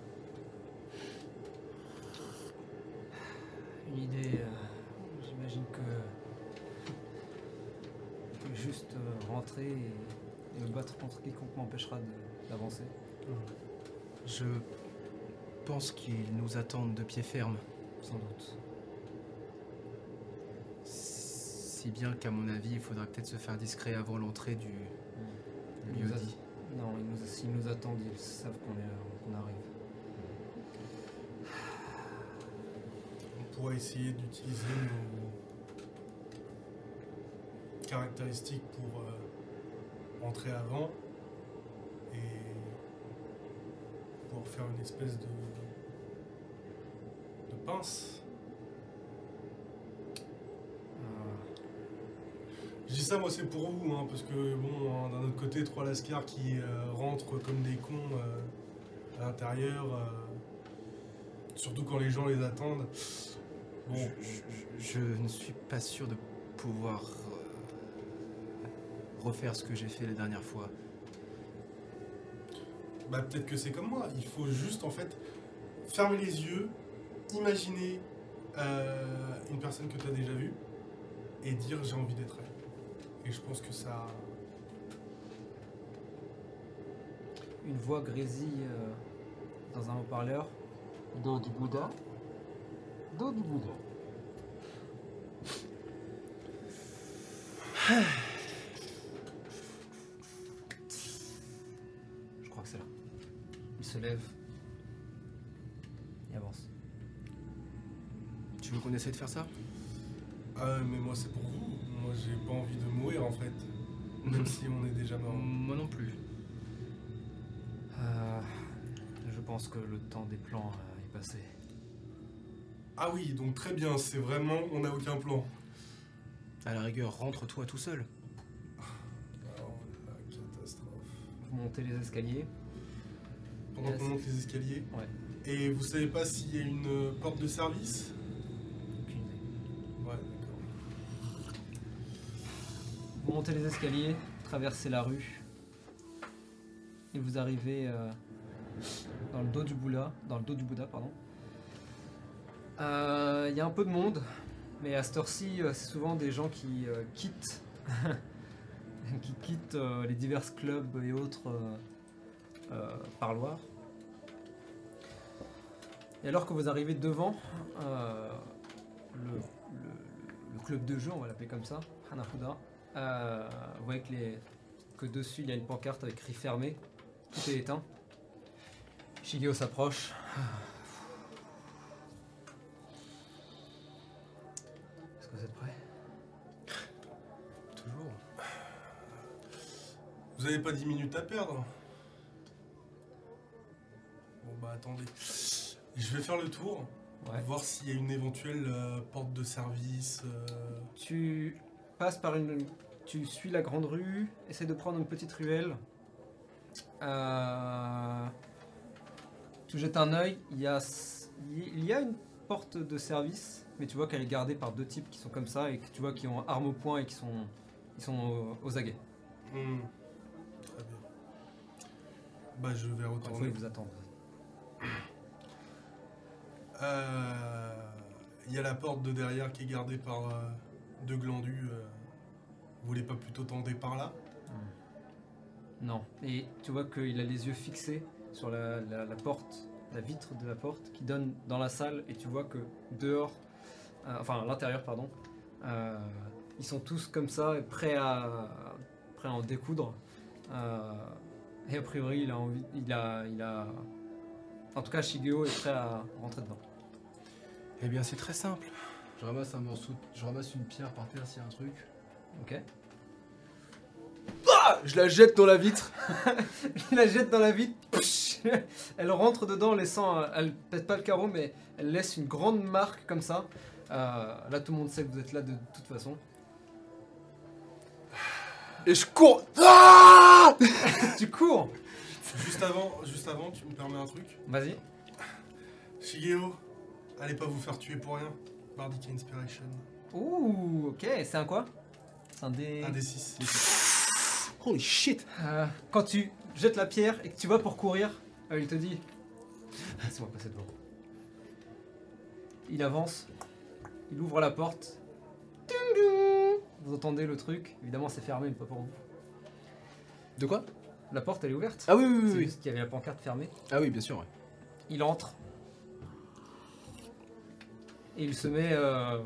Une idée, euh, j'imagine que. Juste euh, rentrer et, et me battre contre quiconque m'empêchera d'avancer. Je pense qu'ils nous attendent de pied ferme. Sans doute. Si bien qu'à mon avis, il faudra peut-être se faire discret avant l'entrée du Ils lieu dit. non, ils nous, nous attendent, ils savent qu'on est- arrive. pourra essayer d'utiliser nos caractéristiques pour euh, entrer avant et pour faire une espèce de, pince. Je dis ça, moi, c'est pour vous, hein, parce que, bon, hein, d'un autre côté, trois lascars qui euh, rentrent comme des cons euh, à l'intérieur, euh, surtout quand les gens les attendent. Bon, Je, je- je ne suis pas sûr de pouvoir euh, refaire ce que j'ai fait la dernière fois. bah, peut-être que c'est comme moi. Il faut juste, en fait, fermer les yeux, imaginer euh, une personne que tu as déjà vue et dire j'ai envie d'être elle. Et je pense que ça. Une voix grésille euh, dans un haut-parleur. Dos du Bouddha. Dos du Bouddha. Je crois que c'est là. Il se lève et avance. Tu veux qu'on essaie de faire ça? Ah, mais moi, c'est pour vous. Moi, j'ai pas envie de mourir, en fait. Même si on est déjà mort. Moi non plus. Euh, je pense que le temps des plans euh, est passé. Ah oui, donc très bien, c'est vraiment, on n'a aucun plan. À la rigueur, rentre-toi tout seul. Alors, la catastrophe. Vous montez les escaliers. Pendant qu'on monte les escaliers. Ouais. Et vous savez pas s'il y a une euh, porte de service? Aucune idée. Ouais, d'accord. Vous montez les escaliers, traversez la rue. Vous arrivez euh, dans le dos du Bouddha. Dans le dos du Bouddha, pardon. Euh, Il y a un peu de monde, mais à cette heure-ci, euh, c'est souvent des gens qui quittent, qui quittent les divers clubs et autres parloirs. Et alors que vous arrivez devant le, le- le club de jeu, on va l'appeler comme ça, Hanafuda, vous voyez que, les- que dessus il y a une pancarte avec écrit fermé, tout est éteint. Shigeo s'approche. Est-ce que vous êtes prêts? Toujours. Vous avez pas 10 minutes à perdre Bon bah attendez. Je vais faire le tour, Ouais. voir s'il y a une éventuelle euh, porte de service. euh, Tu passes par une. Tu suis la grande rue, essaie de prendre une petite ruelle. Euh, tu jettes un œil, il y a, il y a une porte de service, mais tu vois qu'elle est gardée par deux types qui sont comme ça et que tu vois qui ont arme au poing et qui sont, ils sont aux, aux aguets. hmm, Très bien. Bah je vais fois, retourner. ils vous attendent. Euh, Il y a la porte de derrière qui est gardée par euh, deux glandus. euh, Vous voulez pas plutôt tenter par là? Non. Et tu vois qu'il a les yeux fixés sur la, la- la porte, la vitre de la porte qui donne dans la salle et tu vois que dehors, euh, enfin à l'intérieur pardon, euh, ils sont tous comme ça et prêts à, prêts à en découdre. Euh, et a priori il a envie, il a, il a, en tout cas Shigeo est prêt à rentrer dedans. Eh bien, c'est très simple. Je ramasse un morceau, je ramasse une pierre par terre s'il y a un truc. Ok. Ah Je la jette dans la vitre. Il la jette dans la vitre. Elle rentre dedans, laissant. euh, Elle pète pas le carreau, mais elle laisse une grande marque comme ça. Euh, là, tout le monde sait que vous êtes là de toute façon. Et je cours. Ah tu cours Juste avant, juste avant, tu me permets un truc Vas-y. Shigeo, allez pas vous faire tuer pour rien. Bardic Inspiration. Ouh, ok. C'est un quoi? C'est un dé. Un des 6. Holy shit. Euh, quand tu jettes la pierre et que tu vas pour courir, euh, il te dit Laisse-moi passer devant. Il avance, il ouvre la porte. Vous entendez le truc Évidemment, c'est fermé, mais pas pour vous. De quoi? La porte, elle est ouverte. Ah oui, oui, oui. C'est oui. juste qu'il y avait la pancarte fermée. Ah oui, bien sûr. ouais. Il entre. Et il se met euh,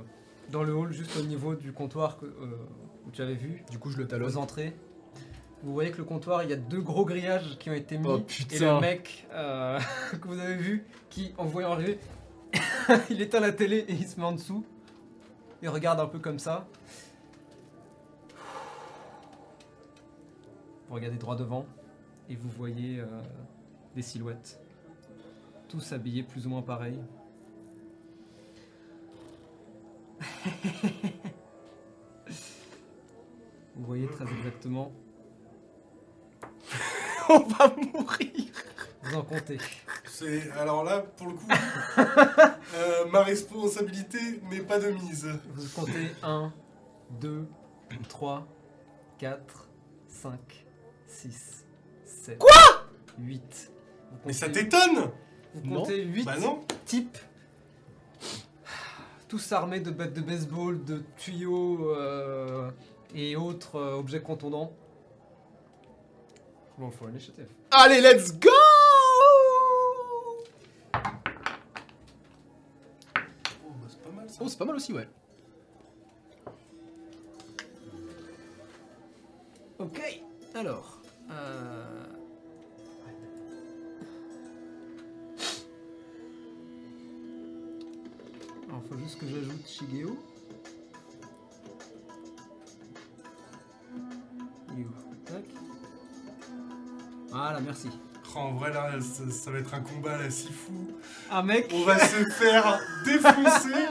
dans le hall, juste au niveau du comptoir que, euh, où tu avais vu, Du coup, je le aux talonne. entrées. Vous voyez que le comptoir, il y a deux gros grillages qui ont été mis. Oh, et le mec euh, que vous avez vu, qui, en voyant arriver, il éteint la télé et il se met en dessous. Il regarde un peu comme ça. Vous regardez droit devant et vous voyez euh, des silhouettes. Tous habillés plus ou moins pareil. vous voyez très exactement. On va mourir Vous en comptez. C'est alors là pour le coup, euh, ma responsabilité n'est pas de mise. Vous comptez 1, 2, 3, 4, 5, 6, 7. Quoi? 8. Mais ça t'étonne Vous Non. comptez 8 Bah non. types. Tous armés de battes de baseball, de tuyaux euh, et autres euh, objets contondants. Bon, faut l'initiative. Allez, let's go Oh, bah, c'est pas mal ça. Oh, c'est pas mal aussi, ouais. Ok, alors. euh, Alors, faut juste que j'ajoute Shigeo. Voilà, merci. Oh, en vrai là, ça, ça va être un combat là si fou. Un mec, On va se faire défoncer,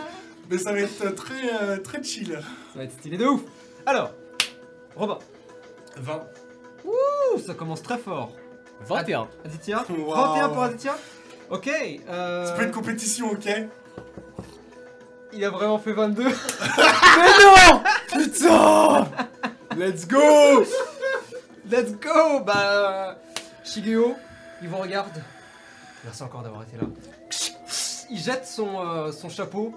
mais ça va être très euh, très chill. ça va être stylé de ouf. Alors, Robin. 20. Ouh, ça commence très fort. 21. Aditya Wow. 21 pour Aditya Ok. Euh, C'est pas une compétition, ok il a vraiment fait 22. Putain Let's go Let's go Bah... Shigeo, il vous regarde. Merci encore d'avoir été là. Il jette son, euh, son chapeau.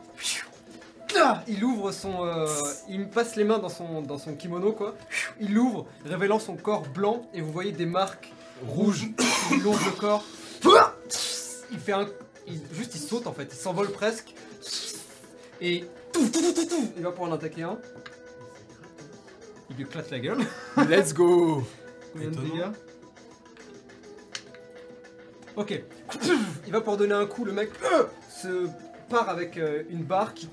Il ouvre son... euh, il me passe les mains dans son, dans son kimono, quoi. Il l'ouvre, révélant son corps blanc, et vous voyez des marques rouges. Il longe le corps. Il fait un... il- juste, il saute, en fait. Il s'envole presque. Et... Il va pour en attaquer un. Il lui éclate la gueule. Let's go Combien de Étonnant. dégâts? Ok. Il va pour donner un coup, le mec euh, se part avec euh, une barre qui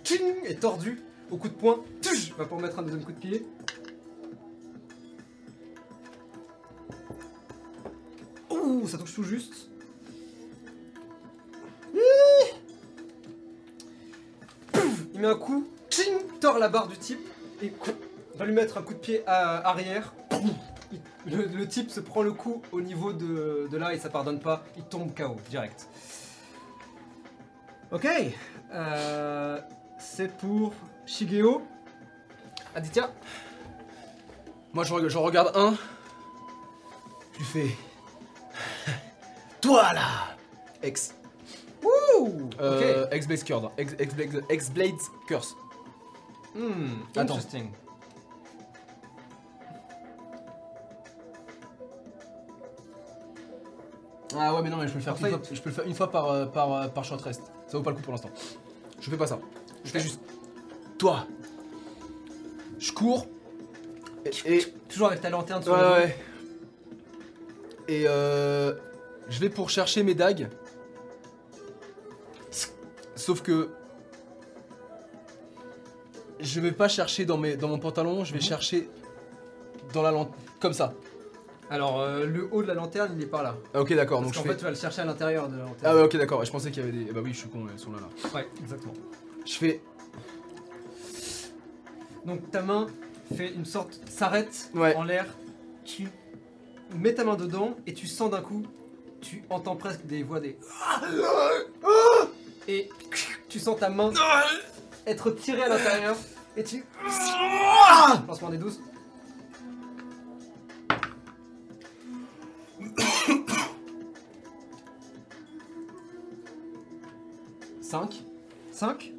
est tordue au coup de poing. Il va pour mettre un deuxième coup de pied. Ouh, ça touche tout juste. Il met un coup, tord la barre du type et va lui mettre un coup de pied à- arrière. Le, le type se prend le coup au niveau de, de là et ça pardonne pas, il tombe KO direct. Ok, euh, c'est pour Shigeo. Aditya, Moi, je, reg- je regarde un. Je lui fais. Toi là Ex. Ouh, Euh, ok. Ex-Blade's Curse. Ex- Curse. Hmm, Attends. interesting. Ah ouais, mais non, mais je peux le faire, une fois, je peux le faire une fois par, euh, par, euh, par short rest. Ça vaut pas le coup pour l'instant. Je fais pas ça. Je fais juste. Toi Je cours. Et. et- Toujours avec ta lanterne sur ouais, le ouais. Et euh. Je vais pour chercher mes dagues. Sauf que. Je vais pas chercher dans, mes, dans mon pantalon, je vais Mhm. chercher dans la lanterne. Comme ça. Alors, euh, le haut de la lanterne, il est par là. Ah, ok, d'accord. Parce Donc je qu'en fais. fait, tu vas le chercher à l'intérieur de la lanterne. Ah ouais, ok, d'accord. Je pensais qu'il y avait des. Bah oui, je suis con, elles sont là, là. Ouais, exactement. Je fais. Donc ta main fait une sorte, s'arrête Ouais. en l'air, tu mets ta main dedans et tu sens d'un coup, tu entends presque des voix des et tu sens ta main être tirée à l'intérieur et tu lancement des 12 5 5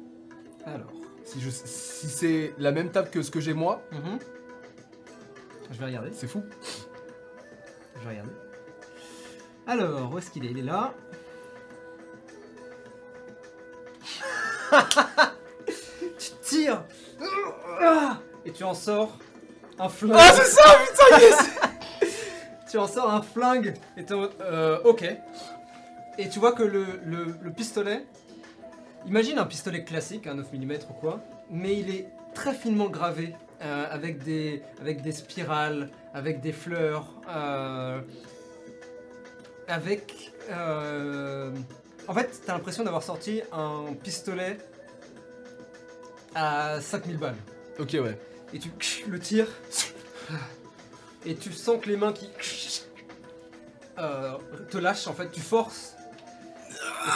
Alors Si, je... si c'est la même table que ce que j'ai moi, Mhm. Je vais regarder. c'est fou. Je vais regarder. Alors, où est-ce qu'il est? Il est là. tu tires et tu en sors un flingue. Ah, c'est ça, putain, yes tu en sors un flingue et t'es en mode, euh, ok. Et tu vois que le, le- le pistolet Imagine un pistolet classique, un 9 mm ou quoi, mais il est très finement gravé, euh, avec, des, avec des spirales, avec des fleurs, euh, avec... euh, en fait, t'as l'impression d'avoir sorti un pistolet à 5000 balles. Ok, ouais. Et tu le tires, et tu sens que les mains qui te lâchent, en fait, tu forces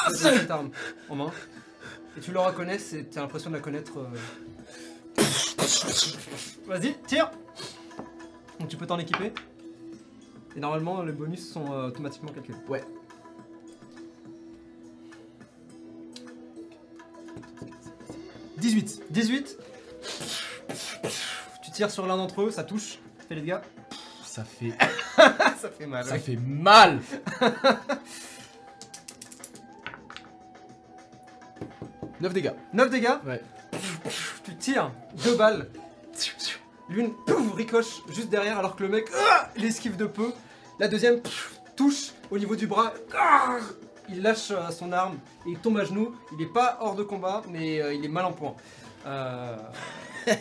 as cette arme en main. Et tu le reconnais, c'est- t'as l'impression de la connaître. euh. Vas-y, tire Donc tu peux t'en équiper. Et normalement, les bonus sont euh, automatiquement calculés. Ouais. « 18 18. Tu tires sur l'un d'entre eux, ça touche. Fais les dégâts. Ça fait... ça fait mal. ça ouais. fait mal 9 dégâts. 9 dégâts. Ouais. Tu tires deux balles. L'une pouf, ricoche juste derrière alors que le mec ah, il esquive de peu. La deuxième pff, touche au niveau du bras. Ah, il lâche euh, son arme et il tombe à genoux. Il n'est pas hors de combat mais euh, il est mal en point. Euh,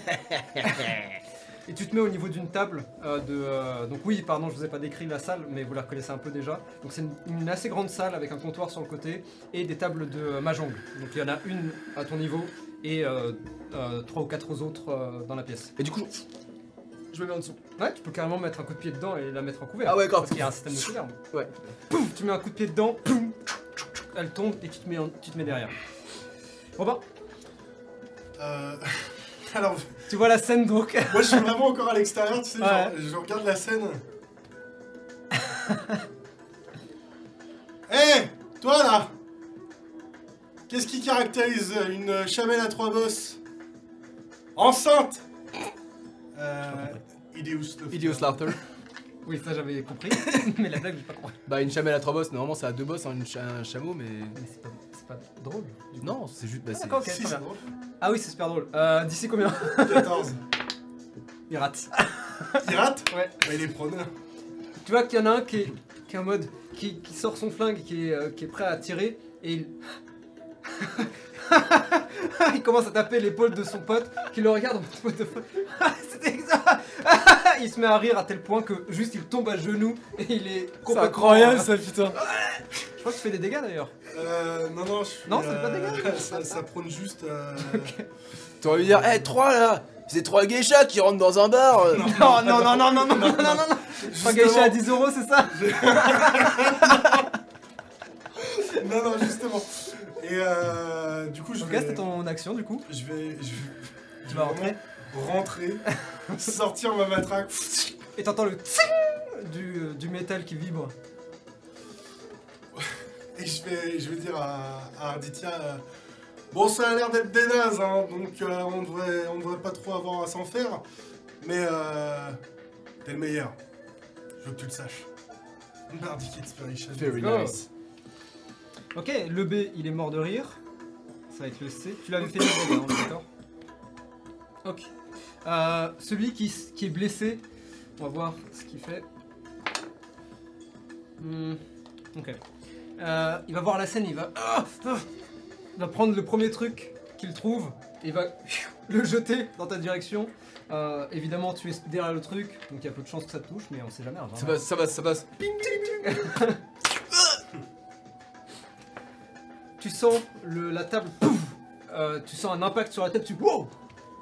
et tu te mets au niveau d'une table euh, de... euh, donc oui, pardon, je vous ai pas décrit la salle, mais vous la connaissez un peu déjà. Donc c'est une, une assez grande salle avec un comptoir sur le côté et des tables de euh, mahjong. Donc il y en a une à ton niveau et euh, euh, trois ou quatre autres euh, dans la pièce. Et du coup, je, je me mets en dessous. Ouais, tu peux carrément mettre un coup de pied dedans et la mettre en couvert. Ah ouais, grave. Parce qu'il y a un système de couvert. Ouais. Pouf, tu mets un coup de pied dedans, poum, elle tombe et tu te mets, en- tu te mets derrière. Robin, Euh, alors, tu vois la scène donc moi je suis vraiment encore à l'extérieur, tu sais, Ouais. genre, je regarde la scène. Hé Toi là Qu'est-ce qui caractérise une chamelle à trois bosses? Enceinte euh, Laughter. Laughter. Oui, ça j'avais compris, mais la blague j'ai pas compris. Bah, une chamelle à trois bosses, normalement c'est à deux bosses, hein, une cha- un chameau, mais. Mais c'est pas, c'est pas drôle. du coup. Non, c'est juste. Bah, c'est- D'accord, ok, Si, très c'est bien. Ah oui, c'est super drôle. Euh, D'ici combien? 14. Il rate. Il rate? Ouais. Bah, il est preneur. Tu vois qu'il y en a un qui est, qui est en mode. Qui, qui sort son flingue, qui est, euh, qui est prêt à tirer, et il. il commence à taper l'épaule de son pote, qui le regarde en mode what the fuck? C'était Il se met à rire à tel point que juste il tombe à genoux et il est C'est complètement. incroyable ça, putain. Je crois que tu fais des dégâts d'ailleurs. Euh, non, non, je suis, Non, c'est pas euh, dégueu. ça, ça prône juste. euh, T'aurais dû dire, hé, trois là C'est trois geishas qui rentrent dans un bar euh. Non, non, non, non, non, non, non, non, non, non. Gâché à 10 euros, c'est ça Non, non, justement. Et euh, du coup, je Ok, vais. c'était ton action du coup. Je vais. Je, je Tu vas rentrer rentrer, sortir ma matraque. Et t'entends le tsing du, euh, du métal qui vibre. Et je vais, je vais dire à, à Ardithia. euh, bon, ça a l'air d'être des nazes, hein, donc euh, on, devrait, on devrait pas trop avoir à s'en faire. Mais euh, t'es le meilleur. Je veux que tu le saches. Bardic Inspiration. Very go. nice. Ok, le B il est mort de rire. Ça va être le C. Tu l'avais fait le est d'accord Ok. Euh, celui qui, est blessé, on va voir ce qu'il fait. Hmm, ok. Euh, il va voir la scène, il va. Ah, ah. il va prendre le premier truc qu'il trouve et il va le jeter dans ta direction. Euh, évidemment, tu es derrière le truc, donc il y a peu de chances que ça te touche, mais on sait jamais. hein, Ça passe, ça passe, ça passe. tu sens le, la table, pouf tu sens un impact sur la tête, tu wow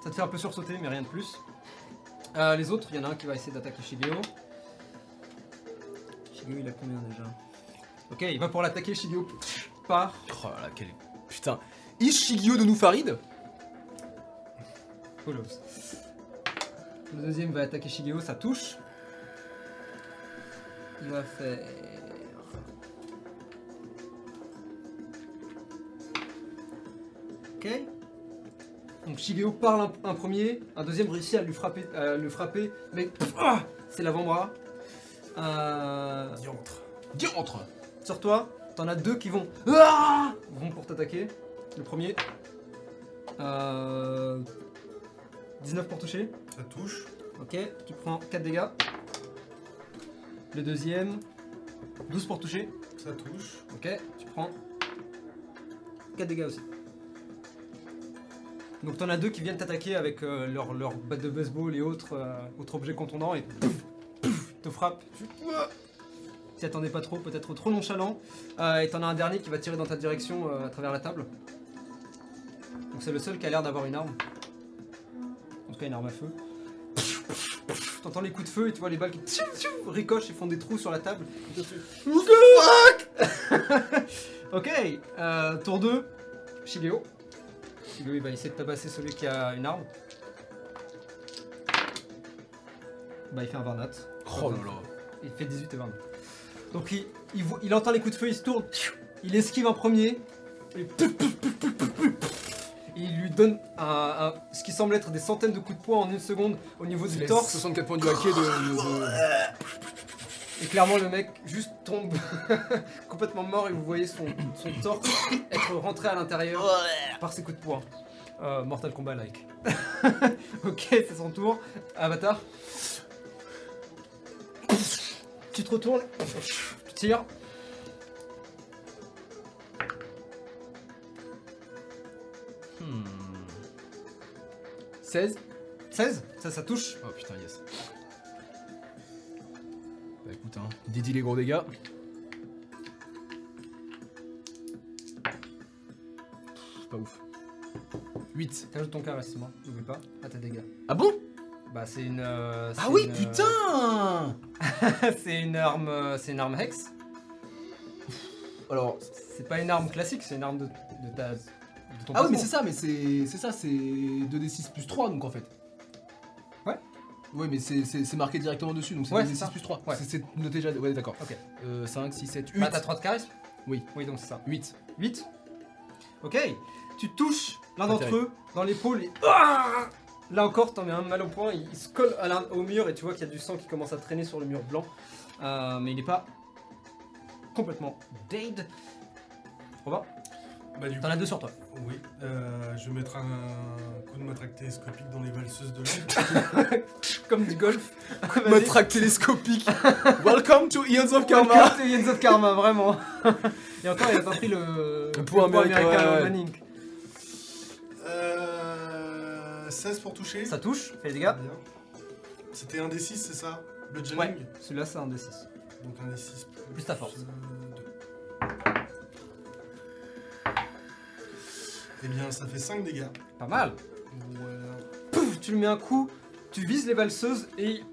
Ça te fait un peu sursauter, mais rien de plus. Euh, les autres, il y en a un qui va essayer d'attaquer Shigeo. Shigeo, il a combien déjà? Ok, il va pour l'attaquer, Shigeo part. Oh là là, quel. Putain. Ishigyo de Nufarid Follows. Le deuxième va attaquer Shigeo, ça touche. Il va faire. Ok. Donc Shigeo parle un, un premier, un deuxième réussit à lui frapper, à le frapper, mais ah, c'est l'avant-bras. Euh, Diantre. Diantre sur toi, t'en as deux qui vont, ah, vont pour t'attaquer. Le premier, euh, 19 pour toucher. Ça touche. Ok, tu prends 4 dégâts. Le deuxième, 12 pour toucher. Ça touche. Ok, tu prends 4 dégâts aussi. Donc t'en as deux qui viennent t'attaquer avec euh, leur, leur batte de baseball et autres, euh, autres objets contondants et pouf, pouf, te frappe. Tu t'y attendais pas trop, peut-être trop nonchalant. Euh, et t'en as un dernier qui va tirer dans ta direction euh, à travers la table. Donc c'est le seul qui a l'air d'avoir une arme. En tout cas une arme à feu. T'entends les coups de feu et tu vois les balles qui tchou, tchou, ricochent et font des trous sur la table. ok, tour 2, Shigeo. Shigeo il va essayer de tabasser celui qui a une arme. Bah il fait un 20 notes. Oh là là. Il fait 18 et 20. Donc il, il, entend les coups de feu, il se tourne, il esquive en premier, et il lui donne un- un- ce qui semble être des centaines de coups de poing en une seconde au niveau du torse. 64 points du hacké de. de- Et clairement, le mec juste tombe complètement mort et vous voyez son, son torse être rentré à l'intérieur par ses coups de poing. Euh, Mortal Kombat like. ok, c'est son tour. Avatar. Tu te retournes, tu tires. Hmm. 16 16, ça, ça touche? Oh putain, yes. Bah écoute, hein. Didi les gros dégâts. Pff, Pas ouf. 8. T'ajoutes ton caressement, n'oublie pas, à tes dégâts. Ah bon? Bah, c'est une. euh, Ah c'est oui, une, euh, putain C'est une arme. euh, C'est une arme hex. Alors. C'est pas une arme classique, c'est une arme de, de ta. De ton Ah oui, mais c'est ça, mais c'est c'est ça, c'est 2d6 plus 3 donc en fait. Ouais, mais c'est- marqué directement dessus donc c'est Ouais, 2d6 c'est ça. plus 3. Ouais. C'est- noté déjà. Ouais, d'accord. Ok. Euh, 5, 6, 7, 8. Bah, t'as 3 de charisme? Oui. Oui, donc c'est ça. 8. 8. Ok. Tu touches l'un d'entre eux dans l'épaule et. Ah Là encore, t'en mets un mal au point. Il, il se colle à au mur et tu vois qu'il y a du sang qui commence à traîner sur le mur blanc. Euh, mais il n'est pas complètement dead. Robin, Bah, du t'en as deux sur toi. Oui, euh, je vais mettre un coup de matraque télescopique dans les valseuses de l'ombre. Comme du golf. matraque télescopique. Welcome to Eons of Karma. Welcome to Eons of Karma, vraiment. Et encore, il a pas pris le, le point américain, ouais, 16 euh, pour toucher. Ça touche, fais les dégâts. C'était un des 6, c'est ça Le jamming celui-là c'est un des 6. Donc un des 6 plus, ta force. Eh bien, ça fait 5 dégâts. Pas mal. Voilà. Pouf, tu lui mets un coup, tu vises les valseuses et il.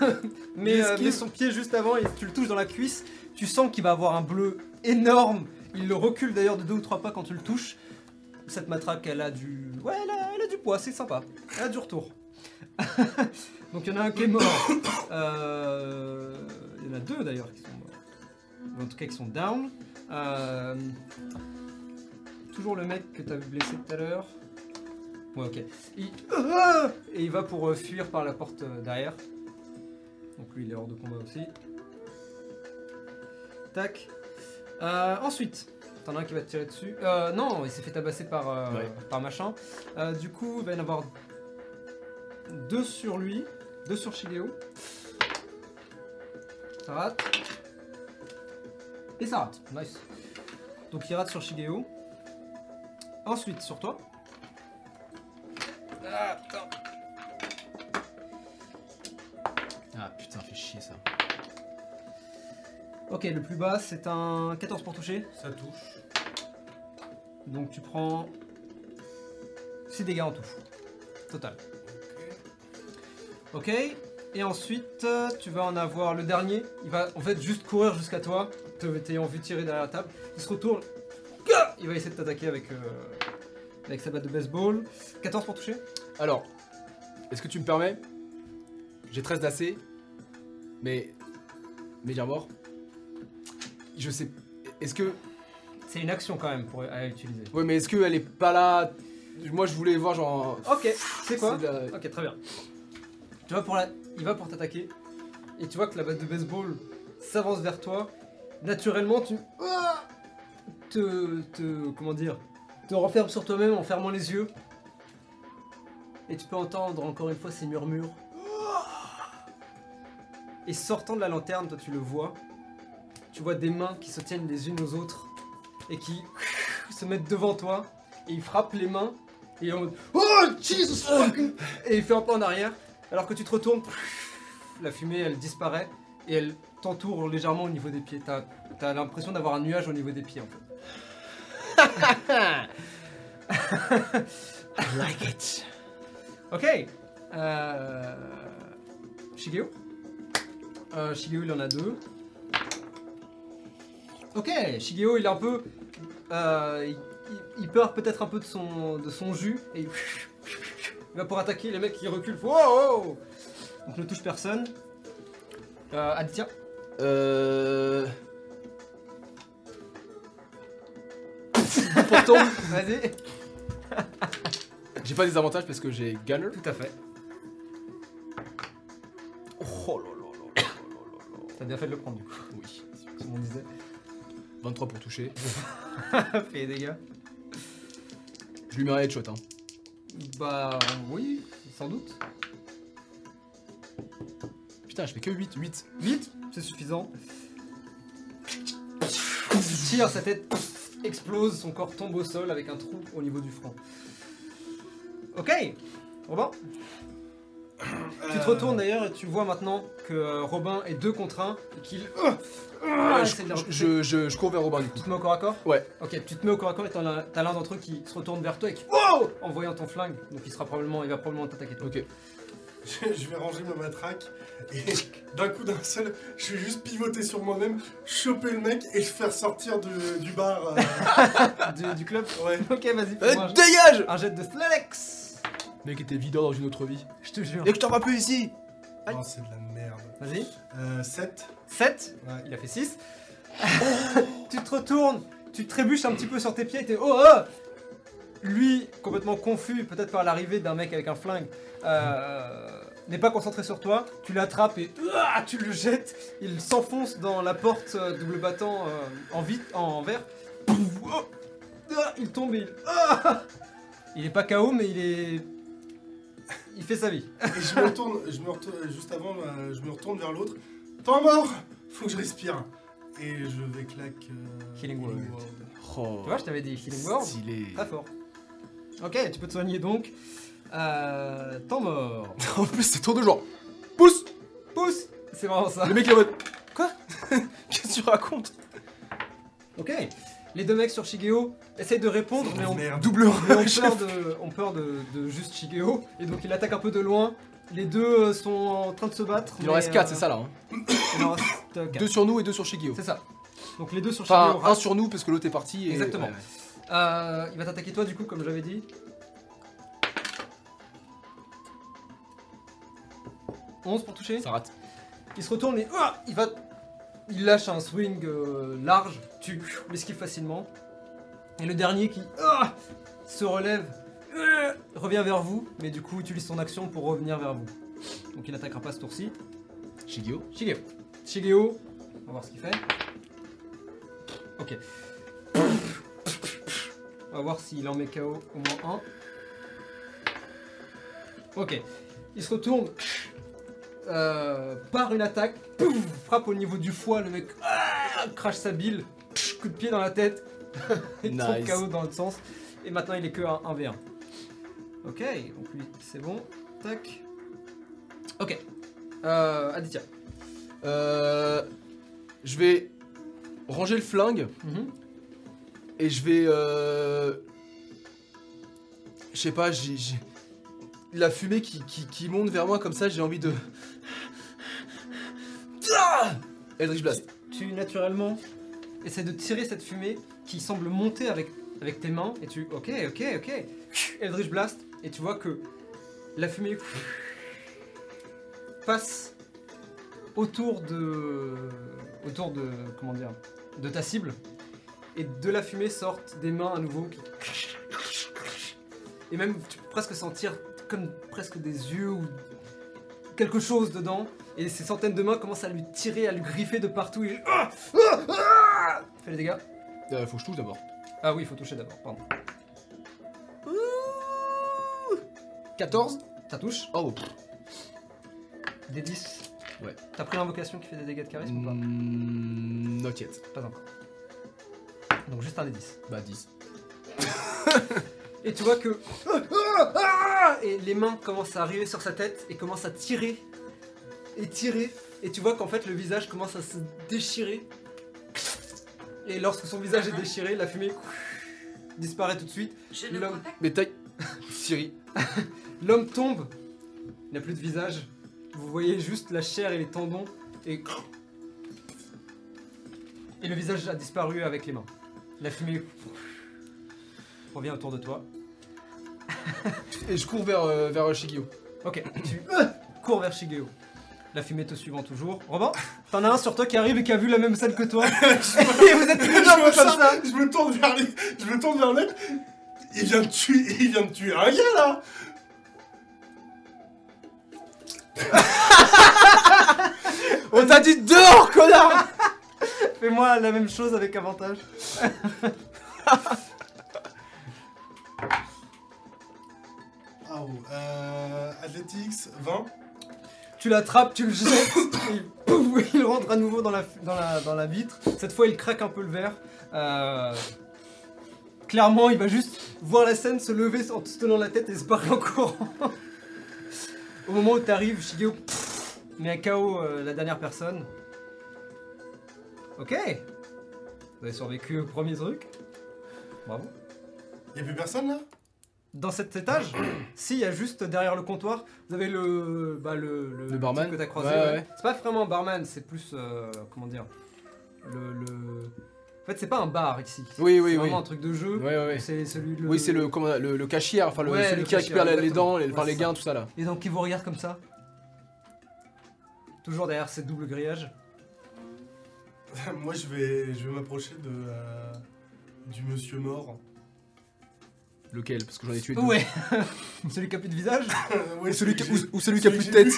Euh mais, Il euh, met son pied juste avant et tu le touches dans la cuisse. Tu sens qu'il va avoir un bleu énorme. Il le recule d'ailleurs de deux ou trois pas quand tu le touches. Cette matraque, elle a du. Ouais, elle a, elle a du poids, c'est sympa. Elle a du retour. Donc il y en a un qui est mort. Euh, Il y en a deux d'ailleurs qui sont morts. Ou En tout cas, qui sont down. Euh, Toujours le mec que t'avais blessé tout à l'heure. Ouais, ok. Il... Ah Et il va pour euh, fuir par la porte euh, derrière. Donc lui, il est hors de combat aussi. Tac. Euh, ensuite, t'en as un qui va te tirer dessus. Euh, non, il s'est fait tabasser par, Ouais. par machin. Du coup, il va y en avoir deux sur lui, deux sur Shigeo. Ça rate. Et ça rate. Nice. Donc il rate sur Shigeo. Ensuite, sur toi. Ah, putain. Ah putain, fait chier ça. Ok, le plus bas, c'est un 14 pour toucher. Ça touche. Donc tu prends 6 dégâts en tout. Total. Ok. Et ensuite, tu vas en avoir le dernier. Il va en fait juste courir jusqu'à toi, t'ayant vu tirer derrière la table. Il se retourne. Il va essayer de t'attaquer avec, euh, avec sa batte de baseball. 14 pour toucher Alors, est-ce que tu me permets? J'ai 13 d'AC, mais. Média mort. Je sais. Est-ce que. C'est une action quand même pour à utiliser. Ouais, mais est-ce qu'elle est pas là? Moi je voulais voir genre. Ok, c'est quoi? la- Ok, très bien. Tu vas pour la... Il va pour t'attaquer. Et tu vois que la batte de baseball s'avance vers toi. Naturellement, tu... Ah te, te... Comment dire? Te renfermes sur toi-même en fermant les yeux. Et tu peux entendre encore une fois ces murmures. Et sortant de la lanterne, toi tu le vois. Tu vois des mains qui se tiennent les unes aux autres. Et qui se mettent devant toi. Et ils frappent les mains. Et en mode Oh Jesus Et il fait un pas en arrière. Alors que tu te retournes, la fumée elle disparaît et elle t'entoure légèrement au niveau des pieds. T'as as, l'impression d'avoir un nuage au niveau des pieds en fait. I like it. Ok. Euh... Shigeo euh, Shigeo il en a deux. Ok, Shigeo il est un peu... euh, il, il- perd peut-être un peu de son, de son jus et il, il va pour attaquer les mecs qui reculent. Wow, wow Donc ne touche personne. Euh, Aditya? Euh. Pourtant, Vas-y. j'ai pas des avantages parce que j'ai Gunner. Tout à fait. Oh là là là là là là T'as bien fait de le prendre du coup. Oui. comme on disait. 23 pour toucher. Fais les dégâts. Je lui mets un headshot, hein. Bah oui, sans doute. Putain, je fais que 8. 8. 8, c'est suffisant. Tire, sa tête explose, son corps tombe au sol avec un trou au niveau du front. Ok, Robin, tu te retournes d'ailleurs et tu vois maintenant que euh, Robin est 2 contre 1 et qu'il. euh, la je, je, je, je cours vers Robin du coup. Tu te mets au corps à corps? Ouais. Ok, tu te mets au corps à corps et t'as l'un d'entre eux qui se retourne vers toi et qui. Wow En voyant ton flingue. Donc il, sera probablement, il va probablement t'attaquer toi. Ok. Je, je vais ranger ma matraque et d'un coup d'un seul, je vais juste pivoter sur moi-même, choper le mec et le faire sortir de- du bar. euh, Du, du club ouais. Ok, vas-y, Euh, fais-moi un, dégage un jet de Slalex Le mec était videur dans une autre vie. Je te jure. Et que je t'en vas plus ici Aïe. Oh, c'est de la merde. Vas-y. Euh, 7. 7 Ouais. Il a fait 6. tu te retournes, tu trébuches un petit peu sur tes pieds, t'es oh, oh Lui, complètement confus, peut-être par l'arrivée d'un mec avec un flingue, euh, n'est pas concentré sur toi. Tu l'attrapes et ah, tu le jettes. Il s'enfonce dans la porte euh, double battant euh, en, vite, en verre. Pouf, oh, ah, il tombe et il. ah il est pas KO, mais il est. Il fait sa vie. Et je me retourne, je me retourne juste avant, je me retourne vers l'autre. Temps mort Faut que je respire. Et je vais claque. euh, Healing Word. Oh. Tu vois, je t'avais dit Healing. Stylé. Très fort. Ok, tu peux te soigner donc. Euh, temps mort. en plus, c'est tour de jour. Pousse Pousse C'est vraiment ça. Le mec est en mode. Quoi? Qu'est-ce que tu racontes? Ok. Les deux mecs sur Shigeo essayent de répondre, mais on, Merde. Double mais rush. peur, de, ont peur de, de juste Shigeo. Et donc il attaque un peu de loin. Les deux euh, sont en train de se battre. Il en mais, reste 4, euh, c'est ça là. Hein. Il en reste 4. 2 sur nous et 2 sur Shigeo. C'est ça. Donc les deux sur Enfin, Shigeo. un sur nous parce que l'autre est parti. Et... Exactement. Ouais, ouais. Euh, il va t'attaquer toi du coup, comme j'avais dit. 11 pour toucher. Ça rate. Il se retourne et ah, il va. Il lâche un swing euh, large, tu l'esquives facilement. Et le dernier qui ah, se relève, euh, revient vers vous, mais du coup utilise son action pour revenir vers vous. Donc il n'attaquera pas ce tour-ci. Shigeo. Shigeo. Shigeo, on va voir ce qu'il fait. Ok. On va voir s'il en met KO au moins un. Ok. Il se retourne euh, par une attaque, pouf, frappe au niveau du foie, le mec ah, crache sa bile, pff, coup de pied dans la tête, il tombe Nice. KO dans l'autre sens. Et maintenant il est que un 1v1. Ok, donc lui c'est bon. Tac. Ok. Euh, Aditya. Euh, je vais ranger le flingue Mhm. et je vais. Euh, je sais pas, j'ai. j'ai- La fumée qui, qui, qui monte vers moi comme ça, j'ai envie de. Eldritch Blast. tu naturellement essaies de tirer cette fumée qui semble monter avec, avec tes mains et tu ok ok ok. Eldritch Blast et tu vois que la fumée passe autour de autour de comment dire de ta cible et de la fumée sortent des mains à nouveau qui et même tu peux presque sentir comme presque des yeux ou quelque chose dedans et ces centaines de mains commencent à lui tirer, à lui griffer de partout. Et... Ah Ah Ah Fais les dégâts. Euh, faut que je touche d'abord. Ah oui, il faut toucher d'abord, pardon. 14 Ça touche. Oh pff. Des 10. Ouais. T'as pris l'invocation qui fait des dégâts de charisme ou pas Mm, Not yet. Pas encore. Donc juste un des 10. Bah 10. Et tu vois que. Ah, ah, Et les mains commencent à arriver sur sa tête et commencent à tirer. Et tirer. Et tu vois qu'en fait le visage commence à se déchirer. Et lorsque son visage est déchiré, la fumée disparaît tout de suite. Je ne L'homme- pas Mais taille. Siri. L'homme tombe. Il n'a plus de visage. Vous voyez juste la chair et les tendons. Et. Et le visage a disparu avec les mains. La fumée revient autour de toi. Et je cours vers, euh, vers Shigio. Ok, tu cours vers Shigeo. La fumée te suivant toujours. Robin, t'en as un sur toi qui arrive et qui a vu la même scène que toi. et vous êtes tous les deux un peu Je vois comme ça. Je me tourne vers les... Je me tourne vers l'autre. Il vient de tuer... Il vient de tuer un gars, là On t'a dit dehors, connard Fais-moi la même chose avec avantage. Oh, euh... Athletics, 20. Tu l'attrapes, tu le jettes, et il rentre à nouveau dans la, vitre. Cette fois, il craque un peu le verre. Euh, Clairement, il va juste voir la scène se lever en se tenant la tête et se barrer en courant. Au moment où tu arrives, Shigeo pff, met à KO euh, la dernière personne. Ok. Vous avez survécu au premier truc. Bravo. Y'a plus personne, là? Dans cet étage, si, il y a juste derrière le comptoir, vous avez le, bah, le, Le barman que t'as croisé. Ouais, ouais. ouais. C'est pas vraiment un barman, c'est plus. euh, comment dire le, le- En fait, c'est pas un bar ici. Oui, oui, c'est oui. vraiment un truc de jeu. Ouais, ouais. C'est celui le... Oui, c'est le, comment, le, le cashier, enfin le, Ouais, celui le qui récupère cashier, les, dents, les, enfin, les c'est gains, tout ça là. Et donc, il vous regarde comme ça. Toujours derrière cette double grillage. Moi, je vais, je vais m'approcher de... euh, Du monsieur mort. Lequel? Parce que j'en ai tué deux. Ouais Celui qui a plus de visage? Ouais, Ou celui, qui, j'ai- ou, ou celui qui a plus de tête.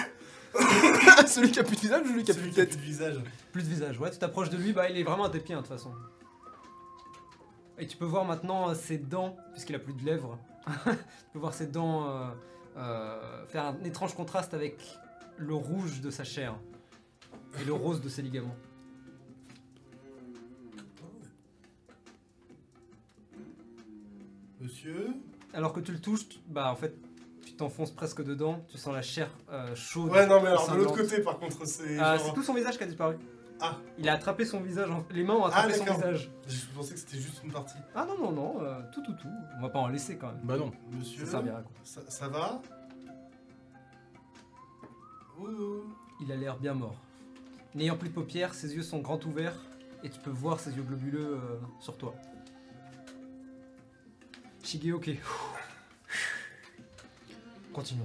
celui qui a plus de visage ou celui qui a plus Celui de qui a tête plus de visage. Plus de visage, ouais, tu t'approches de lui, bah il est vraiment à tes pieds hein, de toute façon. Et tu peux voir maintenant euh, ses dents, puisqu'il a plus de lèvres. tu peux voir ses dents euh, euh, faire un étrange contraste avec le rouge de sa chair et le rose de ses ligaments. Monsieur Alors que tu le touches, tu- bah en fait, tu t'enfonces presque dedans, tu sens la chair euh, chaude. Ouais, non, mais alors de sanglante. l'autre côté, par contre, c'est. Ah, genre- c'est tout son visage qui a disparu. Ah. Il a attrapé son visage, en- les mains ont Ah, attrapé son d'accord. visage. Je pensais que c'était juste une partie. Ah non, non, non, euh, tout, tout, tout. On va pas en laisser quand même. Bah non. Monsieur. Ça servira quoi. Ça, ça va Ouh. Il a l'air bien mort. N'ayant plus de paupières, ses yeux sont grands ouverts et tu peux voir ses yeux globuleux euh, sur toi. Shigeo qui Continuons.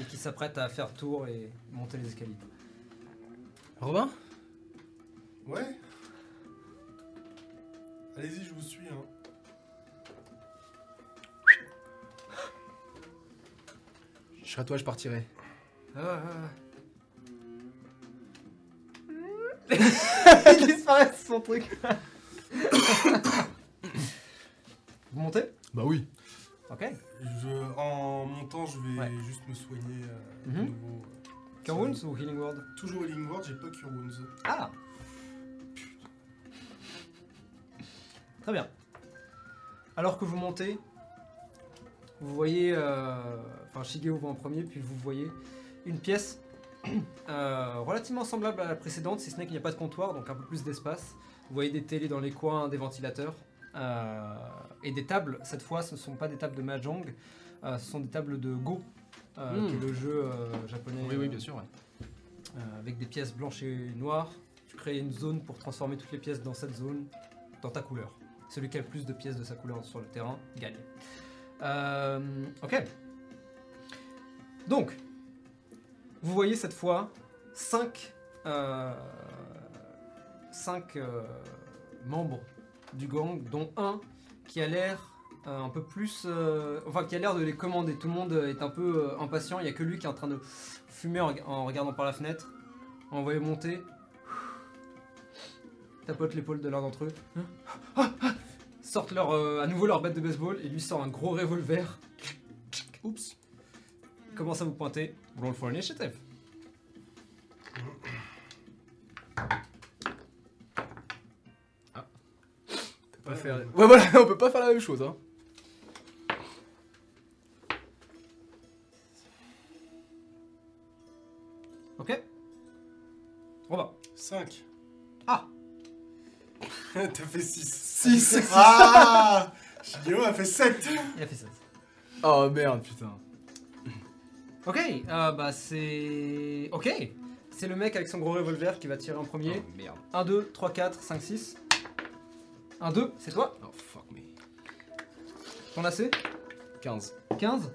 Et qui s'apprête à faire tour et monter les escaliers. Robin? Ouais Allez-y, je vous suis. Hein. Je serai à toi, je partirai. Ah, Il disparaît son truc. Vous montez? Bah oui. Ok. Je, en montant, je vais Ouais. juste me soigner euh, de Mhm. nouveau. Cure Wounds ou Healing Word Toujours Healing Word, j'ai pas Cure Wounds. Ah Très bien. Alors que vous montez, vous voyez, euh, enfin Shigeo va en premier, puis vous voyez une pièce euh, relativement semblable à la précédente, si ce n'est qu'il n'y a pas de comptoir, donc un peu plus d'espace. Vous voyez des télés dans les coins, des ventilateurs, et des tables. Cette fois, ce ne sont pas des tables de Mahjong, euh, ce sont des tables de Go, euh, qui est le jeu euh, japonais. Oui, oui, euh, bien sûr. ouais. euh, avec des pièces blanches et noires. Tu crées une zone pour transformer toutes les pièces dans cette zone, dans ta couleur. Celui qui a le plus de pièces de sa couleur sur le terrain gagne. Euh, ok. Donc, vous voyez cette fois 5 membres du gang, dont un qui a l'air euh, un peu plus. euh, enfin, qui a l'air de les commander. Tout le monde est un peu euh, impatient. Il n'y a que lui qui est en train de fumer en, en regardant par la fenêtre. On va les monter. Tapote l'épaule de l'un d'entre eux. Sortent leur, euh, à nouveau leur bête de baseball et lui sort un gros revolver. Oups. Commence à vous pointer. Roll for initiative. Ouais, voilà, on peut pas faire la même chose. Hein. Ok. Romain. 5. Ah T'as fait 6. 6 Ah Gio a fait 7 Il a fait 7. Oh merde, putain. Ok, euh, bah c'est. Ok C'est le mec avec son gros revolver qui va tirer en premier. Oh, merde. 1, 2, 3, 4, 5, 6. 1, 2, c'est toi Oh fuck me. Ton AC 15. 15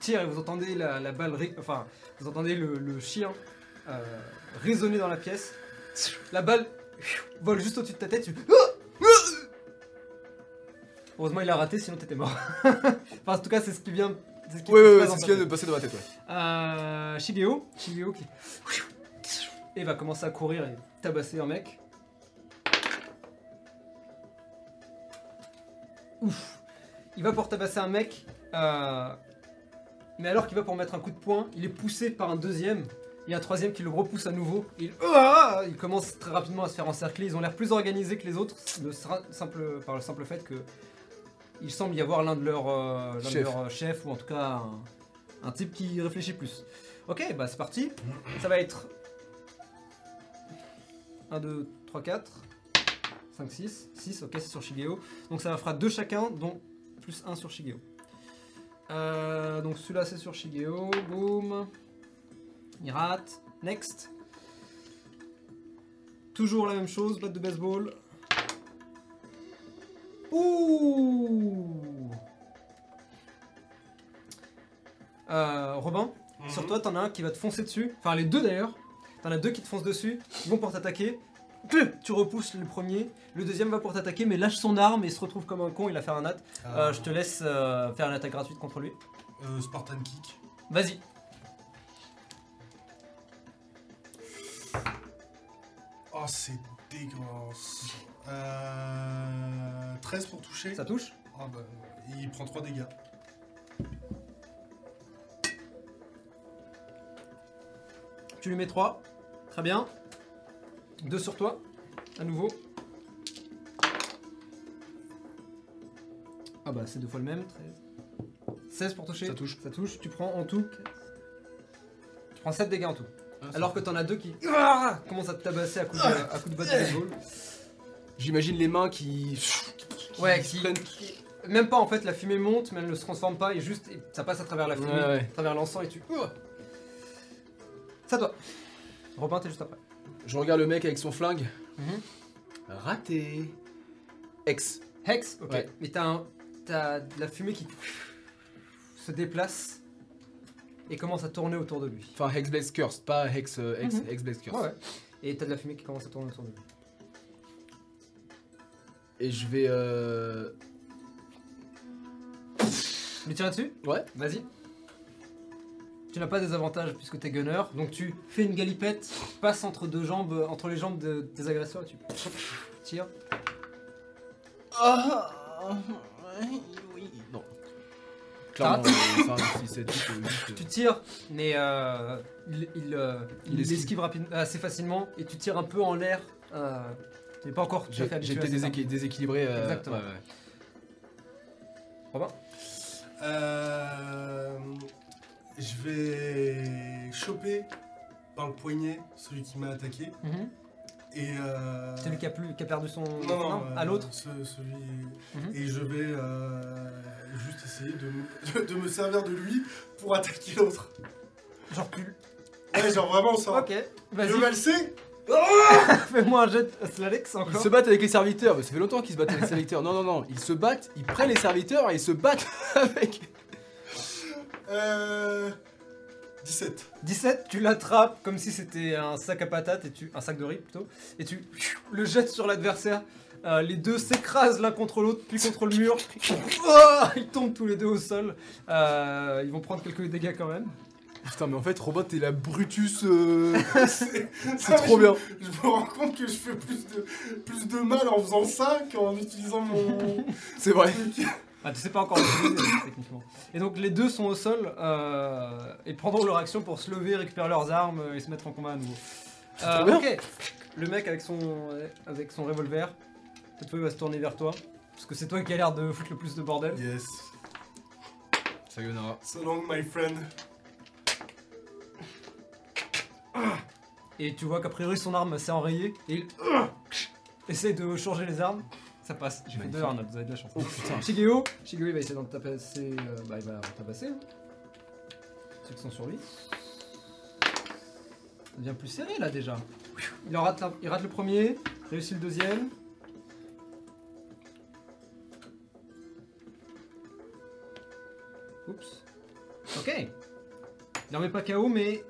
Tire et vous entendez la, la balle, ré- enfin, vous entendez le, le chien euh, résonner dans la pièce. La balle vole juste au-dessus de ta tête. Tu... Heureusement, il a raté, sinon t'étais mort. enfin, en tout cas, c'est ce qui vient. C'est ce qui Ouais, se ouais, ouais, dans c'est ce ta qui vient de passer dans ma tête, ouais. Euh, Shigeo, Shigeo qui et va commencer à courir et tabasser un mec. Ouf. Il va pour tabasser un mec, euh, mais alors qu'il va pour mettre un coup de poing, il est poussé par un deuxième. Il y a un troisième qui le repousse à nouveau. Il, Ah il commence très rapidement à se faire encercler. Ils ont l'air plus organisés que les autres, le simple, par le simple fait que il semble y avoir l'un de leurs euh, Chef. leurs, chefs ou en tout cas un, un type qui réfléchit plus. Ok, bah c'est parti. Ça va être 1, 2, 3, 4, 5, 6. 6, ok, c'est sur Shigeo. Donc ça fera 2 chacun, dont plus 1 sur Shigeo. Euh, donc celui-là c'est sur Shigeo. Boum. Il rate. Next. Toujours la même chose, batte de baseball. Ouh Euh, Robin, sur toi, t'en as un qui va te foncer dessus. Enfin, les deux d'ailleurs. T'en as deux qui te foncent dessus. Ils vont pour t'attaquer. Tu repousses le premier. Le deuxième va pour t'attaquer, mais lâche son arme et se retrouve comme un con. Il a fait un nat. Euh, je te laisse euh, faire une attaque gratuite contre lui. Euh, Spartan Kick. Vas-y. Oh, c'est dégueulasse. Euh, 13 pour toucher. Ça touche Ah bah, il prend 3 dégâts. Tu lui mets 3. Très bien. 2 sur toi. À nouveau. Ah bah c'est deux fois le même. 13. 16 pour toucher. Ça touche. Ça touche. Tu prends en tout. Tu prends 7 dégâts en tout. Ah, Alors que t'en as deux qui Ah commencent à te tabasser à coups de, à coups de batte de baseball. J'imagine les mains qui. Ouais, qui- Même pas en fait, la fumée monte, mais elle ne se transforme pas et juste et ça passe à travers la fumée, Ouais, ouais. à travers l'encens et tu. Ça toi. Robin, t'es juste après. Je regarde le mec avec son flingue. Mhm. Raté. Ex. Hex, ok. Ouais. Mais t'as un- t'as de la fumée qui se déplace et commence à tourner autour de lui. Enfin, Hexblaze Cursed, pas Hex, euh, Hex, Mhm. Hexblaze ouais. Et t'as de la fumée qui commence à tourner autour de lui. Et je vais. Euh... Lui tirer dessus? Ouais. Vas-y. Tu n'as pas des avantages puisque t'es gunner, donc tu fais une galipette, passe entre deux jambes, euh, entre les jambes de tes agresseurs et tu tires. Ah oui. Non. Clairement, euh, 5, 6, 7, 8, 8. Tu tires, mais euh, il, il, euh, il Il esquive. esquive rapide- assez facilement et tu tires un peu en l'air. Euh, tu n'es pas encore tout à J'ai fait habitué J'étais à cette déséqui- déséquilibré. euh, Exactement. ouais, ouais. Robin? Euh, je vais choper par le poignet celui qui m'a attaqué. Et. Euh, Celui qui a, plus, qui a perdu son. Non, non, arme euh, À l'autre ce- celui. Mhm. Et je vais euh, juste essayer de me, de me servir de lui pour attaquer l'autre. Genre plus. Ouais, genre vraiment ça. Ok, Je vas-y, valser fais-moi un jet de Slalex Ils encore. se battent avec les serviteurs, mais ça fait longtemps qu'ils se battent avec les serviteurs. Non, non, non, ils se battent, ils prennent les serviteurs et ils se battent avec. Euh. 17. 17, tu l'attrapes comme si c'était un sac à patates, et tu, un sac de riz plutôt, et tu le jettes sur l'adversaire. Euh, les deux s'écrasent l'un contre l'autre, puis contre le mur. Oh ils tombent tous les deux au sol. Euh, ils vont prendre quelques dégâts quand même. Putain, mais en fait, Robin, t'es la Brutus. euh, C'est C'est trop bien. Je me rends compte que je fais plus de, plus de mal en faisant ça qu'en utilisant mon. C'est vrai. Ah, tu sais pas encore l'utiliser, techniquement. Et donc les deux sont au sol euh, et prendront leur action pour se lever, récupérer leurs armes et se mettre en combat à nouveau. Euh, ok, le mec avec son, avec son revolver, cette fois il va se tourner vers toi. Parce que c'est toi qui a l'air de foutre le plus de bordel. Yes. Sayonara. So long, my friend. Et tu vois qu'a priori son arme s'est enrayée. Et il essaie de changer les armes. Ça passe. J'ai fait Magnifique. deux Arnold, vous avez de la chance. Oh putain. Shigeo, Shigeo il va essayer d'en tabasser. euh, bah il va en tabasser. hein. Ceux qui sont sur lui. Ça devient plus serré là déjà. Il, en rate, la- il rate le premier, réussit le deuxième. Oups. Ok. Il en met pas KO mais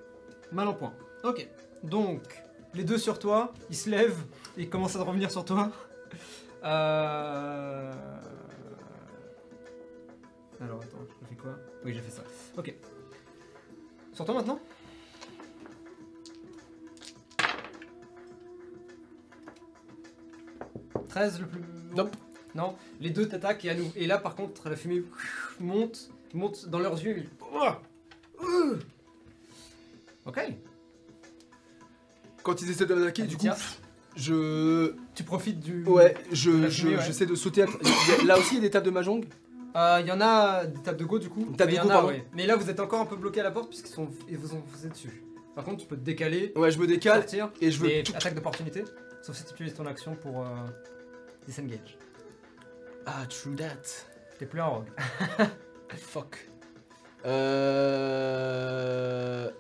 mal en point. Ok. Donc, les deux sur toi, ils se lèvent et commencent à revenir sur toi. Euh... Alors attends, j'ai fait quoi? Oui, j'ai fait ça. Ok. Sur toi maintenant « 13 le plus... Nope. Non, les deux t'attaquent et à nous. Et là par contre, la fumée monte, monte dans leurs yeux. Ok. Quand ils essaient de m'attaquer, du coup, je. Tu profites du... Ouais, je, je- ouais. j'essaie de sauter. à tra- il y a- Là aussi, il y a des tables de mahjong. Euh, Il y en a des tables de go du coup. Une table mais de il y go, en a, pardon. ouais. Mais là vous êtes encore un peu bloqué à la porte puisqu'ils sont... ils vous ont foncé dessus. Par contre tu peux te décaler, Ouais, je me décale sortir, et je veux. et tout- attaque d'opportunité. Sauf si tu utilises ton action pour euh, disengage. Ah, true that. T'es plus un rogue. Fuck. Euh.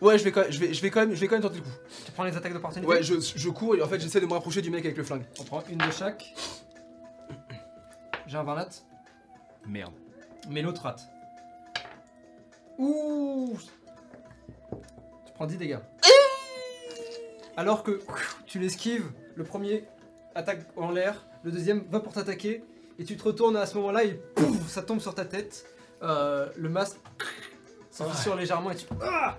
Ouais, je vais, quand même, je, vais, je, vais quand même, je vais quand même tenter le coup. Tu prends les attaques d'opportunité Ouais, je, je cours et en fait j'essaie de me rapprocher du mec avec le flingue. On prend une de chaque. J'ai un 20 nat, Merde. mais l'autre rate. Ouh Tu prends 10 dégâts. Alors que tu l'esquives, le premier attaque en l'air, le deuxième va pour t'attaquer, et tu te retournes à ce moment-là et pouf, ça tombe sur ta tête. Euh, le masque se Ouais. fissure légèrement et tu. Ah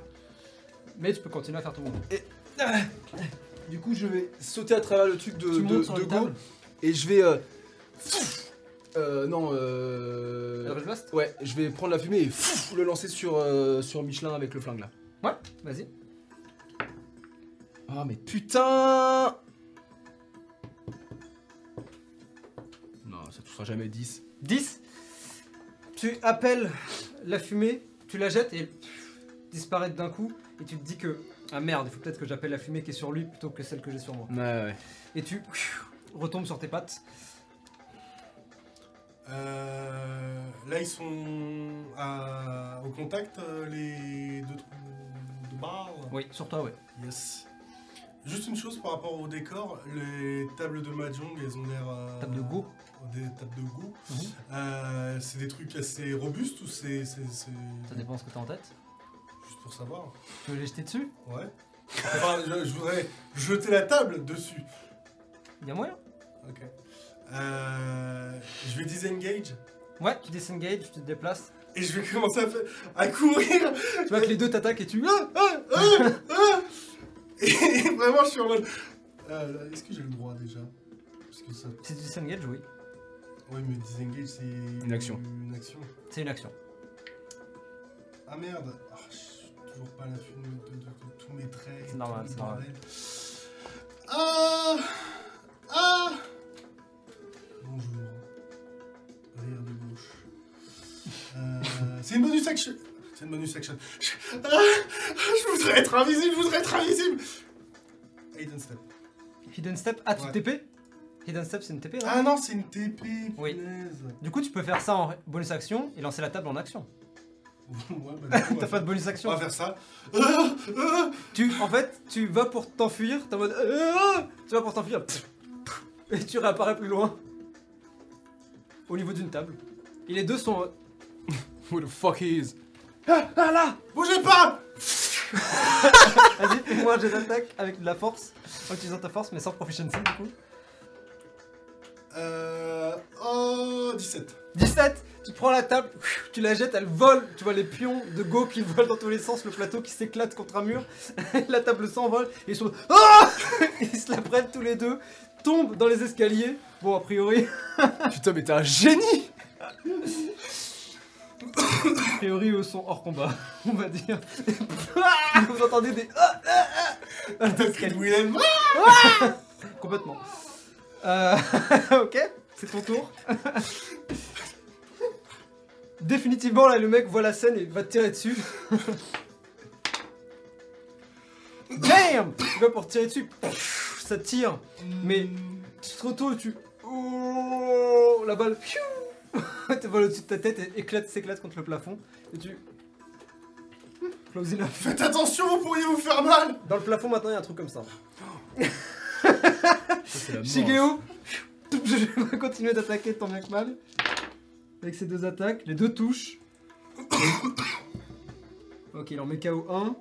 Mais tu peux continuer à faire ton mouvement. Du coup, je vais sauter à travers le truc de, tu de, montes sur de une go table. et je vais. Euh... euh, non, euh. Eldritch Blast Ouais, je vais prendre la fumée et le lancer sur, euh, sur Michelin avec le flingue là. Vas-y. Oh mais putain Non, ça touchera jamais 10. 10. Tu appelles la fumée, tu la jettes et disparaît d'un coup. Et tu te dis que. Ah merde, il faut peut-être que j'appelle la fumée qui est sur lui plutôt que celle que j'ai sur moi. Ouais, ouais. Et tu retombes sur tes pattes. Euh, là, ils sont à- au contact, euh, les deux trous de barre. Oui, sur toi, ouais. Yes. Juste une chose par rapport au décor, les tables de mahjong, elles ont l'air. euh, Table de go. Des tables de go. Mhm. Euh, c'est des trucs assez robustes ou c'est. c'est- c'est- Ça dépend ce que t'as en tête. Pour savoir. Tu veux les jeter dessus? Ouais. Enfin, je, je voudrais jeter la table dessus. Il y a moyen Ok. Euh, je vais disengage Ouais, tu disengage, tu te déplaces. et je vais commencer à, faire- à courir. Tu vois que les deux t'attaquent et tu. Ah, ah, ah, ah. Et vraiment, je suis en mode. Euh, Est-ce que j'ai le droit déjà? Parce que ça. Disengage, oui. Oui, mais disengage, c'est. Une action. Une action. C'est une action. Ah merde. Ah, je suis toujours pas à l'affût de, de- de- de tous mes traits. C'est normal, c'est normal. Ah Ah Bonjour. Rire de gauche. Euh, c'est une bonus action. C'est une bonus action. Je, ah, je voudrais être invisible, je voudrais être invisible. Aiden step. Hidden Step. Ah, tu Ouais. TP Hidden Step, c'est une TP, Ah non, c'est une TP. Oui. Du coup, tu peux faire ça en bonus action et lancer la table en action. ouais, bah, on T'as pas de bonus on action va faire ça. Ah, ah. Tu, en fait, tu vas pour t'enfuir, t'es en mode. euh, tu vas pour t'enfuir, et tu réapparais plus loin. Au niveau d'une table. Et les deux sont. euh, Who the fuck he is? Ah, ah, là Bougez pas Vas-y, fais-moi un jet d'attaque avec de la force. En utilisant ta force, mais sans proficiency du coup. Euh. Oh, 17. 17 Tu prends la table, tu la jettes, elle vole. Tu vois les pions de Go qui volent dans tous les sens, le plateau qui s'éclate contre un mur. la table s'envole et ils sont. Ah Ils se la prennent tous les deux, tombent dans les escaliers. Bon, a priori. Putain, mais t'es un génie A priori, eux sont hors combat, on va dire. Vous entendez des. Ah, ah, dans les escaliers. Willem. Complètement. Euh, ok, c'est ton tour. Définitivement, là, le mec voit la scène et va te tirer dessus. Bam Tu vas pour tirer dessus, ça tire. Mais tu te retournes, tu. Oh, la balle, piou te vole au-dessus de ta tête et éclate, s'éclate contre le plafond. Et tu. Close enough. Faites attention, vous pourriez vous faire mal Dans le plafond maintenant, il y a un truc comme ça. Ça. Shigeo, je vais continuer d'attaquer tant bien que mal. Avec ces deux attaques, les deux touches. ok, il en met KO 1.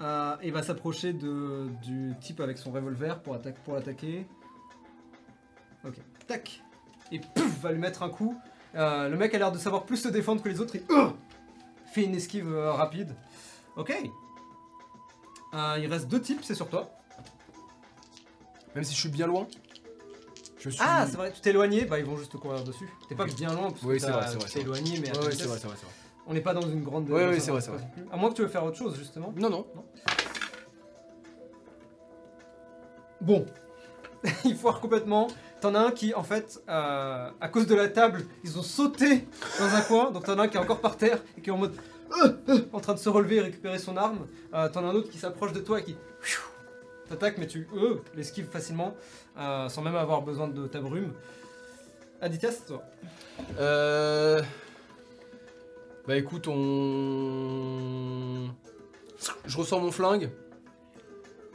Euh, il va s'approcher du type avec son revolver pour, attaque, pour l'attaquer. Ok, tac. Et pouf, va lui mettre un coup. Euh, le mec a l'air de savoir plus se défendre que les autres. Il euh, fait une esquive euh, rapide. Ok. Il reste deux types, c'est sur toi. Même si je suis bien loin. Je suis. Ah, c'est vrai, tu t'es éloigné, bah ils vont juste te courir dessus. T'es pas bien loin parce Oui, que c'est vrai, vrai, t'es éloigné, mais Ouais, c'est vrai, c'est vrai, on n'est pas dans une grande. Ouais, ouais, dans c'est vrai, c'est vrai. À moins que tu veux faire autre chose justement. Non, non. Bon, il foire complètement. T'en as un qui, en fait, euh, à cause de la table, ils ont sauté dans un coin. Donc t'en as un qui est encore par terre et qui est en mode euh, euh, en train de se relever et récupérer son arme. Euh, t'en as un autre qui s'approche de toi et qui pfiou, t'attaque, mais tu euh, l'esquives facilement euh, sans même avoir besoin de ta brume. Aditya, c'est toi. Euh... Bah écoute, on... Je ressors mon flingue.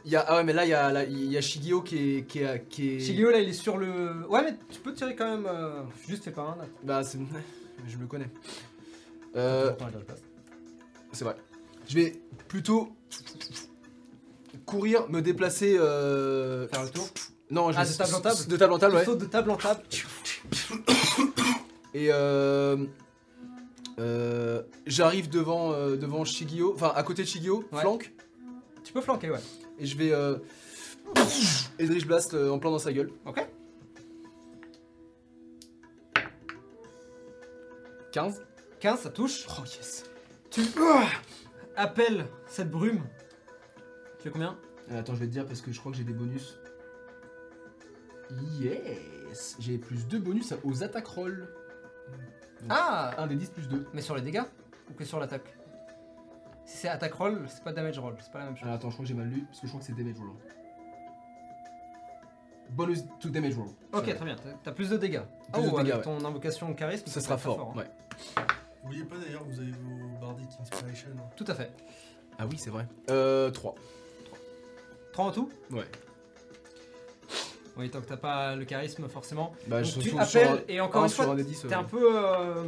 Il y a... Ah ouais, mais là, il y a, là, il y a Shigeo qui est... Qui est, qui est... Shigeo là il est sur le. Ouais mais tu peux tirer quand même. euh, Juste fais pas un là. Bah c'est... Je me connais. Euh... Attends, je passe. C'est vrai. Je vais plutôt... Courir, me déplacer... Euh... Faire le tour. Non, je Ah, de table en table De table en table, ouais. de table en table. Et euh, euh, j'arrive devant, euh, devant Shigeo, enfin à côté de Ouais. flanque, Tu peux flanquer ouais. et je vais euh, Eldritch Blast en plein dans sa gueule. Ok. 15. 15 ça touche. Oh yes. Tu appelles cette brume. Tu fais combien? Euh, attends, je vais te dire parce que je crois que j'ai des bonus. Yes J'ai plus 2 bonus aux attaques roll. Ah 1 des 10 plus 2. Mais sur les dégâts Ou que sur l'attaque? Si c'est attaque roll, c'est pas damage roll, c'est pas la même chose. Ah, attends, je crois que j'ai mal lu parce que je crois que c'est damage roll. Bonus to damage roll. ok, très bien, t'as- plus de dégâts. Plus de oh, dégâts, avec ton invocation charisme, Ça sera très fort. hein. Ouais. N'oubliez pas d'ailleurs, vous avez vos Bardic Inspiration. Tout à fait. Ah oui, c'est vrai. Euh, 3. 3 en tout Ouais. Oui, tant que t'as pas le charisme, forcément. Bah, Donc je tu appelles, sur un- et encore un une sur fois, un des 10, t'es euh, un peu. euh,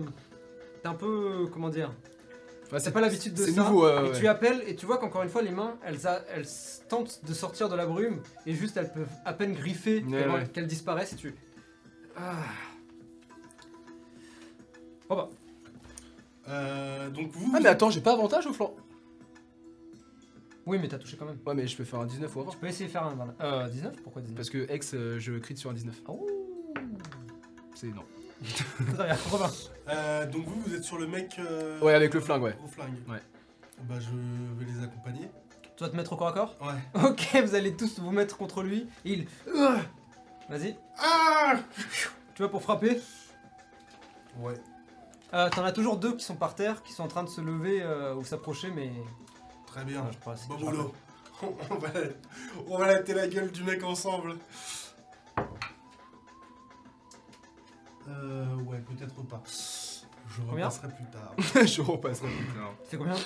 T'es un peu. Comment dire Enfin, T'as pas l'habitude de ça. C'est nouveau, ouais, et ouais. tu appelles et tu vois qu'encore une fois les mains elles, a- elles s- tentent de sortir de la brume et juste elles peuvent à peine griffer Ouais, avant ouais. qu'elles disparaissent et tu. Ah. Oh bah. Euh, donc vous. Ah mais attends, j'ai pas avantage au flanc. Oui mais t'as touché quand même. Ouais mais je peux faire un 19 ou avant. Tu peux essayer de faire un. voilà. Euh 19 Pourquoi 19 Parce que X, euh, je crit sur un 19. Oh C'est bien, Robin. Euh, donc vous, vous êtes sur le mec. euh, Ouais, avec le flingue, ouais. Au flingue. Ouais. Bah je vais les accompagner. Tu vas te mettre au corps à corps? Ouais. Ok, vous allez tous vous mettre contre lui. Il. Ah Vas-y, Ah tu vas pour frapper. Ouais. Euh, T'en as toujours deux qui sont par terre, qui sont en train de se lever euh, ou s'approcher, mais. Très bien. Je crois, c'est- Bon boulot. On va, on va latter la gueule du mec ensemble. Euh, ouais, peut-être pas. Je Combien repasserai plus tard. je repasserai plus tard. C'est combien?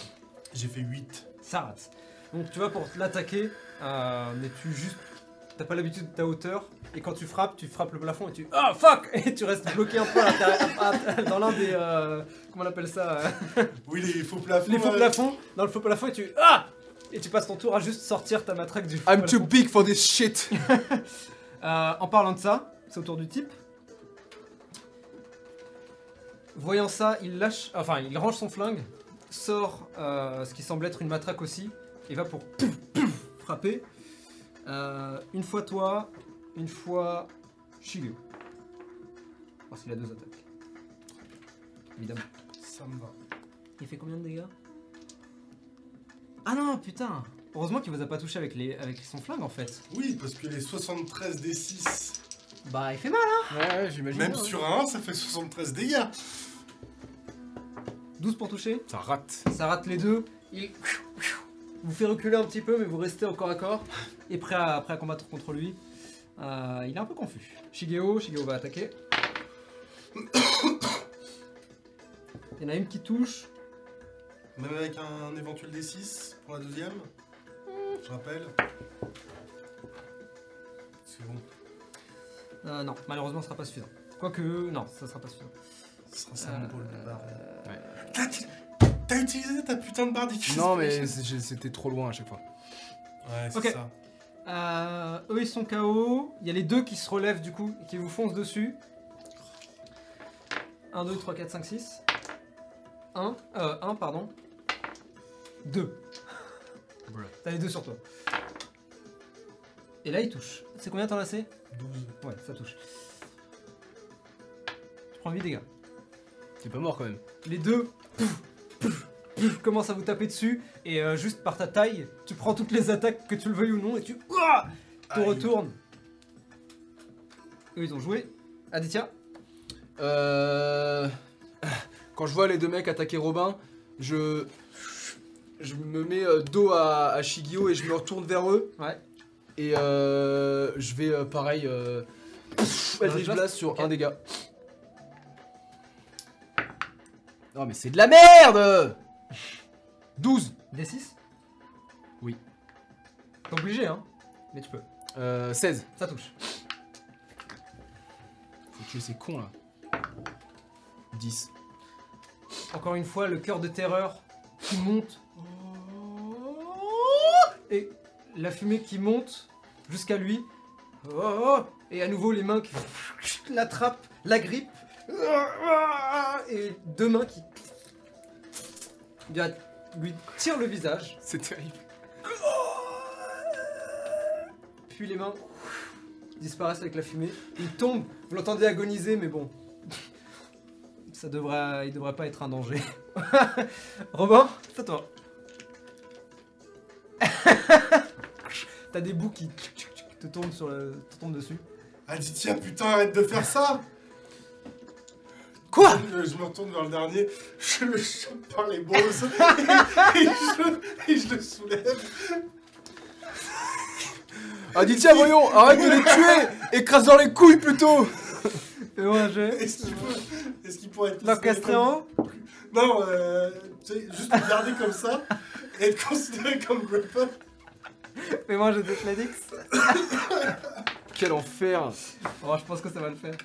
J'ai fait 8. Ça rate. Donc tu vas pour l'attaquer, euh, mais tu juste. T'as pas l'habitude de ta hauteur, et quand tu frappes, tu frappes le plafond et tu. Ah fuck Et tu restes bloqué un peu à l'intérieur- à- dans l'un des. euh, comment on appelle ça euh, Oui, les faux plafonds. Les faux plafonds, dans le faux plafond et tu. Ah Et tu passes ton tour à juste sortir ta matraque du faux I'm too big for this shit. Euh, en parlant de ça, c'est au tour du type. Voyant ça, il lâche, enfin il range son flingue, sort euh, ce qui semble être une matraque aussi, et va pour pouf, pouf, frapper. Euh, une fois toi, une fois Shigeo. Parce qu'il a deux attaques. Évidemment. Ça me va. Il fait combien de dégâts? Ah non, putain Heureusement qu'il vous a pas touché avec, les, avec son flingue en fait. Oui, parce que les 73 des 6, Bah il fait mal Ouais, ouais, j'imagine. même bien, ouais. sur un 1, ça fait 73 dégâts. 12 pour toucher Ça rate. Ça rate les deux. Il vous fait reculer un petit peu, mais vous restez au corps à corps et prêt à, prêt à combattre contre lui. Euh, il est un peu confus. Shigeo, Shigeo va attaquer. Il y en a une qui touche. Même avec un éventuel D6 pour la deuxième. Je rappelle. C'est bon. Euh, non, malheureusement, ce sera pas suffisant. Quoique, non, ça sera pas suffisant. Ce sera ça mon rôle de barre. Ouais. T'as t'as utilisé ta putain de barre d'équipe Non, mais c'est- j'ai- c'était trop loin à chaque fois. Ouais, c'est Ok. ça. Euh, eux, ils sont KO. Il y a les deux qui se relèvent du coup et qui vous foncent dessus. 1, 2, 3, 4, 5, 6. 1, euh, 1, pardon. 2. Voilà. T'as les deux sur toi. Et là, il touche. C'est combien t'en as assez? 12. Ouais, ça touche. Tu prends 8 dégâts. T'es pas mort quand même. Les deux pouf, pouf, pouf, commencent à vous taper dessus et euh, juste par ta taille, tu prends toutes les attaques que tu le veuilles ou non et tu ouah, te Aïe. retournes. Eux ils ont joué. Aditya Euh... Quand je vois les deux mecs attaquer Robin, je... Je me mets euh, dos à, à Shigio et je me retourne vers eux. Ouais. Et euh, je vais euh, pareil... Euh... Eldritch Blast Blast sur Ok. un dégât. Non mais c'est de la merde 12 D6 Oui. T'es obligé hein Mais tu peux. euh, 16. Ça touche. Faut tuer ces cons là. 10. Encore une fois, le cœur de terreur qui monte. Et la fumée qui monte jusqu'à lui. Et à nouveau les mains qui l'attrapent, la grippent. Et deux mains qui lui tirent le visage. C'est terrible. Puis les mains disparaissent avec la fumée. Il tombe. Vous l'entendez agoniser, mais bon. Ça devrait, il devrait pas être un danger. Robin, c'est à toi. T'as des bouts qui te tombent, sur le, te tombent dessus. Aditya, putain, arrête de faire ça Quoi Euh, Je me retourne vers le dernier, je le chope par les bros et, et je, et je le soulève. Aditya, voyons, arrête de les tuer Écrase dans les couilles plutôt Fais-moi un jet. Est-ce qu'il peut- pourrait être considéré en. Non, euh, tu sais, juste le garder comme ça et être considéré comme grapple. Fais-moi un jet d'athletics. Quel enfer Oh, je pense que ça va le faire.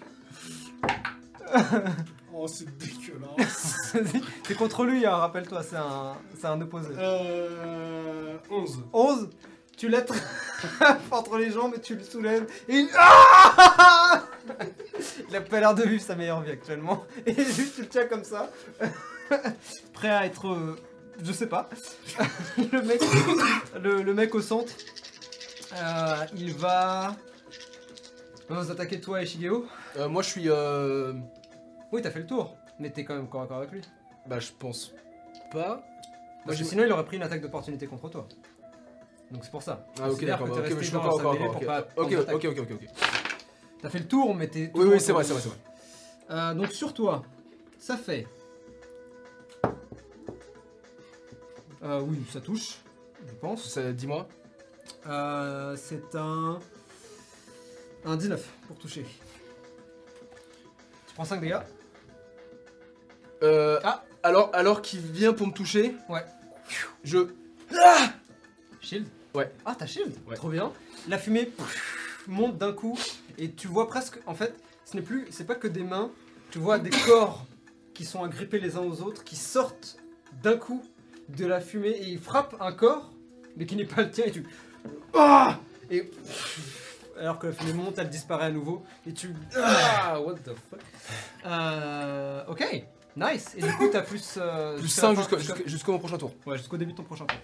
Oh, c'est dégueulasse. C'est contre lui, hein, rappelle-toi, c'est un, c'est un opposé. Euh... 11. 11, tu l'attrapes entre les jambes et tu le soulèves et il... Ah il a pas l'air de vivre sa meilleure vie actuellement. Et juste tu le tiens comme ça, prêt à être... euh, je sais pas. le, mec, le, le mec au centre, euh, il va... va vous attaquer toi et Shigeo. Euh, Moi je suis... Euh... Oui, t'as fait le tour, mais t'es quand même corps avec lui. Bah je pense pas. Parce que sinon il aurait pris une attaque d'opportunité contre toi. Donc c'est pour ça. Ah ok d'accord, bah, ok, mais je encore, encore, encore, ok. Ok, ok, ok. T'as fait le tour, mais t'es. Oui, oui, c'est vrai, c'est vrai, c'est vrai. Euh, donc sur toi, ça fait. Euh, oui, ça touche, je pense. Dis-moi. Euh, c'est un. Un 19 pour toucher. Tu prends 5 dégâts. Euh, Ah. Alors, alors qu'il vient pour me toucher, Ouais. je... Shield Ouais. Ah, t'as shield Ouais. Trop bien. La fumée pff, monte d'un coup et tu vois presque. En fait, ce n'est plus. C'est pas que des mains. Tu vois des corps qui sont agrippés les uns aux autres, qui sortent d'un coup de la fumée et ils frappent un corps, mais qui n'est pas le tien et tu. Ah Et. pff, alors que la fumée monte, elle disparaît à nouveau et tu. Ah What the fuck? Euh. Ok. Nice. Et du coup, t'as plus. euh, Plus jusqu'à 5 la fin- jusqu'au jusqu'à- jusqu'au- jusqu'au mon prochain tour. Ouais, jusqu'au début de ton prochain tour.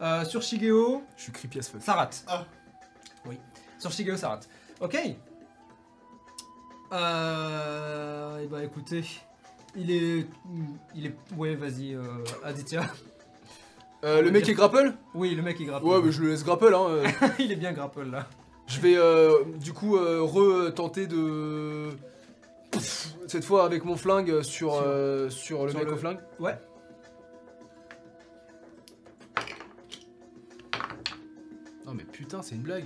Euh, sur Shigeo, Je suis creepy as fuck. ça rate. Ah. Oui. Sur Shigeo, ça rate. Ok. Euh. Et bah écoutez, il est. Il est. Ouais, vas-y, euh, Aditya. Euh, le mec est grapple? Oui, le mec est grapple. Ouais, mais je le laisse grapple, hein. euh. il est bien grapple là. Je vais euh, du coup euh, re-tenter de... Cette fois avec mon flingue sur, Sur- euh, sur le sur mec le- au flingue. Ouais. Non mais putain, c'est une blague.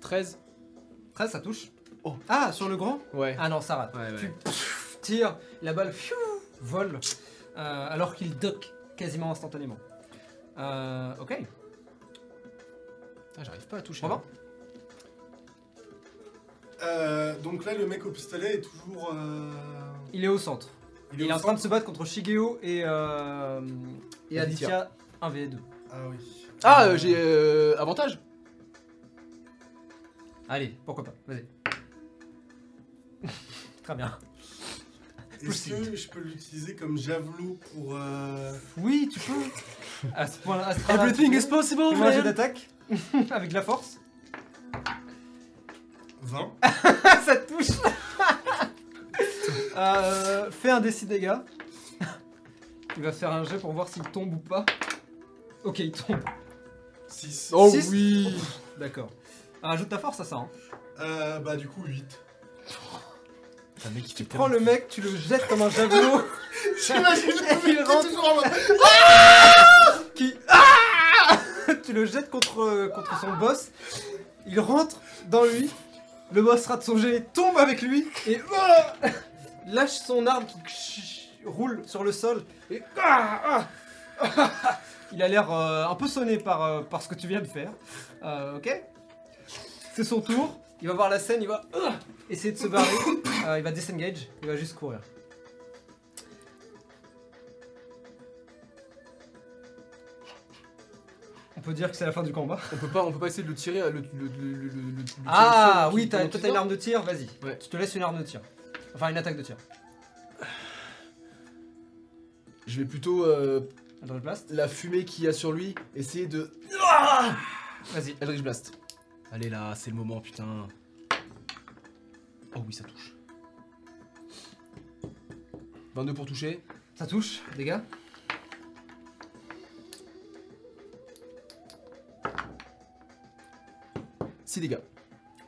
13 13, ça touche. Oh. Ah, sur le grand Ouais. Ah non, ça rate. Ouais, Tu pff, tires, la balle pfiou, vole, euh, alors qu'il dock quasiment instantanément. Euh, ok, Putain, j'arrive pas à toucher. Euh, donc là, le mec au pistolet est toujours. euh, il est au centre. Il, est, au en train de centre se battre contre Shigeo et, euh, et Aditya. Aditya 1v2. Ah oui. Ah, euh, j'ai euh, avantage Allez, pourquoi pas, vas-y. Très bien. Est-ce que je peux l'utiliser comme javelot pour. euh, Oui, tu peux. À ce point-là, à ce point-là, Everything tu is peux. possible, Fais-moi un jet man d'attaque avec la force. 20 ça te touche euh, Fais un décis dégâts. Il va faire un jet pour voir s'il tombe ou pas. Ok, il tombe. 6. Oh Six oui D'accord. Ah, Ajoute ta force à ça. Hein. Euh, bah, du coup, 8. Un mec qui fait Prends le mec, tu le jettes comme un javelot J'imagine le Il mec rentre. toujours en mode. qui. Ah tu le jettes contre, contre son boss. Il rentre dans lui. Le boss rate son jet, tombe avec lui et ah lâche son arme qui roule sur le sol. Et ah ah il a l'air euh, un peu sonné par, euh, par ce que tu viens de faire. Euh, ok C'est son tour. Il va voir la scène, il va ah essayer de se barrer. Euh, il va disengage, il va juste courir. On peut dire que c'est la fin du combat. On peut pas, on peut pas essayer de le tirer, le, le, le, le, le- le- le tirer Ah oui, t'as- toi t'as une arme de tir, vas-y. Ouais. Tu te laisses une arme de tir. Enfin, une attaque de tir. Je vais plutôt euh, Eldritch Blast. la fumée qu'il y a sur lui, essayer de. Vas-y. Eldritch Blast. Allez là, c'est le moment, putain. Oh oui, ça touche. 22 pour toucher. Ça touche, dégâts. Six dégâts.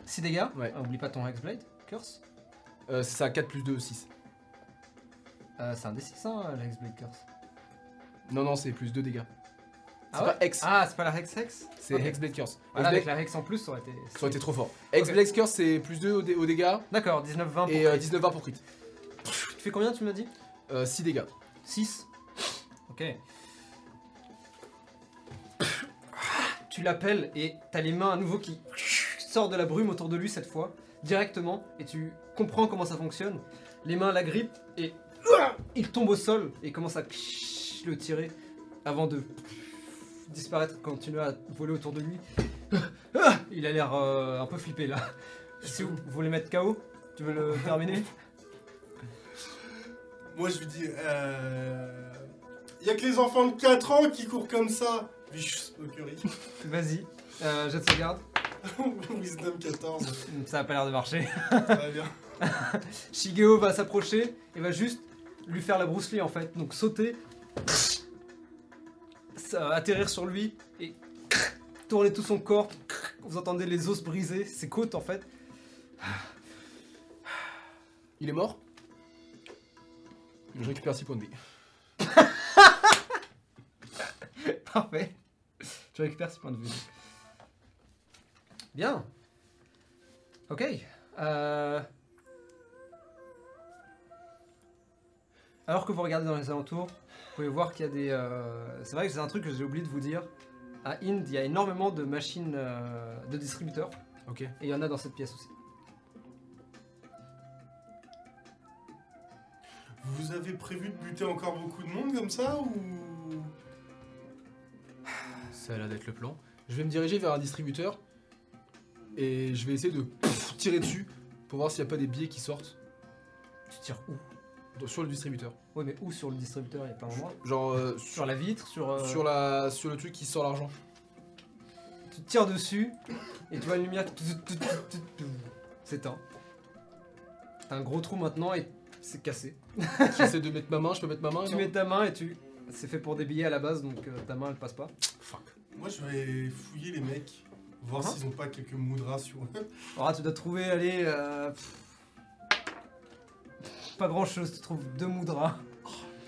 6 dégâts. Ouais. Ah, oublie pas ton Hexblade. Curse. Euh, c'est ça, 4 plus 2, 6. Euh, c'est un D6, hein, la Hexblade Curse. Non, non, c'est plus 2 dégâts. C'est Ah ouais pas Hex, Ah, c'est pas la Hex Hex c'est ok. Hexblade Curse. Voilà, avec Hexblade- la Hex en plus, ça aurait été. Ça aurait été trop fort. Hexblade Curse, c'est plus 2 au, dé- au dégâts D'accord, 19-20 pour. et euh, crit. 19 20 pour crit. Tu fais combien, tu m'as dit? Euh, 6 dégâts. 6. Ok. Tu l'appelles et t'as les mains à nouveau qui sortent de la brume autour de lui cette fois, directement, et tu comprends comment ça fonctionne. Les mains la grippent et il tombe au sol et commence à le tirer avant de disparaître, continuer à voler autour de lui. Il a l'air euh, un peu flippé là. Si vous voulez mettre KO, tu veux le terminer Moi, je lui dis. Euh... Y a que les enfants de 4 ans qui courent comme ça. Vicious Mockery. Vas-y, euh, jette sauvegarde. Wisdom 14. Ça a pas l'air de marcher. Très bien. Shigeo va s'approcher et va juste lui faire la Bruce Lee en fait. Donc sauter, ça, atterrir sur lui et tourner tout son corps. Vous entendez les os briser, ses côtes en fait. Il est mort? Je récupère 6 points de vie. Parfait. Tu récupères 6 points de vie. Bien. Ok. Euh... Alors que vous regardez dans les alentours, vous pouvez voir qu'il y a des... euh, C'est vrai que c'est un truc que j'ai oublié de vous dire. À Inde, il y a énormément de machines euh, de distributeurs. Ok. Et il y en a dans cette pièce aussi. Vous avez prévu de buter encore beaucoup de monde comme ça ou? Ça a l'air d'être le plan. Je vais me diriger vers un distributeur et je vais essayer de pff, tirer dessus pour voir s'il n'y a pas des billets qui sortent Tu tires où? Dans- sur le distributeur. Oui, mais où sur le distributeur? Il y a pas d'endroit. Genre euh, Sur sur, la vitre, sur... euh, sur, la, sur le truc qui sort l'argent. Tu tires dessus et tu vois une lumière qui s'éteint. T'as un gros trou maintenant et c'est cassé. J'essaie de mettre ma main, je peux mettre ma main Tu non? mets ta main et tu. C'est fait pour des billets à la base donc euh, ta main elle passe pas. Fuck. Moi, je vais fouiller les mecs, voir Hein s'ils ont pas quelques moudras sur eux. Alors là, tu dois trouver, allez. euh, pff, Pas grand chose, tu trouves deux moudras.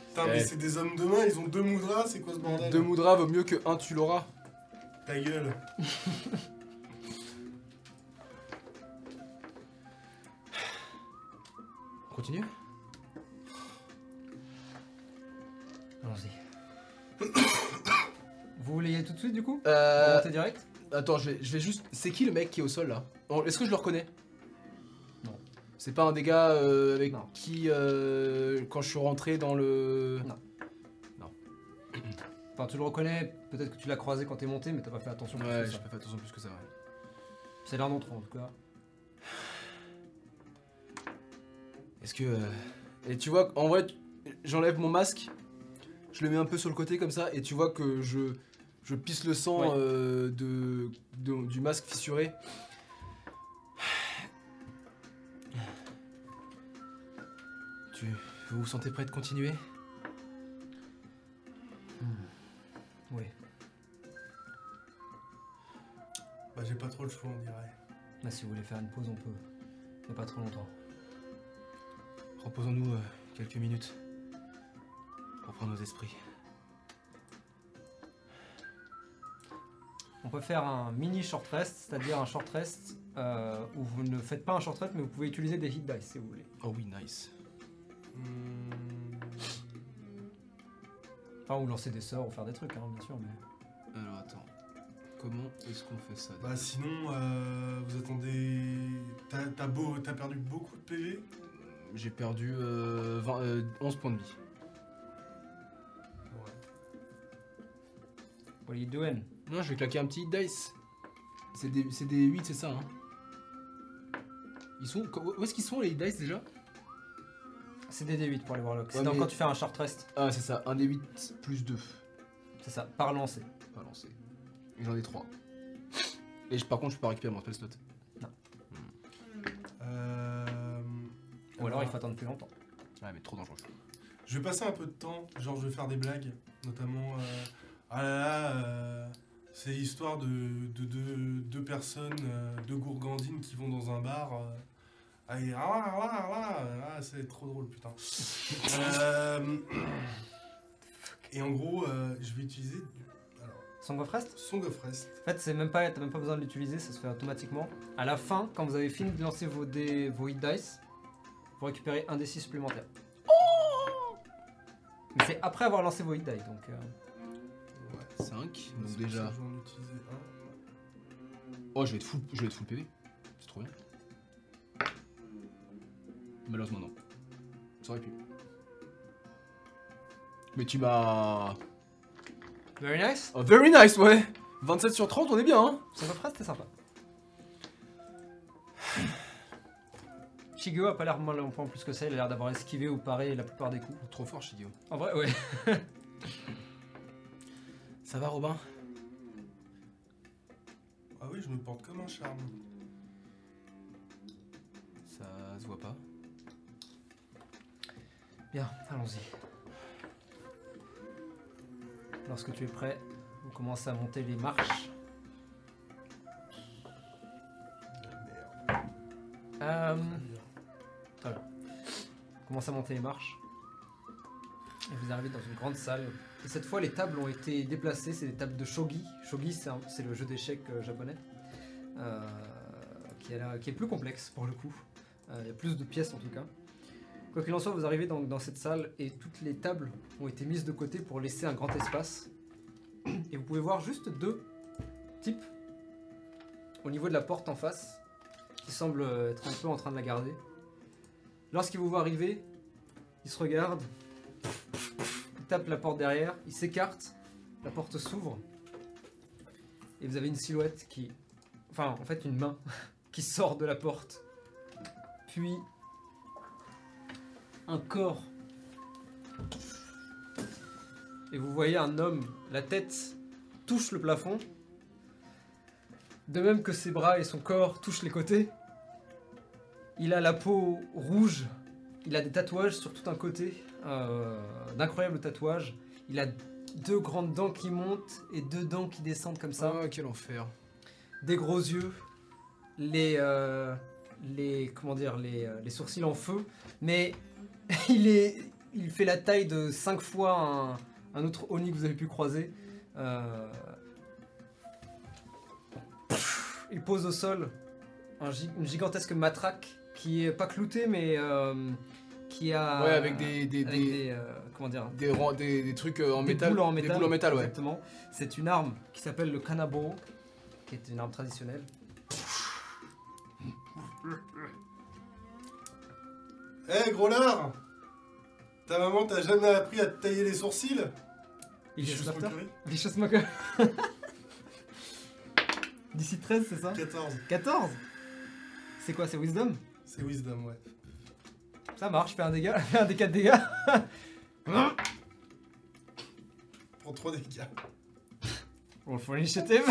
Putain, mais Ouais. c'est des hommes de main, ils ont deux moudras, c'est quoi ce bordel Deux moudras vaut mieux que un tu l'auras. Ta gueule. On continue? Allons-y. Vous voulez y aller tout de suite du coup? Euh. Direct? Attends, je vais, je vais juste. C'est qui le mec qui est au sol là Est-ce que je le reconnais? Non. C'est pas un des gars euh, avec Non. qui, euh, quand je suis rentré dans le. Non. Enfin, tu le reconnais, peut-être que tu l'as croisé quand t'es monté, mais t'as pas fait attention. plus Ouais, que j'ai ça. pas fait attention plus que ça. ouais. C'est l'un d'entre eux en tout cas. Est-ce que. euh, Et tu vois, en vrai, tu- j'enlève mon masque, je le mets un peu sur le côté comme ça, et tu vois que je, je pisse le sang Ouais. euh, de, de- du masque fissuré. Tu, vous vous sentez prêt de continuer? Oui. Bah, j'ai pas trop le choix, on dirait. Là, si vous voulez faire une pause, on peut. Mais pas trop longtemps. Reposons-nous euh, quelques minutes pour prendre nos esprits. On peut faire un mini short rest, c'est-à-dire un short rest euh, où vous ne faites pas un short rest, mais vous pouvez utiliser des hit dice si vous voulez. Oh oui, nice. Hmm, Enfin, ou lancer des sorts ou faire des trucs, hein, bien sûr. Mais... Alors attends, comment est-ce qu'on fait ça Bah, sinon, euh, vous attendez. T'as t'as beau... t'as perdu beaucoup de PV J'ai perdu euh, 20, euh, 11 points de vie. Ouais. What are you doing? Non, je vais claquer un petit hit dice. C'est des, c'est des 8, c'est ça, hein Ils sont... Où est-ce qu'ils sont les hit dice déjà? C'est des D8 pour les warlocks. C'est Ouais, donc mais- quand tu fais un short rest. Ah, c'est ça, un des 8 plus 2. C'est ça, par lancer. Pas lancé. Et J'en ai 3. Et je- par contre, je peux pas récupérer mon spell slot. Euh... Ou alors il faut attendre plus longtemps. Ouais, mais trop dangereux. Je vais passer un peu de temps, genre je vais faire des blagues, notamment euh, ah là là, euh, c'est l'histoire de de- de- deux personnes, euh, deux gourgandines qui vont dans un bar. euh, ah, ah là là là là, ah, c'est trop drôle putain. Euh, et en gros, euh, je vais utiliser alors, Song of Rest? Song of Rest. En fait, c'est même pas, t'as même pas besoin de l'utiliser, ça se fait automatiquement. À la fin, quand vous avez fini de lancer vos, dés, vos hit dice, vous récupérez un D6 supplémentaire. Mais c'est après avoir lancé vos hit dice, donc. euh, Ouais. 5, donc déjà. ça que je vais en utiliser un? Oh, je vais être full, je vais être full PV. C'est trop bien. Malheureusement, non. Ça aurait pu. Mais tu m'as. Very nice Oh, very nice, ouais 27 sur 30, on est bien, hein of Rest, c'est sympa. Shigeo a pas l'air mal en point plus que ça, il a l'air d'avoir esquivé ou paré la plupart des coups. Trop fort, Shigeo. En vrai, ouais. Ça va, Robin? Ah oui, je me porte comme un charme. Ça se voit pas. Bien, allons-y. Lorsque tu es prêt, on commence à monter les marches. Euh, voilà. On commence à monter les marches. Et vous arrivez dans une grande salle. Et cette fois, les tables ont été déplacées. C'est des tables de shogi. Shogi, c'est le jeu d'échecs euh, japonais. euh, qui, est plus complexe pour le coup. Euh, Il y a plus de pièces en tout cas. Quoi qu'il en soit, vous arrivez donc dans cette salle et toutes les tables ont été mises de côté pour laisser un grand espace. Et vous pouvez voir juste deux types au niveau de la porte en face qui semblent être un peu en train de la garder. Lorsqu'ils vous voient arriver, ils se regardent, ils tapent la porte derrière, ils s'écartent, la porte s'ouvre et vous avez une silhouette qui. Enfin, en fait, une main qui sort de la porte. Puis un corps. Et vous voyez un homme, la tête touche le plafond. De même que ses bras et son corps touchent les côtés. Il a la peau rouge. Il a des tatouages sur tout un côté. euh, D'incroyables tatouages. Il a deux grandes dents qui montent et deux dents qui descendent comme ça Ah, quel enfer. des gros yeux, les, euh, les comment dire, les, euh, les sourcils en feu, mais il est, il fait la taille de 5 fois un, un autre Oni que vous avez pu croiser. Euh, il pose au sol un une gigantesque matraque qui est pas cloutée mais euh, qui a Ouais, avec des- des- avec des- des, comment dire Des, des, des trucs euh, en des métal. boules en Des métal. boules en métal, ouais. Exactement. C'est une arme qui s'appelle le kanabo, qui est une arme traditionnelle. Eh gros lard Ta maman t'a jamais appris à te tailler les sourcils? Il est Vicious Mockery Vicious Smoker. D'ici 13, c'est ça? 14. 14 C'est quoi, c'est Wisdom? C'est Wisdom, ouais. Ça marche, fais un dégât, fais un des 4 dégâts. Pour 3 dégâts. Roll for initiative.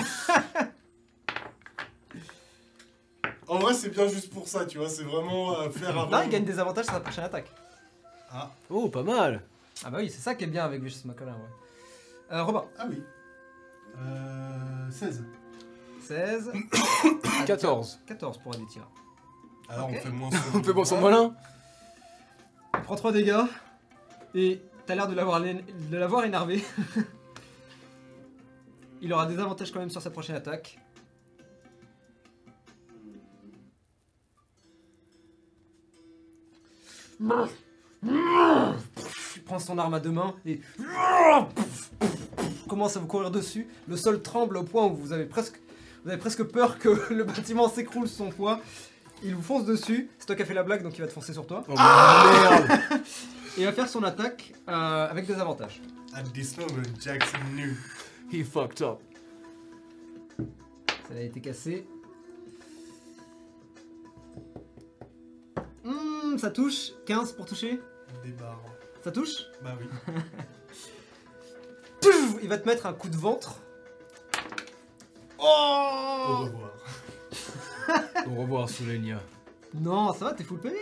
En vrai, c'est bien juste pour ça, tu vois. C'est vraiment euh, faire avant. Là, il gagne des avantages sur sa prochaine attaque. Ah, Oh, pas mal. Ah bah oui, c'est ça qui est bien avec Vicious Smoker, ouais. Euh, Robin, ah oui. Euh, 16. 16. 14. 14 pour des tirs. Alors Ok. on fait moins On fait bon son malin. Il prend 3 dégâts. Et t'as l'air de l'avoir énervé. Il aura des avantages quand même sur sa prochaine attaque. Il prend son arme à deux mains et commence à vous courir dessus. Le sol tremble au point où vous avez presque, vous avez presque peur que le bâtiment s'écroule sous son poids. Il vous fonce dessus. C'est toi qui as fait la blague, donc il va te foncer sur toi. Oh merde. Et il va faire son attaque euh, avec des avantages. At this moment, Jackson knew. He fucked up. Ça a été cassé. Hmm, ça touche. 15 pour toucher. Des barres. Ça touche. Bah oui. Pouf Il va te mettre un coup de ventre. Au Oh revoir. Au revoir, Solenia. Non, ça va, t'es full PV.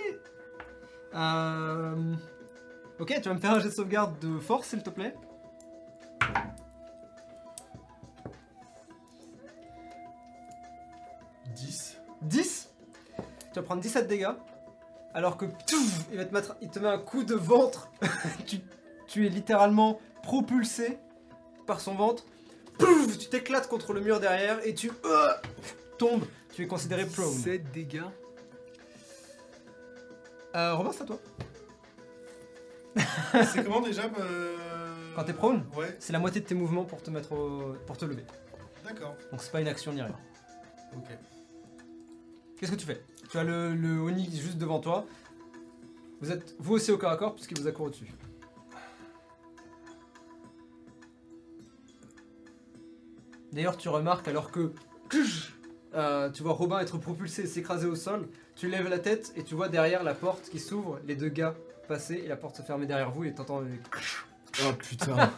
Euh... Ok, tu vas me faire un jet de sauvegarde de force, s'il te plaît. « 10. 10 Tu vas prendre 17 dégâts. Alors que il, va te mettre, il te met un coup de ventre. tu, tu es littéralement propulsé par son ventre. Pouf, tu t'éclates contre le mur derrière et tu euh, tombes. Tu es considéré prone. 7 dégâts. Euh, Robin, c'est à toi. C'est comment déjà euh... Quand t'es prone, Ouais, c'est la moitié de tes mouvements pour te mettre au- pour te lever. d'accord. Donc c'est pas une action ni rien. Ok. Qu'est-ce que tu fais? Tu as le, le Oni juste devant toi. Vous êtes vous aussi au corps à corps puisqu'il vous a couru dessus. D'ailleurs, tu remarques alors que euh, tu vois Robin être propulsé et s'écraser au sol, tu lèves la tête et tu vois derrière la porte qui s'ouvre, les deux gars passer et la porte se fermer derrière vous et t'entends les- Oh putain.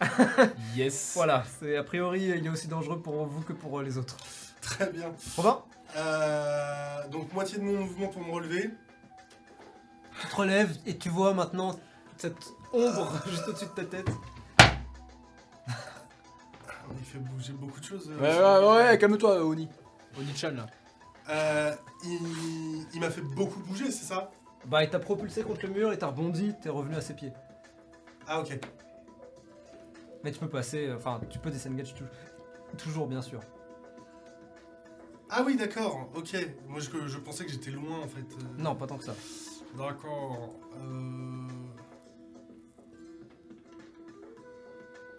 yes. Voilà, c'est a priori il est aussi dangereux pour vous que pour euh, les autres. Très bien. Robin, Euh, donc moitié de mon mouvement pour me relever. tu te relèves et tu vois maintenant cette ombre juste au-dessus de ta tête. Il fait bouger beaucoup de choses. euh, Ouais, ouais, ouais, calme-toi, Oni. Oni-chan là. Euh, il il m'a fait beaucoup bouger, c'est ça? Bah il t'a propulsé contre le mur et t'as rebondi, t'es revenu à ses pieds. Ah ok. Mais tu peux passer, euh, enfin tu peux disengage tou- toujours bien sûr. Ah oui, d'accord. Ok. Moi, je, je pensais que j'étais loin en fait. Euh, Non, pas tant que ça. D'accord. Euh...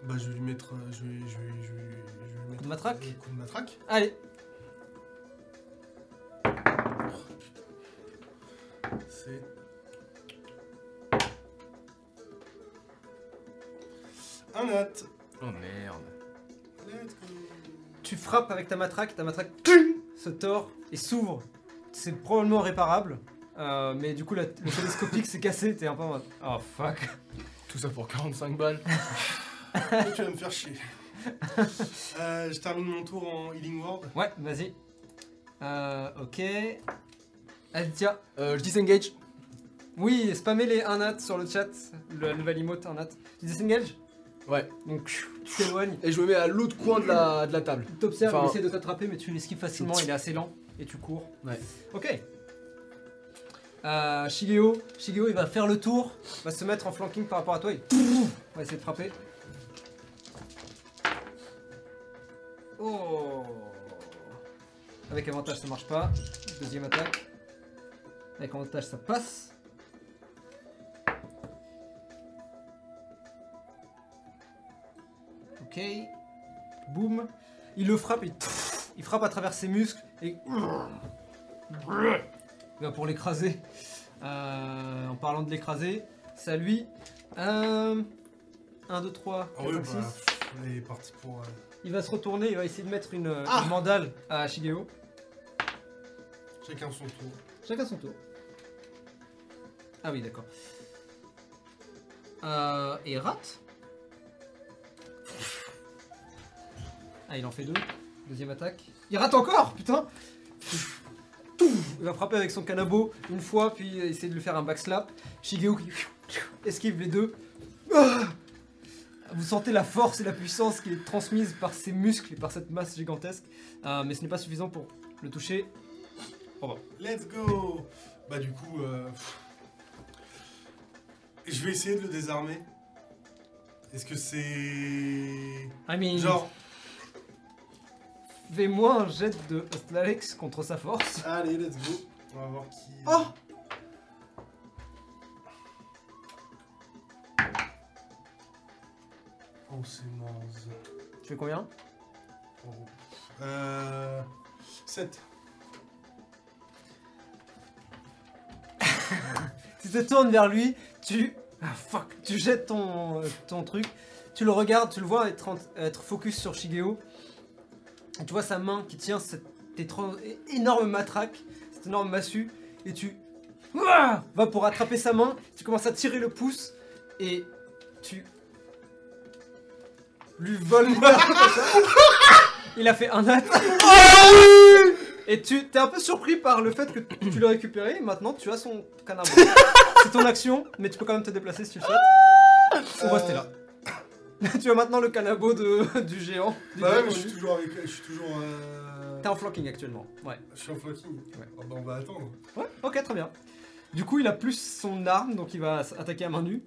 Bah, je vais lui mettre. euh, Je vais, je vais, je vais, je vais lui mettre de matraque un Coup de matraque. Allez, C'est. Un nat. Oh merde. Let's go. tu frappes avec ta matraque, ta matraque se tord et s'ouvre. C'est probablement réparable. euh, mais du coup, la- le télescopique s'est cassé, t'es un peu en mode. Oh fuck. Tout ça pour 45 balles. Toi, tu vas me faire chier. Euh, je termine mon tour en Healing Word. Ouais, vas-y. Euh, ok. Aditya. Euh, je disengage. Oui, spammez les 1 nat sur le chat. Le nouvel emote 1 nat. Tu disengage Ouais. Donc tu t'éloignes. Et je me mets à l'autre coin de la, de la table. Il t'observe, Enfin- il essaie de t'attraper, mais tu l'esquives facilement, il est assez lent, et tu cours. Ouais. Ok. Euh, Shigeo, Shigeo, il va faire le tour, va se mettre en flanking par rapport à toi, et va essayer de frapper. Oh Avec avantage, ça marche pas. Deuxième attaque. Avec avantage, ça passe. Ok. Boum. Il le frappe et il frappe à travers ses muscles et il va pour l'écraser. Euh, en parlant de l'écraser, c'est à lui. Euh, 1, 2, 3, Ah 4, oui, 5, bah, 6. pff, on est parti pour. euh, Il va se retourner, il va essayer de mettre une, Ah une mandale à Shigeo. chacun son tour. Chacun son tour. Ah oui, d'accord. Euh, et rate. Ah, il en fait deux. Deuxième attaque. Il rate encore, putain Il va frapper avec son canabo une fois, puis essayer de lui faire un backslap. Shigeo qui esquive les deux. Ah Vous sentez la force et la puissance qui est transmise par ses muscles et par cette masse gigantesque. Euh, mais ce n'est pas suffisant pour le toucher. Let's go Bah, du coup. euh. Je vais essayer de le désarmer. Est-ce que c'est. I mean, Genre. Fais-moi un jet de Athletics contre sa force. Allez, let's go. On va voir qui. Oh Oh, c'est naze. Tu fais combien? Oh. Euh. 7. Tu te tournes vers lui, tu. Ah fuck Tu jettes ton, ton truc, tu le regardes, tu le vois être, en- être focus sur Shigeo. Et tu vois sa main qui tient cette étrange- énorme matraque, cette énorme massue, et tu. Ouah vas pour attraper sa main, tu commences à tirer le pouce, et tu. lui voles Il a fait un nat. Et tu t'es un peu surpris par le fait que tu l'as récupéré, et maintenant tu as son canard. C'est ton action, mais tu peux quand même te déplacer si tu le souhaites. On va rester là. tu as maintenant le canabo de, du géant. du Bah ouais, mais je suis toujours avec. Je suis toujours. Euh... T'es en flanking actuellement. Ouais. Je suis en flocking. Ouais. Oh, bah, on va attendre. Ouais, ok, très bien. Du coup, il a plus son arme, donc il va attaquer à main nue.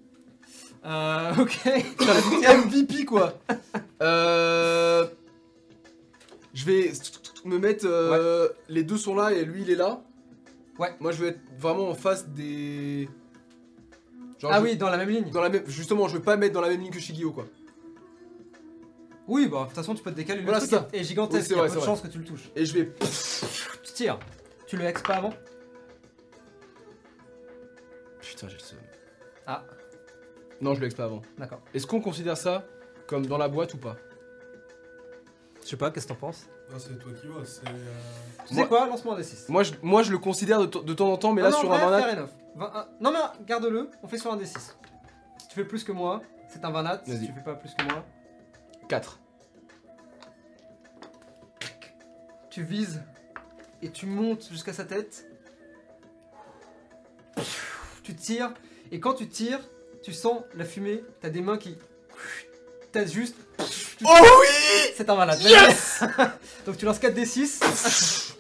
Euh, ok. MVP quoi Euh. Je vais me mettre. euh, Les deux sont là et lui il est là. Ouais. Moi je vais être vraiment en face des. Genre, ah je- oui, dans la même ligne. Dans la même... Justement, je veux pas mettre dans la même ligne que Shigio quoi. Oui, bah de toute façon, tu peux te décaler. Le Voilà, truc c'est ça. est, est gigantesque, Oui, il y a vrai, peu c'est de vrai. chances que tu le touches. Et je vais. Tu tires. Tu le hex pas avant Putain, j'ai le seum. Ah. Non, je le hex pas avant. D'accord. Est-ce qu'on considère ça comme dans la boîte ou pas? Je sais pas, qu'est-ce que t'en penses? Non, c'est toi qui vois. C'est. euh, Tu Moi- sais quoi Lance-moi un D6. moi je, moi, je le considère de, t- de temps en temps, mais là Ah non, sur en un Vanat. Non, mais garde-le, on fait sur un D6. Si tu fais plus que moi, c'est un Vanat. Si Vas-y. tu fais pas plus que moi, 4. tu vises et tu montes jusqu'à sa tête. Tu tires, et quand tu tires, tu sens la fumée, t'as des mains qui. T'as juste. Oh oui C'est un malade. Donc tu lances 4d6.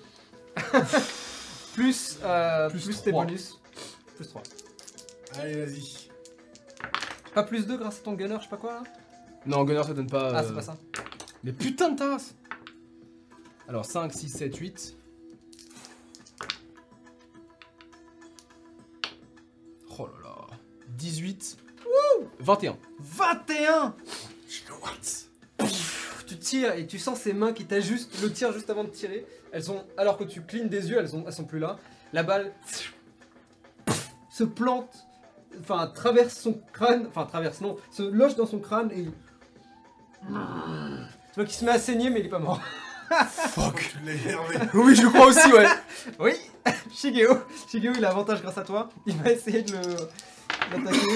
plus, euh, Plus plus, tes bonus. Plus 3. Allez, vas-y. Pas plus 2 grâce à ton gunner, je sais pas quoi là Non, Gunner ça donne pas. Ah, euh, c'est pas ça. Mais putain de tasse Alors 5, 6, 7, 8. Oh là là. 18. 21. 21 Gigawatts. Tu tires et tu sens ses mains qui t'ajustent le tir juste avant de tirer. Elles sont, alors que tu clignes des yeux, elles, ont, elles sont plus là. La balle se plante, enfin traverse son crâne, enfin traverse non, se loge dans son crâne et il- tu vois qu'il se met à saigner mais il est pas mort. Fuck. Énervé. Oui, je le crois aussi, ouais. Oui, Shigeo, Shigeo il a avantage grâce à toi. Il va essayer de le l'attaquer.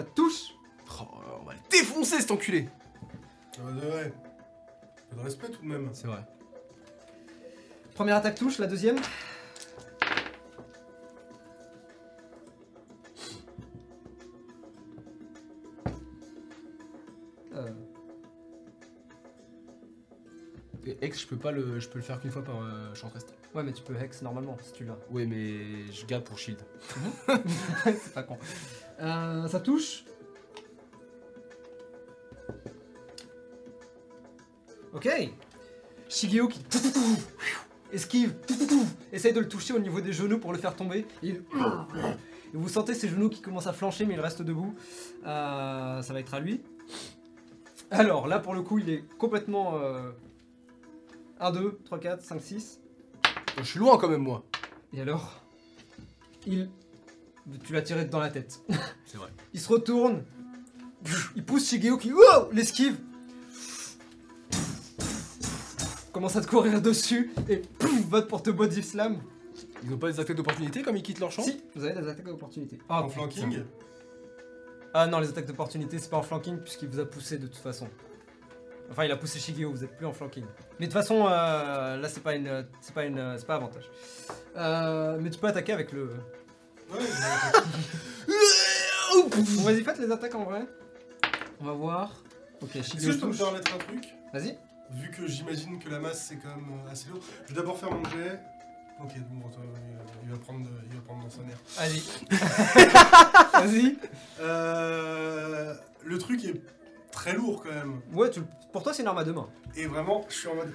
Ça te touche Oh, on va le défoncer cet enculé. Ah bah, de vrai. Pas de respect tout de même. C'est vrai. Première attaque touche, la deuxième? Peux pas le, je peux le faire qu'une fois par euh, champ reste. ouais, mais tu peux hex normalement si tu l'as. Oui, mais je garde pour shield. C'est pas con. Euh, ça touche. Ok. Shigeo qui esquive, essaye de le toucher au niveau des genoux pour le faire tomber. Il... Et vous sentez ses genoux qui commencent à flancher, mais il reste debout. Euh, ça va être à lui. Alors là, pour le coup, il est complètement. euh, 1, 2, 3, 4, 5, 6. Je suis loin quand même, moi. Et alors? Il. Tu l'as tiré dans la tête. C'est vrai. Il se retourne. Il pousse Shigeo qui. Wow L'esquive Commence à te courir dessus et pouf, vote pour te body slam. Ils ont pas des attaques d'opportunité comme ils quittent leur champ? Si, vous avez des attaques d'opportunité. Ah, En flanking? Ah non, les attaques d'opportunité, c'est pas en flanking puisqu'il vous a poussé de toute façon. Enfin, il a poussé Shigeo, vous êtes plus en flanking. Mais de toute façon, euh, là, c'est pas une, c'est pas une, c'est pas avantage. Euh, mais tu peux attaquer avec le. Ouais, Bon, vas-y, faites les attaques en vrai. On va voir. Ok, Est-ce que Shigeo je peux me permettre un truc? Vas-y. Vu que j'imagine que la masse c'est quand même euh, assez lourd, je vais d'abord faire mon jet. Ok, bon, attends, il va prendre, il va prendre dans sa mère. Vas-y. Vas-y. Euh, le truc est très lourd quand même. Ouais, tu, pour toi, c'est une arme à deux mains. Et vraiment, je suis en mode.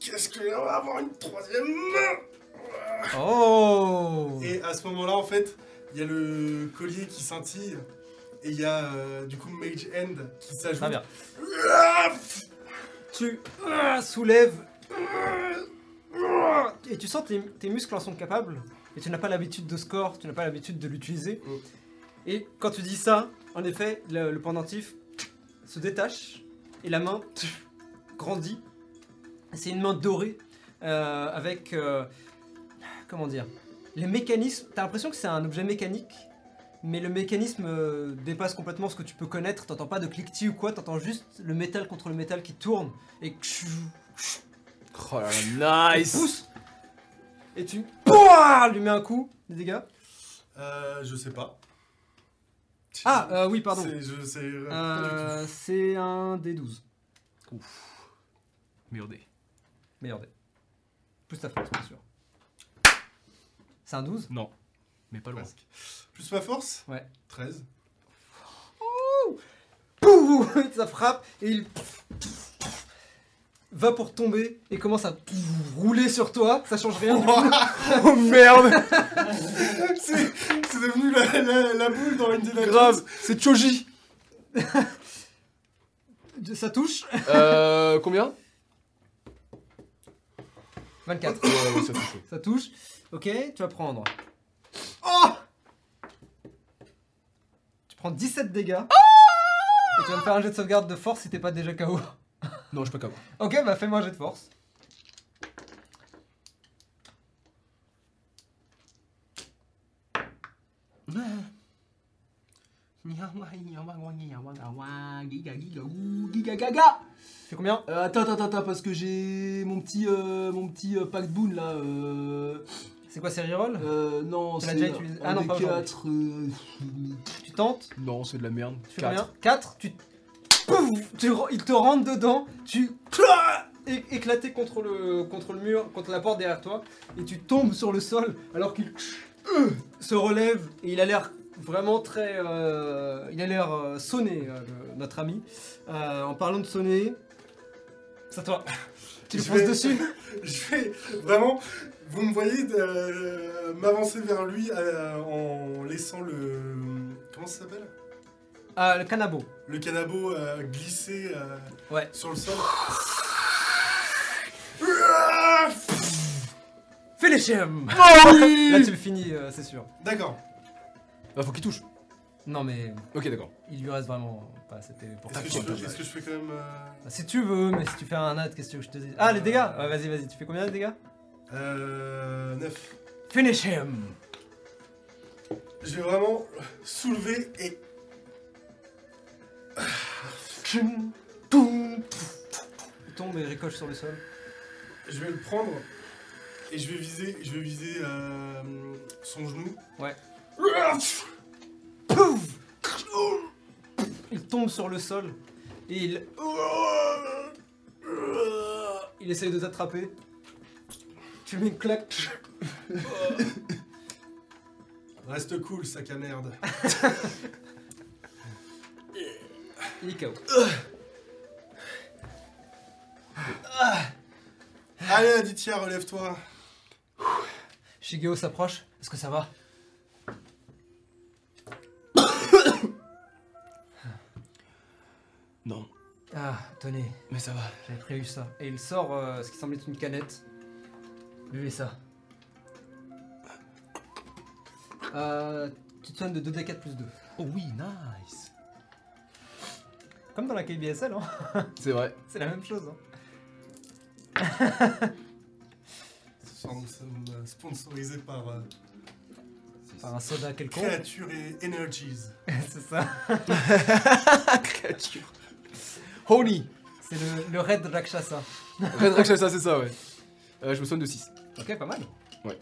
Qu'est-ce que on va avoir une troisième main? Oh Et à ce moment-là, en fait, il y a le collier qui scintille. Et il y a euh, du coup Mage End qui s'ajoute. Très bien. Tu euh, soulèves. Et tu sens tes, tes muscles en sont capables. Et tu n'as pas l'habitude de score, tu n'as pas l'habitude de l'utiliser. Mm. Et quand tu dis ça, en effet, le, le pendentif se détache et la main grandit. C'est une main dorée euh, avec. euh, comment dire Les mécanismes. T'as l'impression que c'est un objet mécanique, mais le mécanisme euh, dépasse complètement ce que tu peux connaître. T'entends pas de cliquetis ou quoi, t'entends juste le métal contre le métal qui tourne et Oh là nice pousse et tu pouah, lui mets un coup, des dégâts. Euh, je sais pas. Ah euh, oui pardon. C'est- euh. Euh, un D12. Merde. Meilleur dé. Plus ta force bien sûr. C'est un 12 Non. Mais pas loin. Presque. Plus ma force? Ouais. 13. Pouh Ça frappe et il va pour tomber et commence à rouler sur toi. Ça change rien. du tout. Oh merde C'est c'est devenu la, la, la boule dans une des Grave C'est Choji Ça touche. Euh. Combien? 24. Ouais, ouais, ça touche. Ça touche. Ok, tu vas prendre. Oh Tu prends 17 dégâts. Et tu vas me faire un jet de sauvegarde de force si t'es pas déjà KO. Non, je pas capable. Ok, bah fais-moi un jet de force. Fais combien? Euh, attends, attends, attends, parce que j'ai mon petit, euh, mon petit euh, pack boon là. Euh, C'est quoi, c'est reroll euh, non, Tu l'as c'est utilisé Ah non, pas aujourd'hui. quatre, euh, Tu tentes? Non, c'est de la merde. Tu fais combien? 4 Tu. Pouf tu il te rentre dedans, tu. éclaté contre le, contre le mur, contre la porte derrière toi, et tu tombes sur le sol alors qu'il se relève et il a l'air vraiment très. euh, il a l'air euh, sonné, euh, le- notre ami. Euh, en parlant de sonner, c'est à toi. Tu le Je fonces vais- dessus Je vais vraiment. Vous me voyez euh, m'avancer vers lui euh, en laissant le. Comment ça s'appelle? Ah, le canabo. Le canabo euh, glisser euh, Ouais. sur le sol. Finish him Oh oui Là, tu le finis, euh, c'est sûr. D'accord. Bah, faut qu'il touche. Non, mais Ok, d'accord. il lui reste vraiment pas assez de pour Est-ce que, je est-ce que je fais quand même. euh, Bah, Si tu veux, mais si tu fais un nat, qu'est-ce que je te dis? Ah, les dégâts? Ouais, Vas-y, vas-y, tu fais combien de dégâts? Euh. 9. Finish him Je vais vraiment soulever et. Il tombe et ricoche sur le sol. Je vais le prendre et je vais viser, je vais viser euh, son genou. Ouais. Il tombe sur le sol et il. Il essaye de t'attraper. Tu mets une claque. Reste cool, sac à merde. Il est KO. Allez, Aditya, relève-toi. Shigeo s'approche. Est-ce que ça va? Non, Ah, tenez, mais ça va. j'avais prévu ça. Et il sort euh, ce qui semble être une canette. Buvez ça. Euh, tu te soignes de 2d4 plus 2. Oh oui, nice. Comme dans la KBSL, hein. C'est vrai. c'est la même chose. Hein. Ce soir, nous sommes euh, sponsorisés par euh, Par un soda quelconque. Créature et Energies. c'est ça. Créature. Holy. C'est le, le Red Rakshasa. Red Rakshasa, c'est ça, ouais. Euh, je me soigne de 6. Ok, pas mal. Ouais.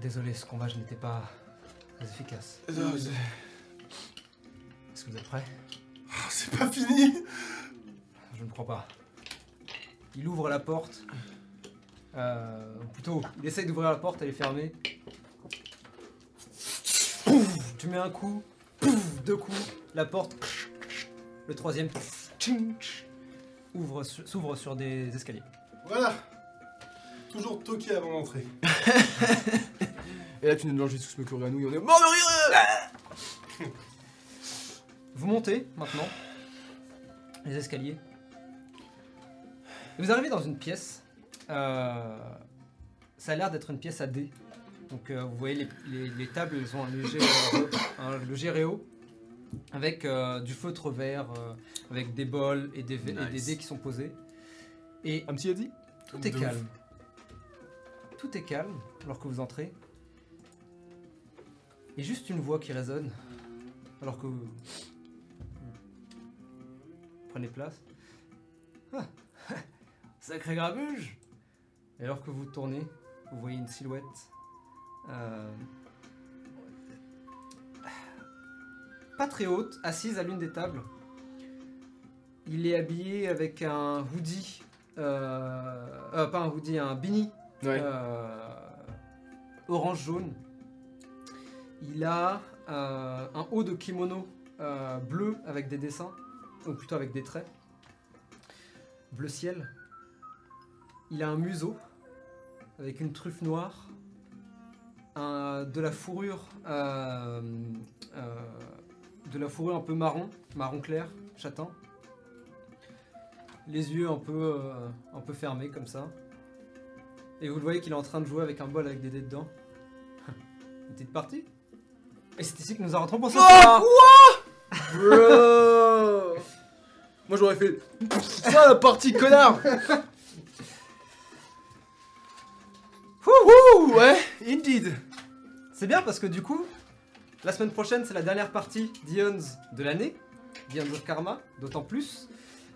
Désolé, ce combat, je n'étais pas très efficace. Euh, Est-ce que vous êtes prêts? Oh, c'est pas fini Je ne crois pas. Il ouvre la porte. Euh, ou plutôt, il essaye d'ouvrir la porte, elle est fermée. Pouf, tu mets un coup, pouf, deux coups, la porte, le troisième, ouvre, s'ouvre sur des escaliers. Voilà. Toujours toqué avant d'entrer. Et là, tu nous lances tous me courir à nous et on est mort de rire Vous montez maintenant les escaliers. Et vous arrivez dans une pièce. euh, ça a l'air d'être une pièce à dés. Donc euh, vous voyez les, les- les tables, elles ont un léger, euh, un léger réo avec euh, du feutre vert, euh, avec des bols et des, et des Nice. dés qui sont posés. Et Un petit Yadi tout est De calme. Tout est calme alors que vous entrez. Et juste une voix qui résonne alors que vous prenez place. Ah, Sacré grabuge Et alors que vous tournez, vous voyez une silhouette. euh, pas très haute, assise à l'une des tables. Il est habillé avec un hoodie. euh, euh, pas un hoodie, un beanie Ouais. euh, orange-jaune. Il a un haut de kimono bleu avec des dessins, ou plutôt avec des traits. Bleu ciel. Il a un museau avec une truffe noire, un- de la fourrure, euh, euh, de la fourrure un peu marron, marron clair, châtain. Les yeux un peu, euh, un peu fermés comme ça. Et vous le voyez qu'il est en train de jouer avec un bol avec des dés dedans. Une petite partie. Et c'est ici que nous arrêterons pour ce soir. Bro Moi j'aurais fait ça la partie connard Wouhou Ouais, indeed C'est bien parce que du coup, la semaine prochaine, c'est la dernière partie d'Ions de l'année, d'Ions of Karma, d'autant plus.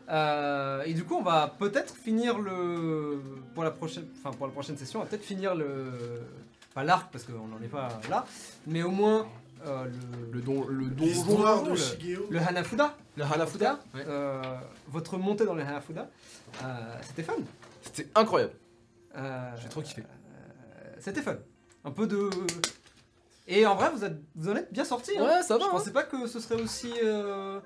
Euh, et du coup, on va peut-être finir le. Pour la prochaine, enfin, pour la prochaine session, on va peut-être finir le. Pas l'arc parce qu'on n'en est pas là, mais au moins euh, le, Le don, le donjon, de le, Shigeo. le Hanafuda. le Hanafuda ouais. Euh, votre montée dans les Hanafuda, euh, c'était fun. C'était incroyable. Euh, J'ai trop kiffé. euh, c'était fun. Un peu de. Et en vrai, vous, êtes, vous en êtes bien sorti. hein. Ouais, ça va. Je hein. pensais pas que ce serait aussi euh,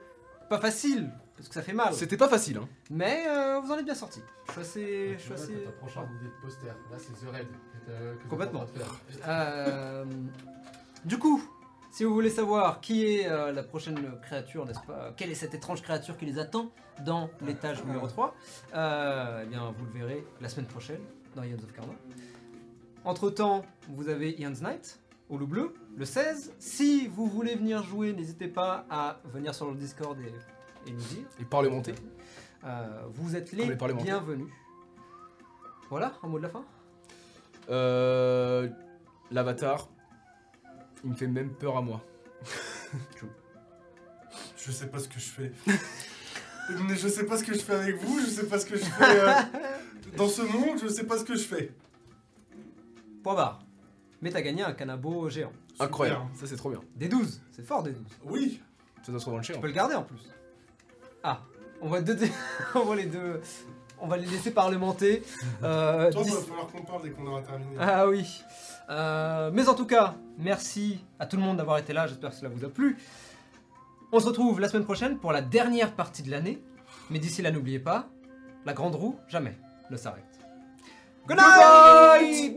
pas facile, parce que ça fait mal. C'était pas facile. Hein. Mais euh, vous en êtes bien sorti. Je suis assez. Je suis assez... idée de poster. Là, c'est The que Complètement. Euh, du coup, si vous voulez savoir qui est euh, la prochaine créature, n'est-ce pas Quelle est cette étrange créature qui les attend dans l'étage numéro 3 euh, Eh bien, vous le verrez la semaine prochaine dans Ions of Karma. Entre temps, vous avez Ian's Night au loup bleu le 16. Si vous voulez venir jouer, n'hésitez pas à venir sur le Discord et, et nous dire. Et parlementer. Euh, vous êtes les parlementaires. bienvenus. Voilà, un mot de la fin? Euh, L'avatar, il me fait même peur à moi. Je sais pas ce que je fais. Mais je sais pas ce que je fais avec vous, je sais pas ce que je fais euh, dans ce monde, je sais pas ce que je fais. Point barre. Mais t'as gagné un canabo géant. Super. Incroyable. Ça c'est trop bien. Des 12, c'est fort des 12. Oui, Ça doit se revendre cher. Tu peux le garder en plus. Ah, on va, deux dé- on va les deux on va les laisser parlementer. Euh, Toi, dis... va falloir qu'on parle dès qu'on aura terminé. Ah oui. Euh, mais en tout cas, merci à tout le monde d'avoir été là. J'espère que cela vous a plu. On se retrouve la semaine prochaine pour la dernière partie de l'année. Mais d'ici là, n'oubliez pas, la grande roue, jamais, ne s'arrête. Good night